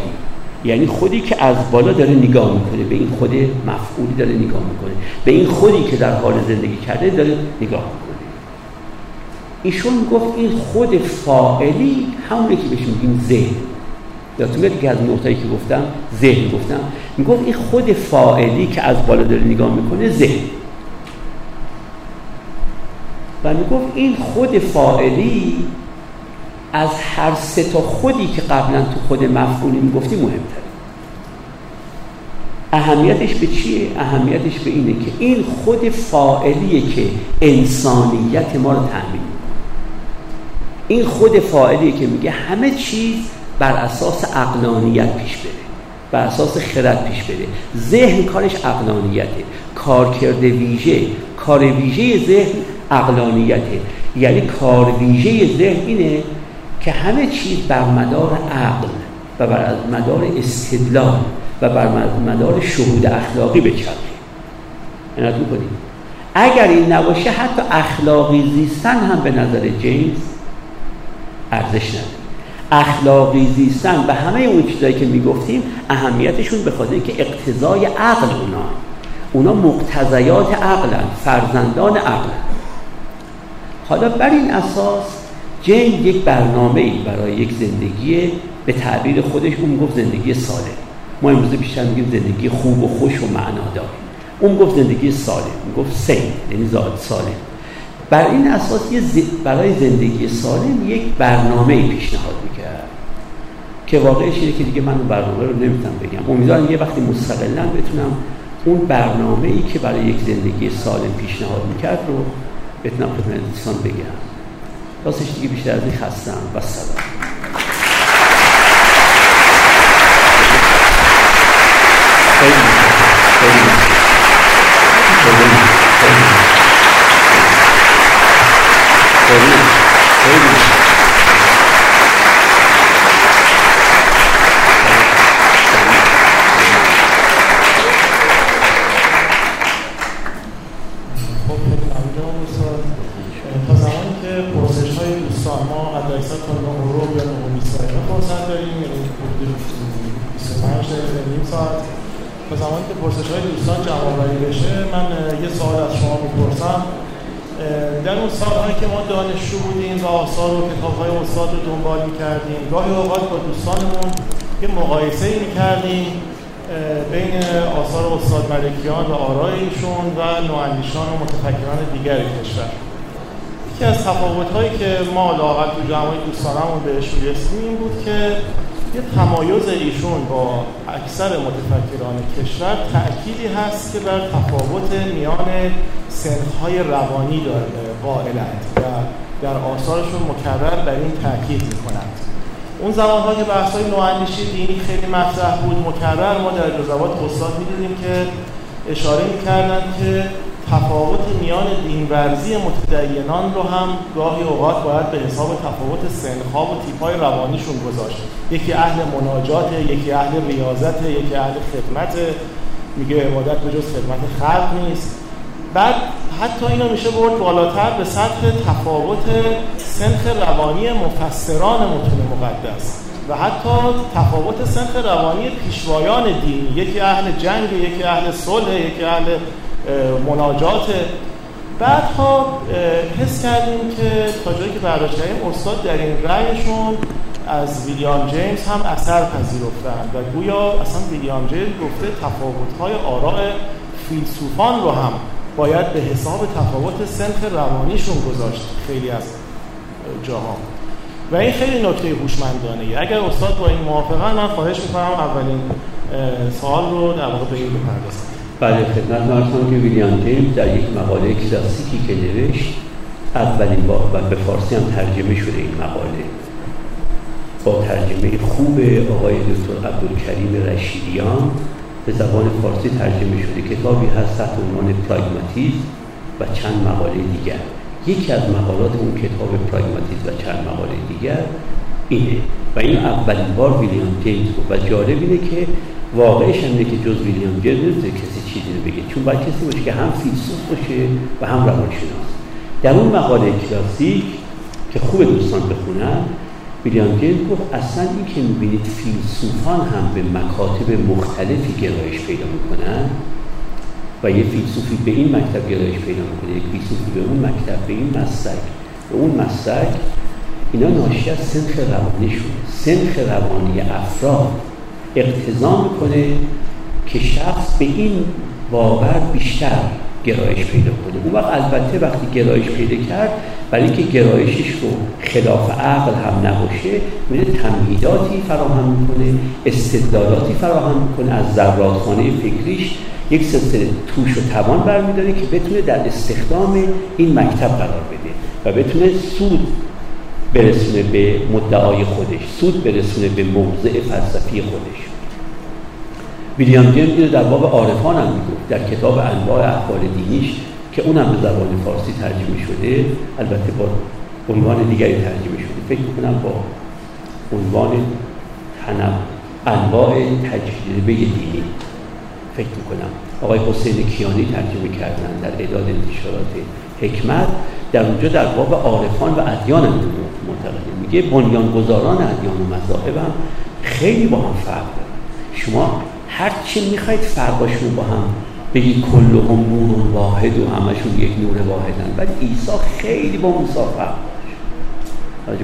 یعنی خودی که از بالا داره نگاه می‌کنه به این خود مفعولی داره نگاه می‌کنه. به این خودی که در حال زندگی کرده داره نگاه می‌کنه. ایشون گفت این خود فاعلی همونه که بهش میگیم ذهن. یادتون میاد که از نقطه‌ای که گفتم ذهن گفتم. می‌گفت این خود فاعلی که از بالا داره نگاه می‌کنه ذهن. و می‌گفت این خود فاعلی از هر سه تا خودی که قبلا تو خود مفعولی می‌گفتی مهمتره. اهمیتش به چیه؟ اهمیتش به اینه که این خود فاعلیه که انسانیت ما رو تأمین این خود فاعلیه که میگه همه چیز بر اساس اقلانیت پیش بره. بر اساس خرد پیش بره. ذهن کارش اقلانیته کارکرد ویژه. کار ویژه ذهن اقلانیته یعنی کار ویژه ذهن اینه که همه چیز بر مدار عقل و بر مدار استدلال و بر مدار شهود اخلاقی بچرخه. عنایت می‌کنیم اگر این نباشه حتی اخلاقی زیستن هم به نظر جیمز ارزش نداره. اخلاقی زیستن و همه اون چیزایی که می‌گفتیم اهمیتشون به خاطر که اقتضای عقل اونا. اونا مقتضیات عقلن فرزندان عقلن. حالا بر این اساس جین یک برنامه ای برای یک زندگی به تعبیر خودش اون گفت زندگی سالم. ما امروز بیشتر میگیم زندگی خوب و خوش و معنادار اون گفت زندگی سالم. گفت سین یعنی زاد سالم. بر این اساس یه برای زندگی سالم یک برنامه پیشنهاد می‌کرد که واقعش اینه که دیگه من اون برنامه رو نمی‌تونم بگم. امیدوارم یه وقتی مستقلا بتونم اون برنامه ای که برای یک زندگی سالم پیشنهاد می‌کرد رو بتونم خدمت دوستان بگم. راستش دیگه بیشتر از این خستم و سلام های استاد رو دنبال می‌کردیم. گاهی اوقات با دوستانمون یه مقایسه می‌کردیم بین آثار استاد ملکیان و آرای ایشون و نواندیشان و متفکران دیگر کشور. یکی از تفاوت هایی که ما لاغت تو جمعای دوستانمون بهش رسیدیم این بود که یه تمایز ایشون با اکثر متفکران کشور تأکیدی هست که بر تفاوت میان سنخهای روانی داره قائلند و در آثارشون مکرر بر این تأکید می‌کنند. اون زمانها که بحث های نواندیشی دینی خیلی مطرح بود مکرر ما در جزوات استاد می‌دیدیم که اشاره می‌کردن که تفاوت میان دینورزی متدینان رو هم گاهی اوقات باید به حساب تفاوت سنخها و تیپای روانیشون گذاشت. یکی اهل مناجات یکی اهل ریاضت یکی اهل خدمت. میگه عبادت به جز خدمت خلق نیست. بعد حتی اینو میشه برد بالاتر به سطح تفاوت سنخ روانی مفسران متون مقدس و حتی تفاوت سنخ روانی پیشوایان دینی یکی اهل جنگ یکی اهل صلح یکی اهل مناجات. بعدها حس کردیم که تا جایی که برداشت استاد در این رأیشون از ویلیام جیمز هم اثر پذیرفتن و گویا اصلا ویلیام جیمز گفته تفاوت‌های آراء فیلسوفان رو هم باید به حساب تفاوت سنخ روانیشون گذاشت خیلی از جاها. و این خیلی نکته هوشمندانه ای. اگر استاد با این موافقن من خواهش می‌کنم اولین سوال رو در واقع به این بپردازم. بله خدمت مرسان که ویلیام جیمز در یک مقاله کلاسیکی که نوشت اولین بار و به فارسی هم ترجمه شده این مقاله. با ترجمه خوب آقای دکتر عبدالکریم رشیدیان به زبان فارسی ترجمه شده. کتابی هست تحت عنوان پراگماتیزم و چند مقاله دیگر. یکی از مقالات اون کتاب پراگماتیزم و چند مقاله دیگر اینه. و این اولین بار ویلیام جیمز بود. و جالب اینه که واقعش هم که جز ویلیام جیمز کسی چیزی رو بگه. چون باید کسی باشه که هم فیلسوف باشه و هم روانشناس. در اون مقاله کلاسیک که خوب دوستان بخونن ویلیام جیمز گفت اصلا این که می‌بینید فیلسوفان هم به مکاتب مختلفی گرایش پیدا می‌کنن و یه فیلسوفی به این مکتب گرایش پیدا می‌کنه یک فیلسوفی به اون مکتب به این مسلک به اون مسلک اینا ناشی از سنخ روانیشون سنخ روانی افراد اقتضا می‌کنه که شخص به این باور بیشتر گرایش پیدا کنه اون وقت البته وقتی گرایش پیدا کرد برای اینکه گرایشش رو خلاف عقل هم نباشه میره تمهیداتی فراهم می‌کنه استدلالاتی فراهم می‌کنه از ذراتخانه فکریش یک سلسله توش و توان برمیداره که بتونه در استخدام این مکتب قرار بده و بتونه سود برسونه به مدعای خودش سود برسونه به موضع فلسفی خودش. ویلیام جیمز اینو در باب عارفان هم می‌گفت در کتاب انواع احوال دینیش که اونم به زبان فارسی ترجمه شده البته با عنوان دیگری ترجمه شده. فکر می‌کنم با عنوان تنم انواع تجربه دینی. فکر می‌کنم. آقای حسین کیانی ترجمه کردن در اعداد انتشارات حکمت. در اونجا در باب عارفان و ادیان معتقده. میگه بنیانگذاران ادیان و مذاهب هم خیلی با هم فرق دارن. شما هر چی می‌خواید فرقاشون با هم بگی کل هم نور واحد و همشون یک نور واحدن. ولی عیسی خیلی با موسی فرق داشت.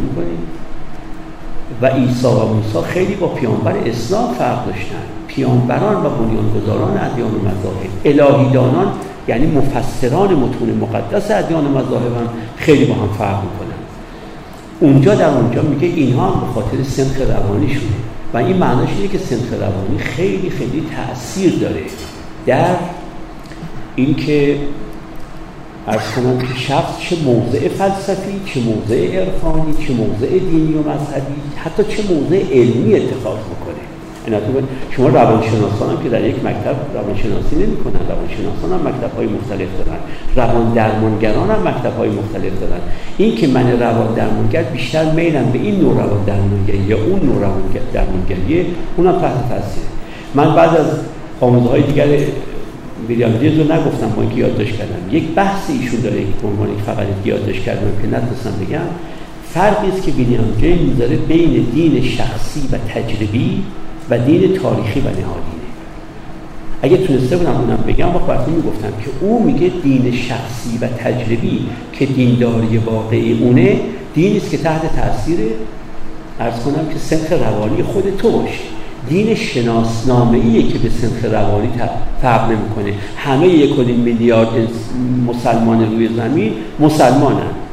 و عیسی و موسی خیلی با پیامبر اسلام فرق داشتن. پیامبران و بنیانگذاران ادیان مذاهب. الهیدانان یعنی مفسران متون مقدس ادیان مذاهب هم خیلی با هم فرق می‌کنن. اونجا در اونجا میگه اینها هم به خاطر سنخ روانی شده و این معناش اینه که سنخ روانی خیلی خیلی تاثیر داره در اینکه ارز کنم که چه موضع فلسفی چه موضع عرفانی چه موضع دینی و مذهبی حتی چه موضع علمی اتخاذ بکنه. شما روانشناسان هم که در یک مکتب روانشناسی نمی کنن روانشناسان هم مکتب های مختلف دارن. روان درمانگران هم مکتب های مختلف دارن. این که من روان درمانگر بیشتر میلم به این نوع روان درمانگری یا اون نوع روان درمانگریه اونم تحت تاثیر من بعد از آموزه های دیگر ویلیام رو نگفتم با اینکه یادداشت کردم. یک بحث ایشون داره که عنوان فقط یادداشت کردم که نتونستم بگم. فرقی است که ویلیام جیمز داره بین دین شخصی و تجربی و دین تاریخی و نهادینه. اگه تونسته بودم اونم بگم وقت براتون می‌گفتم که او میگه دین شخصی و تجربی که دینداری واقعی اونه دینی است که تحت تاثیر ارز کنم که سنخ روانی خود تو باشی دین شناسنامه ایه که به سنخ روانی فرق نمی‌کنه. همه یک میلیارد مسلمان روی زمین مسلمانن.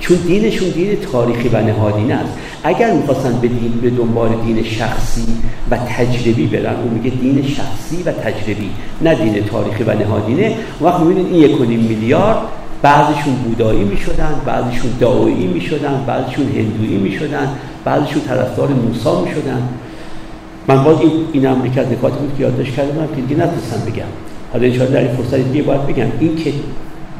چون دینشون دین تاریخی و نهادینه است اگر می‌خواستن به دین به دنبال دین شخصی و تجربی برن اون میگه دین شخصی و تجربی نه دین تاریخی و نهادینه وقت می‌بینید این یک میلیارد بعضشون بودایی می‌شدن بعضشون دعایی می‌شدن بعضشون هندویی می‌شدن بعضشون طرفدار موسی می‌شدن. من باز این این امریکا نکاتی بود که یادداشت کردم که دیگه نتونستم بگم. حالا ان در این فرصت دیگه باید بگم. این که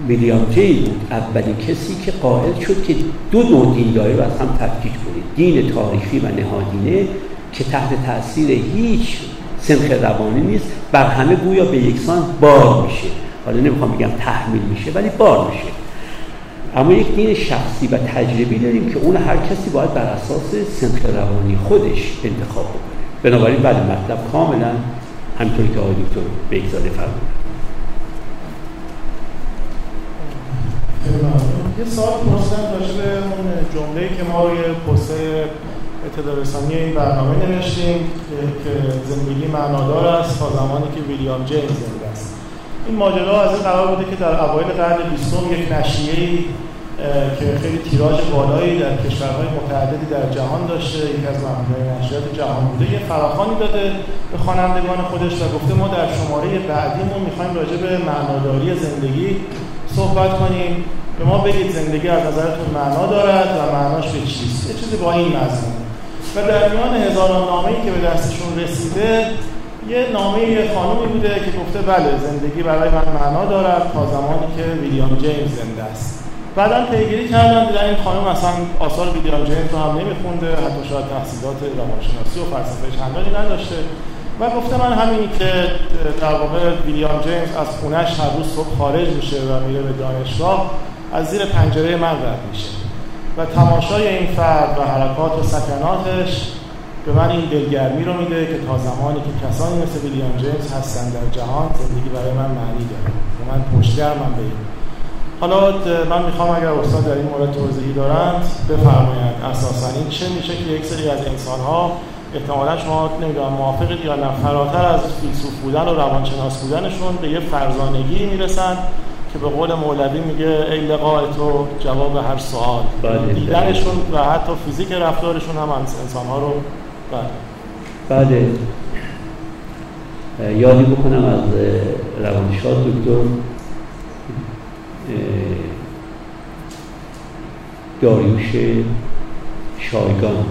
ویلیام جی بود. اولین کسی که قائل شد که دو نوع دینداری رو از هم تفکیک کنید دین تاریخی و نهادینه که تحت تاثیر هیچ سنخ روانی نیست بر همه گویا به یکسان بار میشه. حالا نمی‌خوام بگم تحمیل میشه ولی بار میشه. اما یک دین شخصی و تجربی داریم که اون هر کسی باید بر اساس سنخ روانی خودش انتخاب بکنه. بنابراین بعد مطلب کاملا همطوری که آقای دکتر بگذاره فرمودن. یه سال پرسیدم راجع اون جمله که ما روی پست اطلاع رسانی این برنامه نوشتیم که زندگی معنادار است تا زمانی که ویلیام جیمز زنده است. این ماجرا از این قرار بوده که در اوایل قرن بیستم یک نشریه که خیلی تیراژ بالایی در کشورهای متعددی در جهان داشته. یکی از مهمترین نشریات جهان بوده. یه فراخانی داده به خوانندگان خودش و گفته ما در شماره بعدیمون می‌خوایم راجع به معناداری زندگی صحبت کنیم. به ما بگید زندگی از نظرتون معنا دارد و معناش به چیست یه چیزی با این مضمون و در میان هزاران نامه‌ای که به دستشون رسیده یه نامه یه خانومی بوده که گفته بله زندگی برای من معنا دارد تا زمانی که ویلیام جیمز زنده است. بعدا پیگیری کردم دیدن این خانم اصلا آثار ویلیام جیمز رو هم نمیخونده حتی شاید تحصیلات روانشناسی و فلسفه چندانی نداشته. و گفته من همینی که در واقع ویلیام جیمز از خونش هر روز صبح خارج میشه و میره به دانشگاه از زیر پنجره من رد میشه. و تماشای این فرد و حرکات و سکناتش به من این دلگرمی رو میده که تا زمانی که کسانی مثل ویلیام جیمز هستن در جهان زندگی برای من معنی داره. و من پشتگرمم به این حالا من می‌خوام اگر استاد در این مورد توضیحی دارند بفرمایند اساسا این چه میشه که یک سری از انسان ها احتمالا شما نمی‌دونم موافقید یا نه فراتر از فیلسوف بودن و روانشناس بودنشون به یه فرزانگی می‌رسن که به قول مولوی میگه ای لقاء تو جواب هر سوال. بله. دیدنشون و حتی فیزیک رفتارشون هم انسان ها رو بله. بله. یادی بکنم از روانشاد دکتر داریوش شایگان.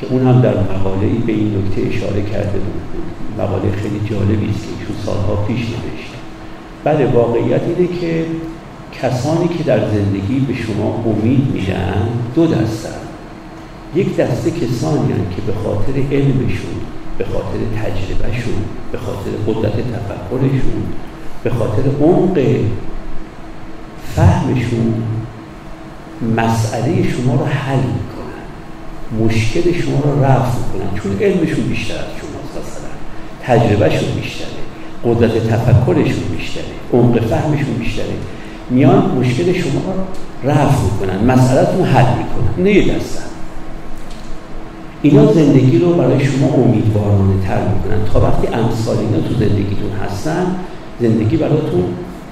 که اون هم در مقاله ای به این نکته اشاره کرده بود. مقاله خیلی جالبی است که ایشون سالها پیش نوشت. بله واقعیت اینه که کسانی که در زندگی به شما امید میدن دو دستن یک دسته کسانی هستند که به خاطر علمشون به خاطر تجربهشون به خاطر قدرت تفکرشون به خاطر عمق فهمشون مسئله شما رو حل مشکل شما رو رفع می‌کنن چون علمشون بیشتر از شما مثلا تجربهشون بیشتره. قدرت تفکرشون بیشتره. عمق فهمشون بیشتره. میان مشکل شما رو رفع می‌کنن. مسئلهتون حل می‌کنن. نه یه دستن اینا زندگی رو برای شما امیدوارانه تر می‌کنن. تا وقتی امثال اینا تو زندگیتون هستن زندگی براتون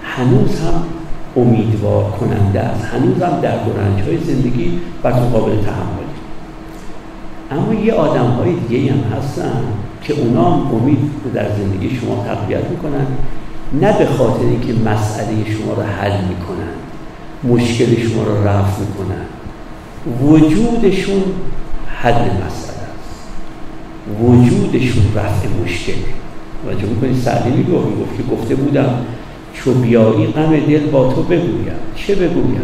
هنوز هم امیدوار کننده است. هنوز هم در های زندگی براتون قابل تحملی اما یه آدم های دیگه هم هستن که اونا هم امید در زندگی شما تقویت می‌کنن نه به خاطر اینکه مسئله شما رو حل می‌کنن مشکل شما رو رفع می‌کنن. وجودشون حل مسئله است. وجودشون رفع مشکل. توجه می‌کنی سعدی می‌گفت می‌گفت که گفته بودم چو بیایی غم دل با تو بگویم. چه بگویم؟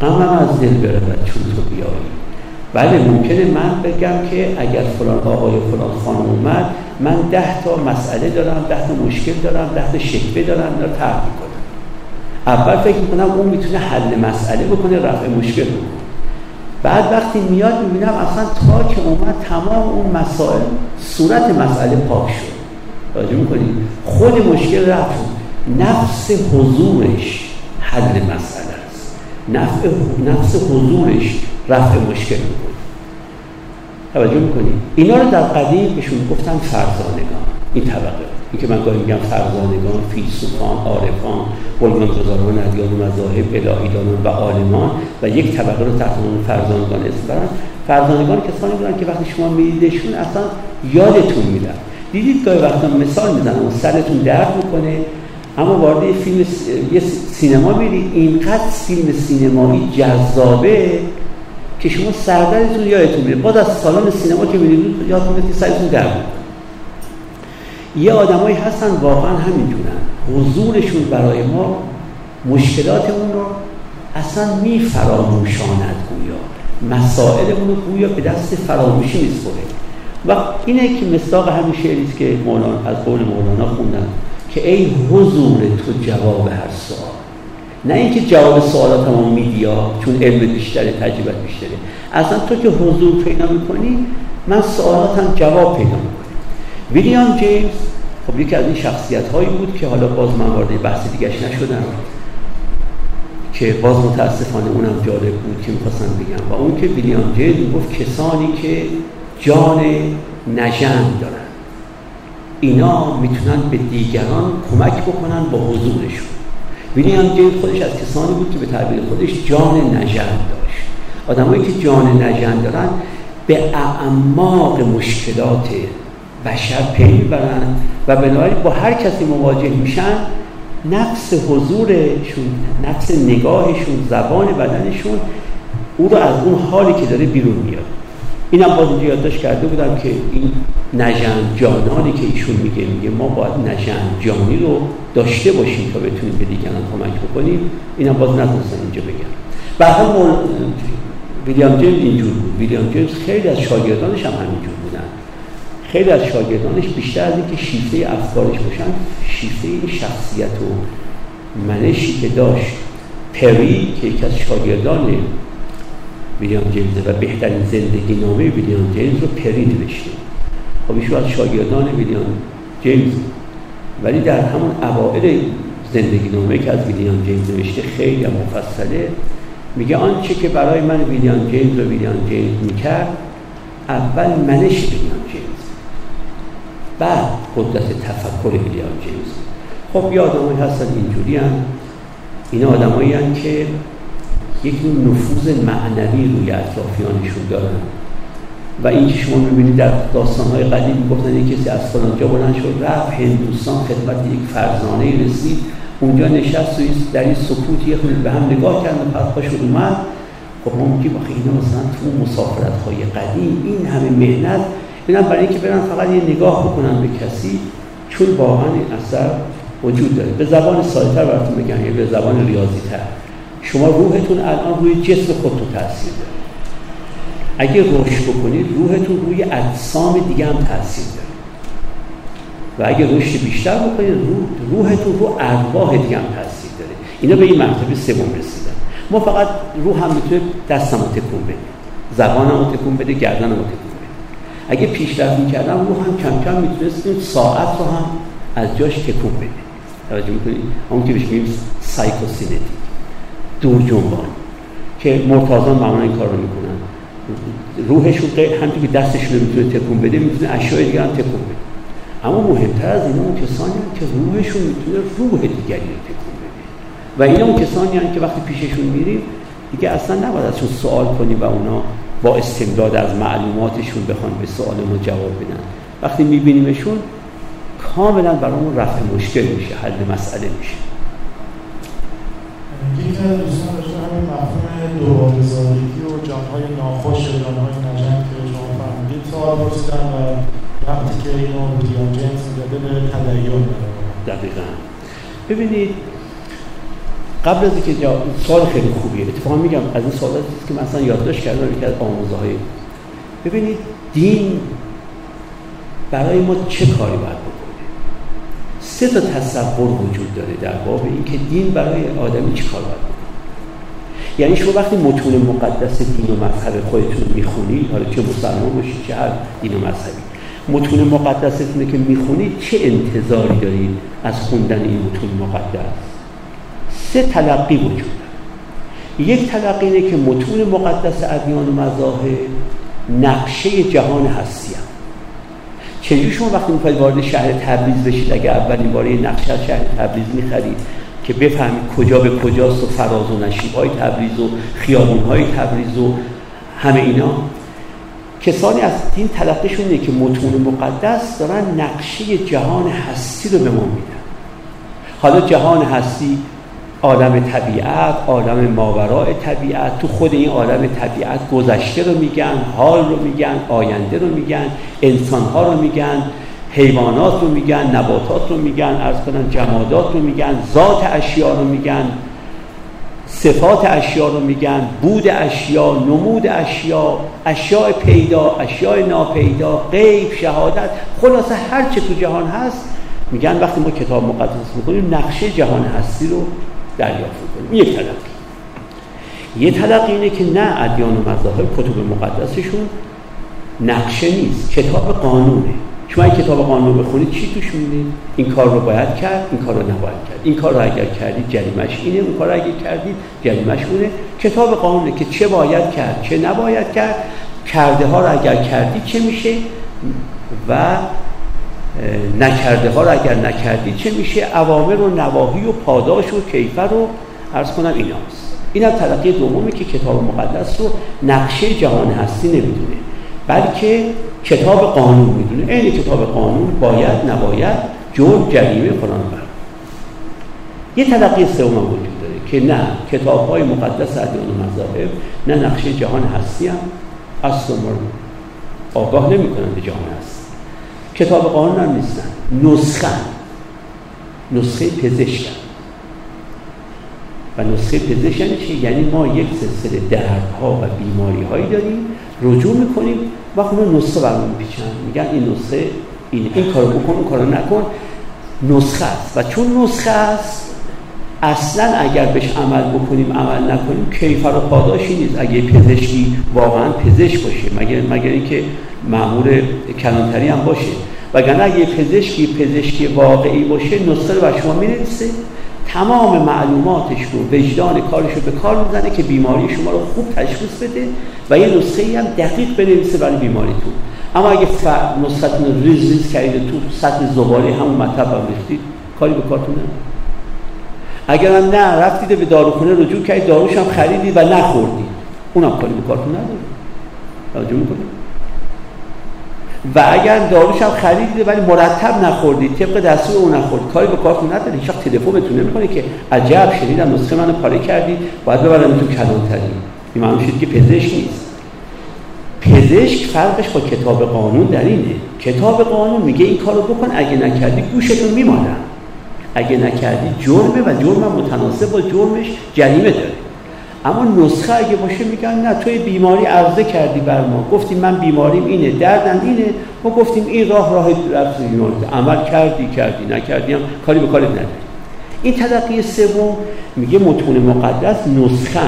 غمم از دل برود چون تو بیایی. بله ممکنه من بگم که اگر فلان آقای فلان خانم اومد من ده تا مسئله دارم ده تا مشکل دارم ده تا شکبه دارم اینا رو کنم اول فکر می‌کنم اون می‌تونه حل مسئله بکنه رفع مشکل بکنه. بعد وقتی میاد می‌بینم اصلا تا که اومد تمام اون مسائل صورت مسئله پاک شد. راجع می‌کنید خود مشکل رفت نفس حضورش حل مسئله است. نفس حضورش رفع مشکل می‌کنه توجه می‌کنید اینا رو در قدیم بهشون گفتن فرزانگان. این طبقه. این که من گاهی میگم فرزانگان فیلسوفان عارفان بنیانگذاران ادیان و مذاهب الهیدانان و عالمان و یک طبقه رو تحت عنوان فرزانگان اسم برن فرزانگان کسانی بودن که وقتی شما میدیدشون اصلا یادتون میدن دیدید گاهی وقتا مثال می‌زنم و سرتون درد می‌کنه. اما وارد فیلم یه سینما میری اینقدر فیلم سینمایی جذابه که شما سردرتون یادتون میره. بعد از سالن سینما که میرید یادتون میاد که سرتون درد یه آدمایی هستن واقعا همینجورن. حضورشون برای ما مشکلاتمون رو اصلا میفراموشاند گویا. مسائلمون رو گویا به دست فراموشی میسپره. و اینه که مصداق همین شعری که مولانا از قول مولانا خوندن که ای حضور تو جواب هر سوال. نه اینکه جواب سوالات هم میدیا چون علم بیشتره تجربه بیشتره. اصلا تو که حضور پیدا می‌کنی من سوالاتم جواب پیدا می‌کنم. ویلیام جیمز خب یکی از این شخصیت هایی بود که حالا باز من وارد بحث دیگهش نشدم که باز متاسفانه اونم جالب بود که می‌خواستم بگم. و اون که ویلیام جیمز گفت کسانی که جان نژند دارن. اینا می‌تونن به دیگران کمک بکنن با حضورشون. ویلیام جیمز خودش از کسانی بود که به تعبیر خودش جان نژند داشت. آدمایی که جان نژند دارن به اعماق مشکلات بشر پی می‌برن و بنابراین با هر کسی مواجه میشن نفس حضورشون نفس نگاهشون زبان بدنشون او رو از اون حالی که داره بیرون میاد. این هم باز اینجا یادداشت کرده بودم که این نژند جانانی که ایشون میگه میگه ما باید نژند جانی رو داشته باشیم تا بتونیم به دیگران کمک بکنیم. اینم باز نتونستم اینجا بگم. به حال ویلیام جیمز اینجور بود. ویلیام جیمز خیلی از شاگردانش هم همینجور بودن. خیلی از شاگردانش بیشتر از اینکه شیفته افکارش باشن شیفته این شخصیت و منشی که داشت پری که یکی از شاگردان ویلیام جیمز و بهترین زندگی نامه ویلیام جیمز رو پری نوشته خب ایشون از شاگردان ویلیام جیمز. ولی در همون اوائل زندگی نامه که از ویلیام جیمز نوشته خیلی مفصله میگه آنچه که برای من ویلیام جیمز و ویلیام جیمز می‌کرد اول منش ویلیام جیمز بعد قدرت تفکر ویلیام جیمز. خب یه آدمایی هستن اینجوری هم اینا آدمایی که یک نفوذ معنوی روی اطرافیانشون دارن و این که شما می‌بینید در داستانهای قدیم گفتن یک کسی از فلانجا بلند شد رفت هندوستان خدمت یک فرزانه رسید. اونجا نشست و در این سکوت یه به هم نگاه کرد و شد اومد. خب ما میگیم آخه اینا مثلا تو مسافرت های قدیم این همه مهنت اینا برای اینکه برن فقط یه نگاه بکنن به کسی چون واقعا این اثر وجود داره. به زبان ساده‌تر براتون بگم یا به زبان ریاضی تر شما روحتون الان روی جسم خودتون تاثیر داره. اگه رشد بکنید روحتون روی اجسام دیگه هم تاثیر داره. و اگه رشد بیشتر بکنید روح، روحتون رو ارواح دیگه هم تاثیر داره. اینا به این مرتبه سوم رسیدن. ما فقط روح هم می‌تونه دستم تکون بده. زبانم تکون بده گردنم تکون بده. اگه پیشرفت می‌کردم روح هم کم کم می‌تونستیم ساعت رو هم از جاش تکون بده توجه می‌کنید اون که بهش میگیم psychokinetic دور جنبان که مرتاضان معمولا این کار رو می‌کنن روحشون همینطور که دستشون رو می‌تونه تکون بده می‌تونه اشیاء دیگه هم تکون بده. اما مهمتر از اینا اون کسانی هم که روحشون می‌تونه روح دیگری رو تکون بده. و اینا اون کسانی هم که وقتی پیششون میریم دیگه اصلا نباید ازشون سوال کنیم و اونا با استمداد از معلوماتشون بخوان به سوال ما جواب بدن. وقتی میبینیمشون کاملا برامون رفع مشکل میشه حل مسئله میشه. یکی دوستان راجع همین مفهوم دوباره‌زادگی و جانهای ناخوش و جانهای نجم که شما فرمودید سوال پرسیدن و وقتی که اینو ویلیام جیمز می‌داده به تدین. دقیقا. ببینید قبل از اینکه سوال خیلی خوبیه. اتفاقا میگم از این سوالاتی که من اصلا یادداشت کردم یکی از آموزه های ببینید دین برای ما چه کاری باید سه تا تصور وجود داره در باب اینکه دین برای آدمی چه کار باید یعنی شما وقتی متون مقدس دین و مذهب خودتون می‌خونید حالا چه مسلمان باشید چه هر دین و مذهبی متون مقدستونه که می‌خونید چه انتظاری دارید از خوندن این متون مقدس؟ سه تلقی وجود یک تلقی اینه که متون مقدس ادیان و مذاهب نقشه جهان هستی. چجور شما وقتی می‌خواید وارد شهر تبریز بشید اگر اولین باره نقشه از شهر تبریز می‌خرید که بفهمید کجا به کجاست و فراز و نشیب های تبریز و خیابون های تبریز و همه اینا. کسانی از این تلقیشون اینه که متون مقدس دارن نقشه جهان هستی رو به ما میدن. حالا جهان هستی عالم طبیعت عالم ماورای طبیعت. تو خود این عالم طبیعت گذشته رو میگن حال رو میگن آینده رو میگن انسانها رو میگن حیوانات رو میگن نباتات رو میگن ارز کنن جمادات رو میگن ذات اشیا رو میگن صفات اشیا رو میگن بود اشیا نمود اشیا اشیاء پیدا اشیاء ناپیدا غیب شهادت. خلاصه هر چه تو جهان هست میگن وقتی ما کتاب مقدس می‌کنیم نقشه جهان هستی رو دریافت کنیم یک تلقی یه تلقی اینه که نه ادیان و مذاهب کتب مقدسشون نقشه نیست. کتاب قانونه. شما این کتاب قانون بخونید چی توش می‌بینید این کار رو باید کرد این کار رو نباید کرد. این کار رو اگر کردید جریمش اینه. اون کار رو اگر کردید جریمش اونه. کتاب قانونه که چه باید کرد چه نباید کرد. کرده ها رو اگر کردید چه میشه؟ و نکرده ها رو اگر نکردید چه میشه عوامر و نواهی و پاداش و کیفر رو عرض کنم ایناست این هم تلقی دومی که کتاب مقدس رو نقشه جهان هستی نمی‌دونه بلکه کتاب قانون می‌دونه. این کتاب قانون باید نباید جرم جریمه فلان بر یه تلقی سوم وجود داره که نه کتاب های مقدس ادیان و مذاهب نه نقشه جهان هستی هم. اصلا آگاه نمی‌کنن به جهان هستی. کتاب قانون هم نیستن. نسخه. نسخه پزشکن و نسخه پزشک یعنی چی؟ یعنی ما یک سلسله دردها و بیماری هایی داریم رجوع می‌کنیم و اون نسخه برمون میپیچن میگن این نسخه این این کارو بکن اون کارو نکن. نسخه است. و چون نسخه است اصلا اگر بهش عمل بکنیم عمل نکنیم کیفر و پاداشی نیست. اگه پزشکی واقعا پزشک باشه مگر مگر اینکه مامور کلانتری هم باشه. وگرنه اگه پزشکی پزشکی واقعی باشه نسخه رو بر شما می‌رسه تمام معلوماتش رو وجدان کارش رو به کار می‌زنه که بیماری شما رو خوب تشخیص بده و یه نسخه هم دقیق بنویسه برای بیماریتون اما اگه نسختون رو ریز ریز کردید تو سطح زباله همون مطلب هم ریختید کاری به کارتون اگر هم نه رفتید به داروخونه رجوع کردید داروش هم خریدید و نخوردید اونم کاری به کارتون نداره. توجه می‌کنید و اگر داروش هم خریدید ولی مرتب نخوردید طبق دستور اون نخورد. کاری به کارتون نداره هیچ تلفن بهتون نمی‌کنه که عجب شنیدم نسخه منو پاره کردید باید ببرم تو کلانتری. این شد که پزشک نیست. پزشک فرقش با کتاب قانون در اینه. کتاب قانون میگه این کارو بکن اگه نکردی گوشتون میمانن اگه نکردی جرمه و جرم متناسب با جرمش جریمه داره. اما نسخه اگه باشه میگن نه توی بیماری عرضه کردی بر ما. گفتیم من بیماریم اینه دردم اینه. ما گفتیم این راه راه رفت عمل کردی کردی نکردی هم کاری به کارت نداری. این تلقی سوم میگه متون مقدس نسخه.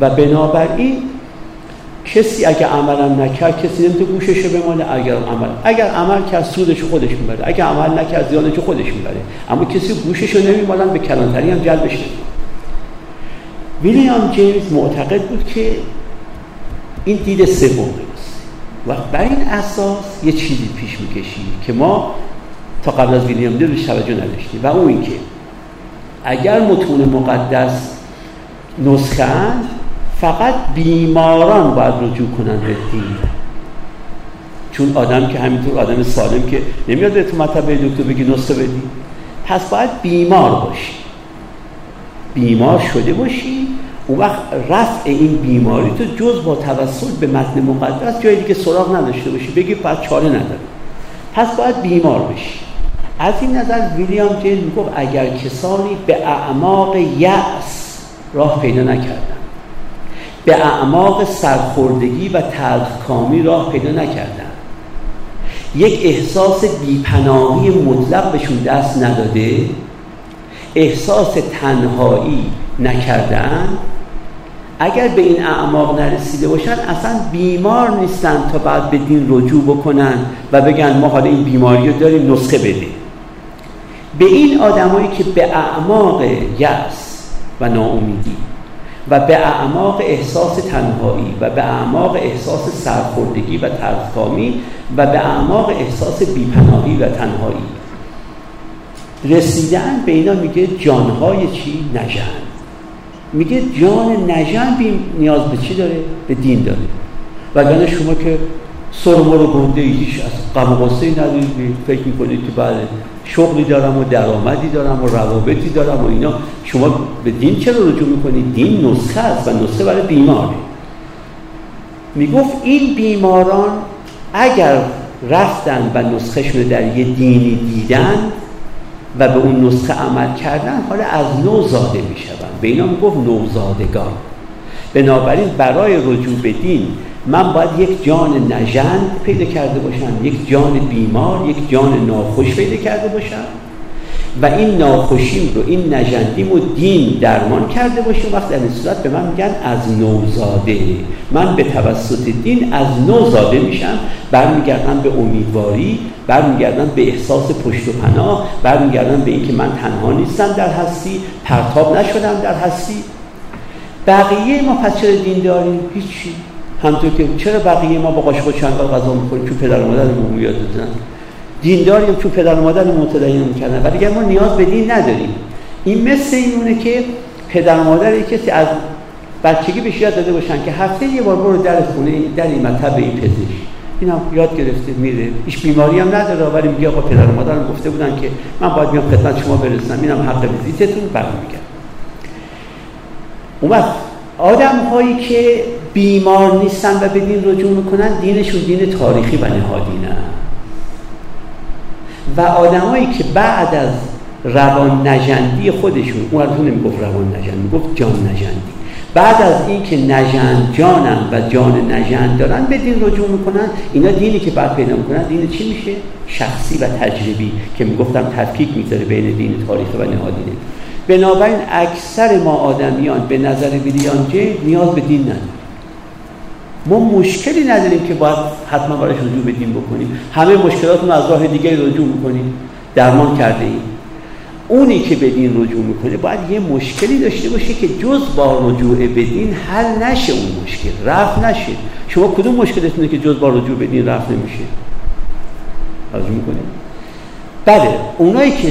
و بنابراین کسی اگه عملم نکرد کسی نمی‌تونه گوشش بمانه اگر عمل اگر عمل کرد سودش خودش می‌بره. اگر عمل نکرد زیانش خودش می‌بره. اما کسی گوشش رو نمیمانن به کلانتری هم جلبش نمیمانن ویلیام جیمز معتقد بود که این دید سوم و بر این اساس یه چیزی پیش می‌کشید که ما تا قبل از ویلیام جیمز توجه نداشتیم. و اون اینکه اگر متون مقدس نسخه فقط بیماران باید رجوع کنند به دین. چون آدم که همینطور آدم سالم که نمیاد به تو مطبع دکتر بگی نسخه بدی. پس باید بیمار باشی. بیمار شده باشی اون وقت رفع این بیماری تو جز با توسل به متن مقدس جایی دیگه سراغ نداشته باشی. بگی بعد چاره نداره پس باید بیمار بشی. از این نظر ویلیام جیمز می‌گفت اگر کسانی به اعماق یأس راه پیدا نکردن به اعماق سرخوردگی و تلخکامی راه پیدا نکردن یک احساس بیپناهی مطلق بهشون دست نداده احساس تنهایی نکردن؟ اگر به این اعماق نرسیده باشن اصلا بیمار نیستن تا بعد به دین رجوع بکنن و بگن ما حالا این بیماری رو داریم نسخه بده به این آدمایی که به اعماق یأس و ناامیدی و به اعماق احساس تنهایی و به اعماق احساس سرخوردگی و ترکامی و به اعماق احساس بیپناهی و تنهایی رسیدن به اینا میگه جانهای چی؟ نژند میگه جان نژند نیاز به چی داره؟ به دین داره وگرنه شما که سرما رو برده هیچ از غم و ندارید فکر می‌کنید که بله شغلی دارم و درآمدی دارم و روابطی دارم و اینا شما به دین چرا رجوع می‌کنید دین نسخه است و نسخه برای بیماره می‌گفت این بیماران اگر رفتن و نسخهشون در یه دینی دیدن و به اون نسخه عمل کردن حالا از نو زاده میشون به اینا می‌گفت نوزادگان. بنابراین برای رجوع به دین من باید یک جان نژند پیدا کرده باشم یک جان بیمار یک جان ناخوش پیدا کرده باشم. و این ناخوشیم رو این نژندیم و دین درمان کرده باشه. وقت در این صورت به من میگن از نوزاده. من به توسط دین از نوزاده میشم. برمیگردم به امیدواری برمیگردم به احساس پشت و پناه برمیگردم به اینکه من تنها نیستم در هستی پرتاب نشدم در هستی. بقیه ما پس چرا دین داریم؟ هیچی. همطور که چرا بقیه ما با قاشق و چنگال غذا می‌خوریم؟ چون پدر و یاد دادن دینداریم چون پدر و مادر متدین ولی اگر ما نیاز به دین نداریم. این مثل اینونه که پدر و مادر کسی از بچگی بهش یاد داده باشن که هفته یه بار برو در خونه در این مطب این پزشک. این یاد گرفته میره. هیچ بیماری هم نداره ولی میگه آقا پدر و مادرم گفته بودن که من باید میام خدمت شما برسم. اینم حق ویزیتتون برمیگردم اون وقت آدم هایی که بیمار نیستن و به دین رجوع می‌کنن دینشون دین تاریخی و نهادینه و آدمایی که بعد از روان نجندی خودشون اون از نمی‌گفت روان نجند می‌گفت جان نجندی بعد از این که نجند جانن و جان نجند دارن به دین رجوع می‌کنن. اینا دینی که بعد پیدا می‌کنن دین چی میشه؟ شخصی و تجربی که می‌گفتم تفکیک می‌ذاره بین دین تاریخی و نهادینه. بنابراین اکثر ما آدمیان به نظر ویلیان جی نیاز به دین نداریم ما مشکلی نداریم که باید حتما براش رجوع به دین بکنیم. همه مشکلاتمون از راه دیگه رجوع می‌کنیم. درمان کرده ایم اونی که به دین رجوع می‌کنه باید یه مشکلی داشته باشه که جز با رجوع به دین حل نشه اون مشکل. رفت نشه. شما کدوم مشکلتونه که جز با رجوع به دین رفت نمیشه؟ رجوع می‌کنیم بله اونایی که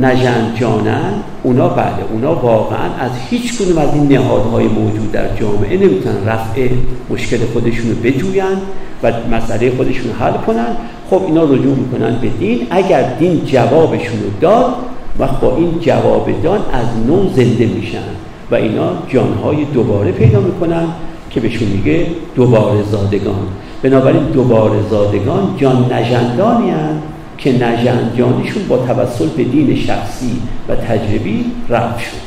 نجند جانن اونا بله اونا واقعا از هیچ کنون از این نهادهای موجود در جامعه نمی‌تونن رفع مشکل خودشون رو بجوین و مسئله خودشون حل کنن. خب اینا رجوع می‌کنن به دین. اگر دین جوابشون رو داد و با این جواب دان از نو زنده میشن و اینا جانهای دوباره پیدا می‌کنن که بهشون میگه دوباره زادگان. بنابراین دوباره زادگان جان نجندانی که نجنجانیشون با توسل به دین شخصی و تجربی رفت شد.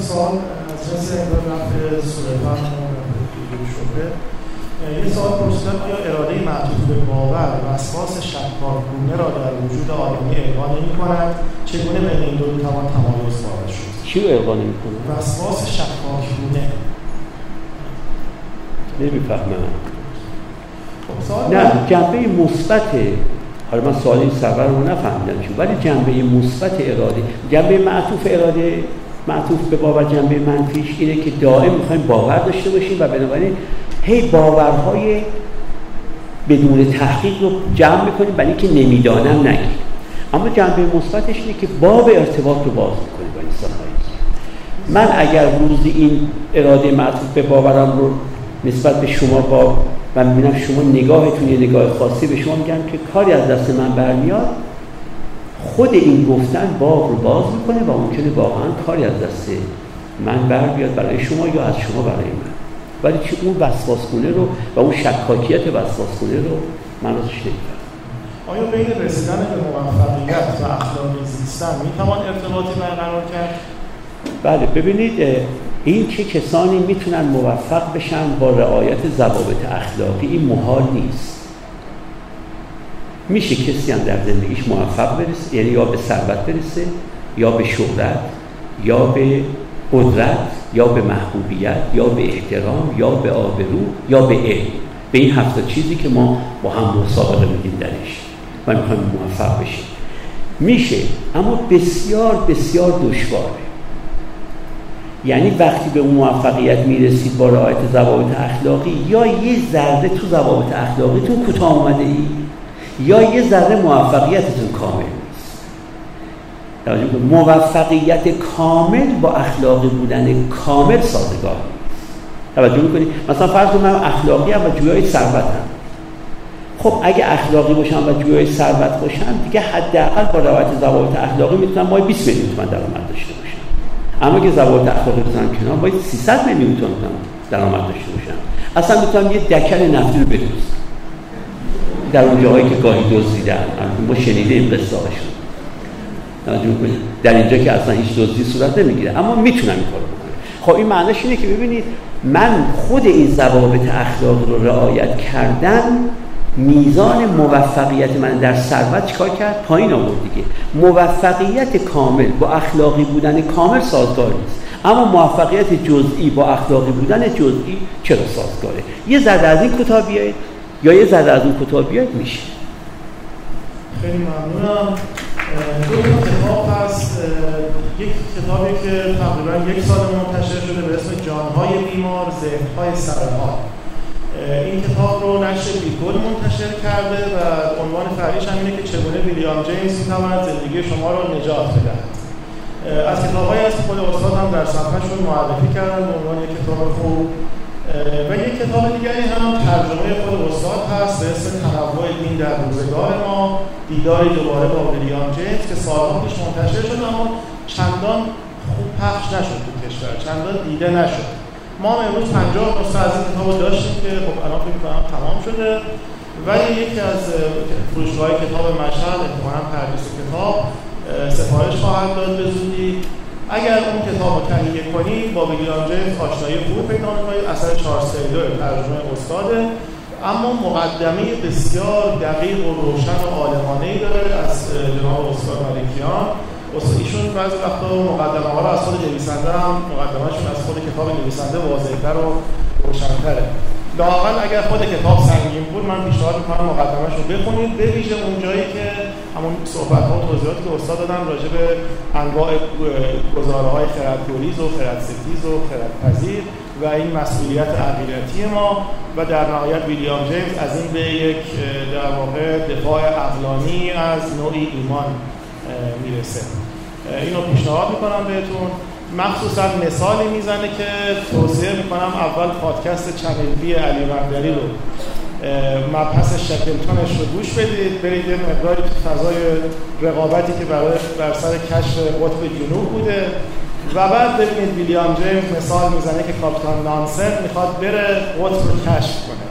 سوال از یه سوال پرسیدم آیا اراده معطوف به باور و اساس شکارگونه را در وجود آدمی القا نمی کند چگونه بین این دو توان تمایز وارد شد؟ چی رو القا نمی کند وسواس شکارگونه نمی‌فهمم. نه جنبه مثبت. حالا من سوال این سفر رو نفهمیدم چون ولی جنبه مثبت اراده جنبه معطوف اراده معطوف به باور جنبه منفیش اینه که دائم می‌خوایم باور داشته باشیم و بنابراین هی باورهای بدون تحقیق رو جمع می‌کنیم برای اینکه نمی‌دانم نگیم. اما جنبه مثبتش اینه که باب ارتباط رو باز می‌کنیم با انسان من اگر روزی این اراده معطوف به باورم رو نسبت به شما با و می‌بینم شما نگاهتون یه نگاه خاصی به شما میگم که کاری از دست من برمیاد. خود این گفتن باب رو باز می‌کنه و ممکنه واقعا کاری از دست من بر بیاد برای شما یا از شما برای من. ولی چه اون وسواسگونه رو و اون شکاکیت وسواسگونه رو من ازش نمیفهم آیا بین رسیدن به موفقیت و اخلاقی زیستن می‌توان ارتباطی برقرار کرد؟ بله ببینید این که کسانی می‌تونن موفق بشن با رعایت ضوابط اخلاقی؟ این محال نیست. میشه کسی هم در زندگیش موفق برسه؟ یعنی یا به ثروت برسه یا به شهرت یا به قدرت یا به محبوبیت یا به احترام یا به آبرو یا به علم. به این هفته چیزی که ما با هم مسابقه میدیم درش. و می‌خوایم موفق بشیم. میشه اما بسیار بسیار دشواره. یعنی وقتی به اون موفقیت می‌رسید با رعایت ضوابط اخلاقی یا یه ذره تو ضوابط اخلاقیتون کوتاه آمده ای یا یه ذره موفقیتتون کامل نیست. موفقیت کامل با اخلاقی بودن کامل سازگار توجه می‌کنید مثلا فرض من اخلاقی هم و جویای ثروت هم. خب اگه اخلاقی باشم و جویای ثروت باشم دیگه حداقل با روایت ضوابط اخلاقی می‌تونم مای 20 میلیون تومن درآمد داشته باشم. اما که ضوابط اخلاقی بزنم کنار باید 300 میلیون تومن درآمد داشته باشم اصلا می‌تونم یه دکل نفتی رو بدوزم در اون جاهایی که گاهی دزدیدن. ما شنیده این قصه هاشون در اینجا که اصلا هیچ دزدی صورت نمی‌گیره. اما می‌تونم این کارو بکنم. خب این معنیش اینه که ببینید من خود این ضوابط اخلاقی رو رعایت کردن میزان موفقیت من در ثروت چیکار کرد؟ پایین آورد دیگه. موفقیت کامل با اخلاقی بودن کامل سازگار نیست. اما موفقیت جزئی با اخلاقی بودن جزئی چرا سازگاره؟ یه ذره از این کوتاه بیاید یا یه ذره از اون کوتاه بیاید میشه. خیلی ممنونم. دو کتاب هست. یک کتابی که تقریبا یک سال منتشر شده به اسم جانهای بیمار ذهنهای سرحال. این کتاب رو نشر بیگل منتشر کرده و عنوان فرعیش هم اینه که چگونه ویلیام جیمز می‌تواند زندگی شما رو نجات بدهد از کتاب های از خود استاد هم در صفحهشون معرفی کردن به عنوان یک کتاب خوب. و یک کتاب دیگری هم ترجمه خود استاد هست به اسم تنوع دین در روزگار ما دیداری دوباره با ویلیام جیمز که سالها پیش منتشر شد اما چندان خوب پخش نشد تو کشور چندان دیده نشد. ما امروز 50 نسخه از این کتاب داشتیم که خب الان فکر کنم تمام شده. ولی یکی از فروشگاه کتاب مشهد احتمالاً پردیس کتاب سفارش خواهد داد به زودی. اگر اون کتاب رو تهیه کنید با ویلیام جیمز آشنایی خوب پیدا می‌کنید اثر چارلز ترجمه استاده. اما مقدمه بسیار دقیق و روشن و عالمانه‌ای داره از جناب استاد ملکیان. ایشون بعضی وقتا مقدمه ها رو از خود نویسنده هم مقدمهشون از خود کتاب نویسنده واضح‌تر و روشن‌تره. لاقل اگر خود کتاب سنگین بود من پیشنهاد می‌کنم مقدمهش رو بخونید. به ویژه اونجایی که همون صحبت ها و توضیحاتی که استاد دادن راجع به انواع گزاره های خردگریز و خردستیز و خردپذیر و این مسئولیت عقیدتی ما و در نهایت ویلیام جیمز از این به یک در واقع دفاع اقلانی از نوعی ایمان. می‌رسه. اینو پیشنهاد می‌کنم بهتون. مخصوصا مثالی می‌زنه که توصیه می‌کنم اول پادکست چنل علی بندری رو مبحث شکلتونش رو گوش بدید. برید یه مقداری فضای رقابتی که برای بر سر کشف قطب جنوب بوده. و بعد ببینید ویلیام جیمز مثال می‌زنه که کاپیتان نانسن می‌خواد بره قطب رو کشف کنه.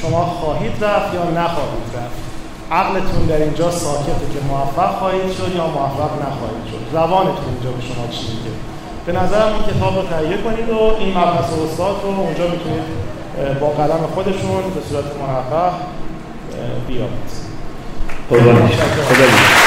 شما خواهید رفت یا نخواهید رفت؟ عقلتون در اینجا ساکته که موفق خواهید شد یا موفق نخواهید شد. روانتون اینجا به شما چی میگه؟ به نظرم این کتاب رو تهیه کنید و این مبحث استاد رو اونجا می‌تونید با قلم خودشون به صورت بیارید خدا